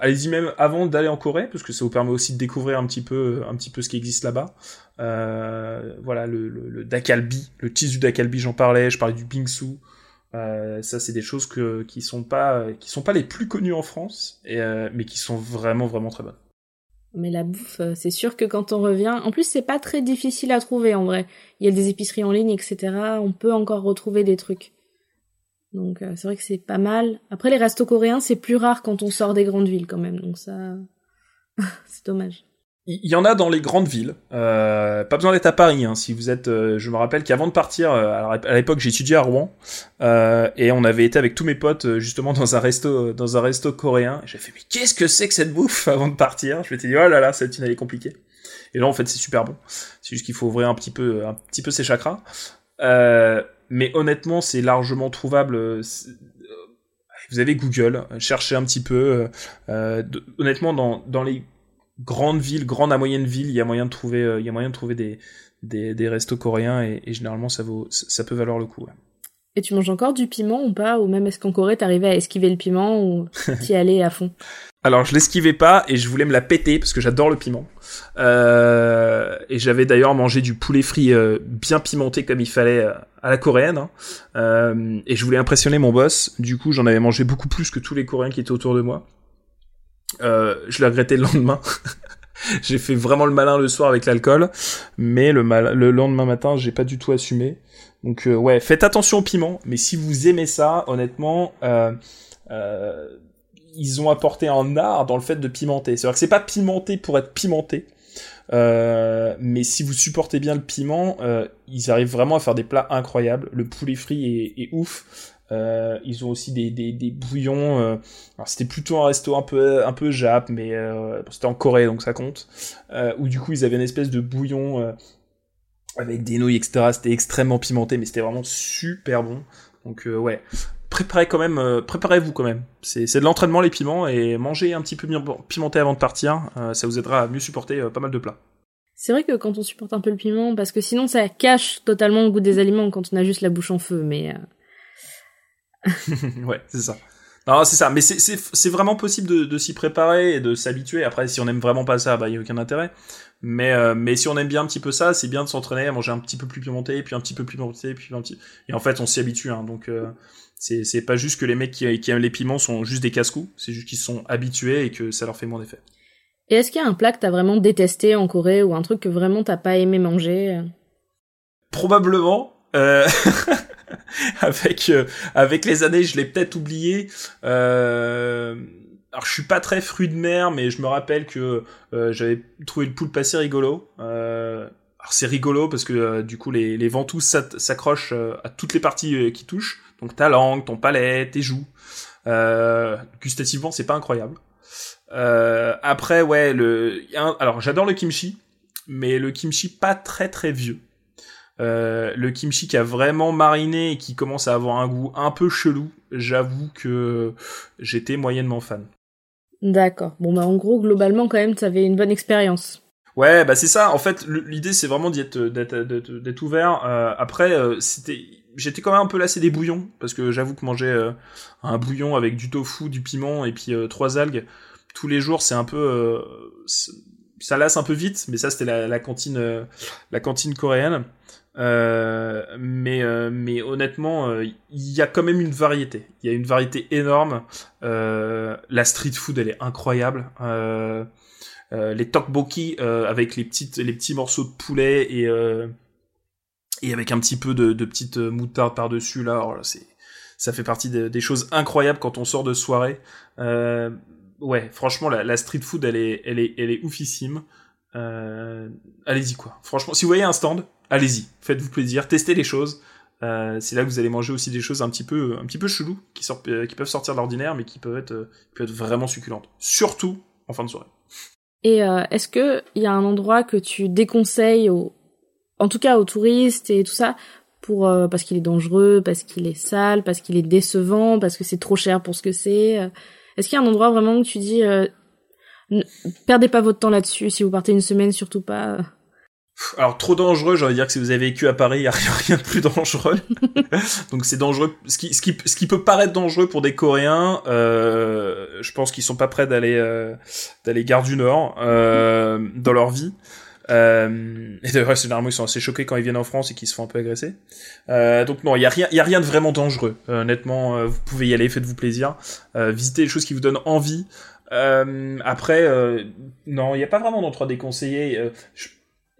Allez-y même avant d'aller en Corée parce que ça vous permet aussi de découvrir un petit peu un petit peu ce qui existe là-bas. Euh, voilà le, le, le, dakalbi, le cheese du dakalbi, j'en parlais, je parlais du bingsu. Euh, ça c'est des choses que qui sont pas qui sont pas les plus connues en France, euh, mais qui sont vraiment vraiment très bonnes. Mais la bouffe, euh, c'est sûr que quand on revient, en plus c'est pas très difficile à trouver en vrai. Il y a des épiceries en ligne, etc. On peut encore retrouver des trucs. Donc euh, c'est vrai que c'est pas mal. Après les restos coréens, c'est plus rare quand on sort des grandes villes quand même. Donc ça, c'est dommage. Il y en a dans les grandes villes. Euh, pas besoin d'être à Paris. Hein, si vous êtes, euh, je me rappelle qu'avant de partir, euh, à l'époque j'étudiais à Rouen euh, et on avait été avec tous mes potes justement dans un resto, dans un resto coréen. J'ai fait mais qu'est-ce que c'est que cette bouffe avant de partir? Je m'étais dit oh là là, cette une elle est compliquée. Et là en fait c'est super bon. C'est juste qu'il faut ouvrir un petit peu, un petit peu ses chakras. mais honnêtement c'est largement trouvable. Vous avez Google, cherchez un petit peu. honnêtement dans dans les grande ville, grande à moyenne ville, il y a moyen de trouver, euh, il y a moyen de trouver des, des, des restos coréens et, généralement ça vaut, ça peut valoir le coup. Et tu manges encore du piment ou pas? Ou même est-ce qu'en Corée t'arrivais à esquiver le piment ou t'y allais à fond? Alors je l'esquivais pas et je voulais me la péter parce que j'adore le piment. Euh, et j'avais d'ailleurs mangé du poulet frit euh, bien pimenté comme il fallait euh, à la coréenne. Hein. Euh, et je voulais impressionner mon boss. Du coup j'en avais mangé beaucoup plus que tous les Coréens qui étaient autour de moi. Euh, je l'ai regretté le lendemain. j'ai fait vraiment le malin le soir avec l'alcool, mais le, lendemain matin, j'ai pas du tout assumé. Donc euh, ouais, faites attention au piment, mais si vous aimez ça, honnêtement, euh, ils ont apporté un art dans le fait de pimenter. C'est-à-dire que c'est pas pimenté pour être pimenté, mais si vous supportez bien le piment, ils arrivent vraiment à faire des plats incroyables. Le poulet frit est, est ouf. Euh, ils ont aussi des, bouillons. Euh, alors c'était plutôt un resto un peu un peu jap, mais euh, c'était en Corée donc ça compte. Où du coup ils avaient une espèce de bouillon avec des nouilles etc. C'était extrêmement pimenté, mais c'était vraiment super bon. Donc ouais, préparez quand même, préparez-vous quand même. C'est c'est de l'entraînement les piments et mangez un petit peu pimenté avant de partir. ça vous aidera à mieux supporter pas mal de plats. C'est vrai que quand on supporte un peu le piment, parce que sinon ça cache totalement le goût des aliments quand on a juste la bouche en feu, mais ouais, c'est ça. Non, c'est ça. Mais c'est vraiment possible de, de s'y préparer et de s'habituer. Après, si on aime vraiment pas ça, bah, il y a aucun intérêt. Mais, euh, mais si on aime bien un petit peu ça, c'est bien de s'entraîner à manger un petit peu plus pimenté, puis un petit peu plus pimenté, puis un petit... Et en fait, on s'y habitue, hein. Donc, euh, c'est pas juste que les mecs qui, qui aiment les piments sont juste des casse-coups. C'est juste qu'ils sont habitués et que ça leur fait moins d'effet. Et est-ce qu'il y a un plat que t'as vraiment détesté en Corée ou un truc que vraiment t'as pas aimé manger? Probablement. Euh... avec euh, avec les années, je l'ai peut-être oublié. Euh, alors je suis pas très fruit de mer, mais je me rappelle que euh, j'avais trouvé le poulpe assez rigolo. Euh, alors c'est rigolo parce que euh, du coup les, les ventouses s'accrochent à toutes les parties qui touchent, donc ta langue, ton palais, tes joues. gustativement, c'est pas incroyable. après ouais le, alors j'adore le kimchi, mais le kimchi pas très très vieux. Euh, le kimchi qui a vraiment mariné et qui commence à avoir un goût un peu chelou, j'avoue que j'étais moyennement fan. D'accord. Bon bah en gros globalement quand même avais une bonne expérience. Ouais bah c'est ça. En fait l'idée c'est vraiment d'être d'être ouvert. Euh, après euh, c'était j'étais quand même un peu lassé des bouillons parce que j'avoue que manger un bouillon avec du tofu, du piment et puis trois algues tous les jours c'est un peu ça lasse un peu vite. Mais ça c'était la, la cantine la cantine coréenne. Euh, mais euh, mais honnêtement, euh, il y a quand même une variété. Il y a une variété énorme. la street food, elle est incroyable. les tteokbokki avec les petites les petits morceaux de poulet et et avec un petit peu de, de petite moutarde par dessus là. Oh c'est ça fait partie des choses incroyables quand on sort de soirée. ouais, franchement, la, la, street food, elle est, elle est, elle est oufissime. allez-y quoi. Franchement, si vous voyez un stand, allez-y, faites-vous plaisir, testez les choses. Euh, c'est là que vous allez manger aussi des choses un petit peu, un petit peu chelou, qui, sortent, euh, qui peuvent sortir de l'ordinaire, mais qui peuvent être, euh, peuvent être vraiment succulentes. Surtout en fin de soirée. Et est-ce que il y a un endroit que tu déconseilles, en tout cas aux touristes et tout ça, pour parce qu'il est dangereux, parce qu'il est sale, parce qu'il est décevant, parce que c'est trop cher pour ce que c'est. Est-ce qu'il y a un endroit vraiment où tu dis, perdez pas votre temps là-dessus, si vous partez une semaine, surtout pas. Alors trop dangereux, de dire que si vous avez vécu à Paris, il n'y a rien de plus dangereux. Donc c'est dangereux. Ce qui, peut paraître dangereux pour des Coréens, euh, je pense qu'ils sont pas prêts d'aller euh, d'aller gare du Nord euh, dans leur vie. Euh, et d'ailleurs, généralement, ils sont assez choqués quand ils viennent en France et qu'ils se font un peu agresser. Euh, donc non, il y a rien, y a rien de vraiment dangereux. Euh, honnêtement, vous pouvez y aller, faites-vous plaisir, visitez les choses qui vous donnent envie. après, non, il n'y a pas vraiment d'entre des conseillers.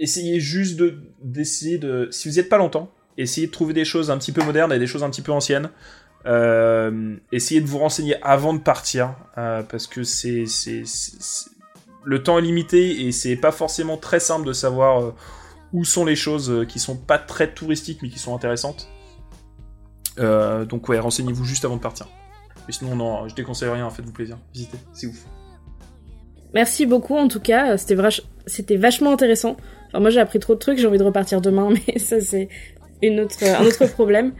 Essayez juste de d'essayer de, si vous n'y êtes pas longtemps, essayez de trouver des choses un petit peu modernes et des choses un petit peu anciennes. Euh, essayez de vous renseigner avant de partir, euh, parce que c'est, le temps est limité et c'est pas forcément très simple de savoir euh, où sont les choses qui sont pas très touristiques mais qui sont intéressantes. donc ouais, renseignez-vous juste avant de partir. Mais sinon, non, je déconseille rien, faites-vous plaisir, visitez, c'est ouf. Merci beaucoup en tout cas, c'était vachement intéressant. Alors moi j'ai appris trop de trucs, j'ai envie de repartir demain, mais ça c'est une autre, un autre problème.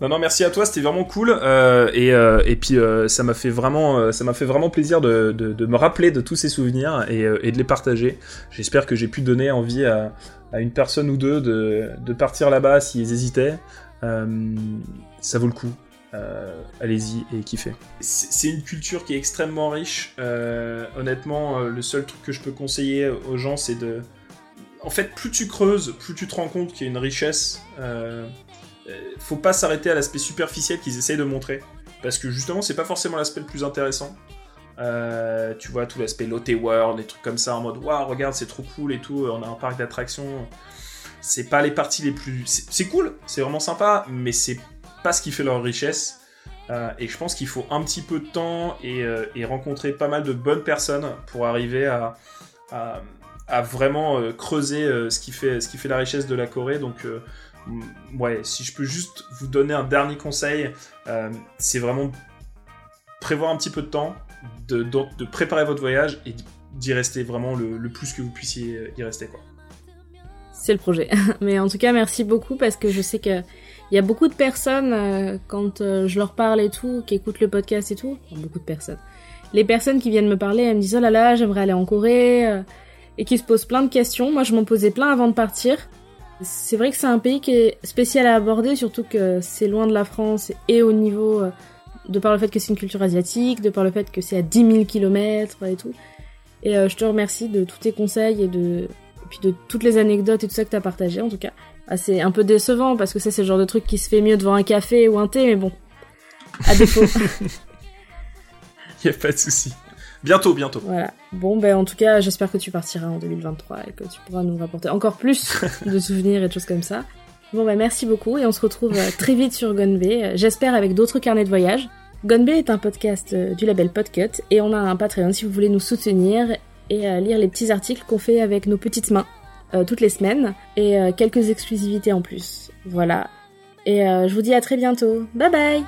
Non, non, merci à toi, c'était vraiment cool. Euh, et, euh, et puis, euh, ça m'a fait vraiment, euh, ça m'a fait vraiment plaisir de, de, de, me rappeler de tous ces souvenirs et, euh, et de les partager. J'espère que j'ai pu donner envie à, à, une personne ou deux de, de partir là-bas s'ils hésitaient. ça vaut le coup. Allez-y et kiffez. C'est une culture qui est extrêmement riche. honnêtement, le seul truc que je peux conseiller aux gens, c'est de. En fait, plus tu creuses, plus tu te rends compte qu'il y a une richesse. Euh, euh, faut pas s'arrêter à l'aspect superficiel qu'ils essayent de montrer. Parce que justement, c'est pas forcément l'aspect le plus intéressant. Euh, tu vois, tout l'aspect Lotte World, des trucs comme ça, en mode waouh, regarde, c'est trop cool et tout, on a un parc d'attractions. C'est pas les parties les plus. C'est cool, c'est vraiment sympa, mais c'est pas ce qui fait leur richesse. Et je pense qu'il faut un petit peu de temps et, rencontrer pas mal de bonnes personnes pour arriver à, vraiment creuser ce, qui fait, ce qui fait la richesse de la Corée. Donc ouais, si je peux juste vous donner un dernier conseil, euh, c'est vraiment prévoir un petit peu de temps, de, de, préparer votre voyage et d'y rester vraiment le, plus que vous puissiez y rester. C'est le projet. Mais en tout cas, merci beaucoup parce que je sais que il y a beaucoup de personnes, euh, quand euh, je leur parle et tout, qui écoutent le podcast et tout, beaucoup de personnes. Les personnes qui viennent me parler, elles me disent oh là là, j'aimerais aller en Corée, et qui se posent plein de questions. Moi, je m'en posais plein avant de partir. C'est vrai que c'est un pays qui est spécial à aborder, surtout que c'est loin de la France et au niveau, euh, de par le fait que c'est une culture asiatique, de par le fait que c'est à 10 000 km et tout. Et euh, je te remercie de tous tes conseils et de puis de toutes les anecdotes et tout ça que t'as partagé en tout cas. Ah, c'est un peu décevant parce que ça c'est le genre de truc qui se fait mieux devant un café ou un thé, mais bon, à défaut. y a pas de souci. Bientôt, bientôt. Voilà. Bon, ben en tout cas, j'espère que tu partiras en 2023 et que tu pourras nous rapporter encore plus de souvenirs et de choses comme ça. Bon, ben merci beaucoup et on se retrouve euh, très vite sur Gonbe, euh, j'espère avec d'autres carnets de voyage. Gonbe est un podcast euh, du label Podcut et on a un Patreon si vous voulez nous soutenir et lire les petits articles qu'on fait avec nos petites mains toutes les semaines et quelques exclusivités en plus. Voilà. Et je vous dis à très bientôt. Bye bye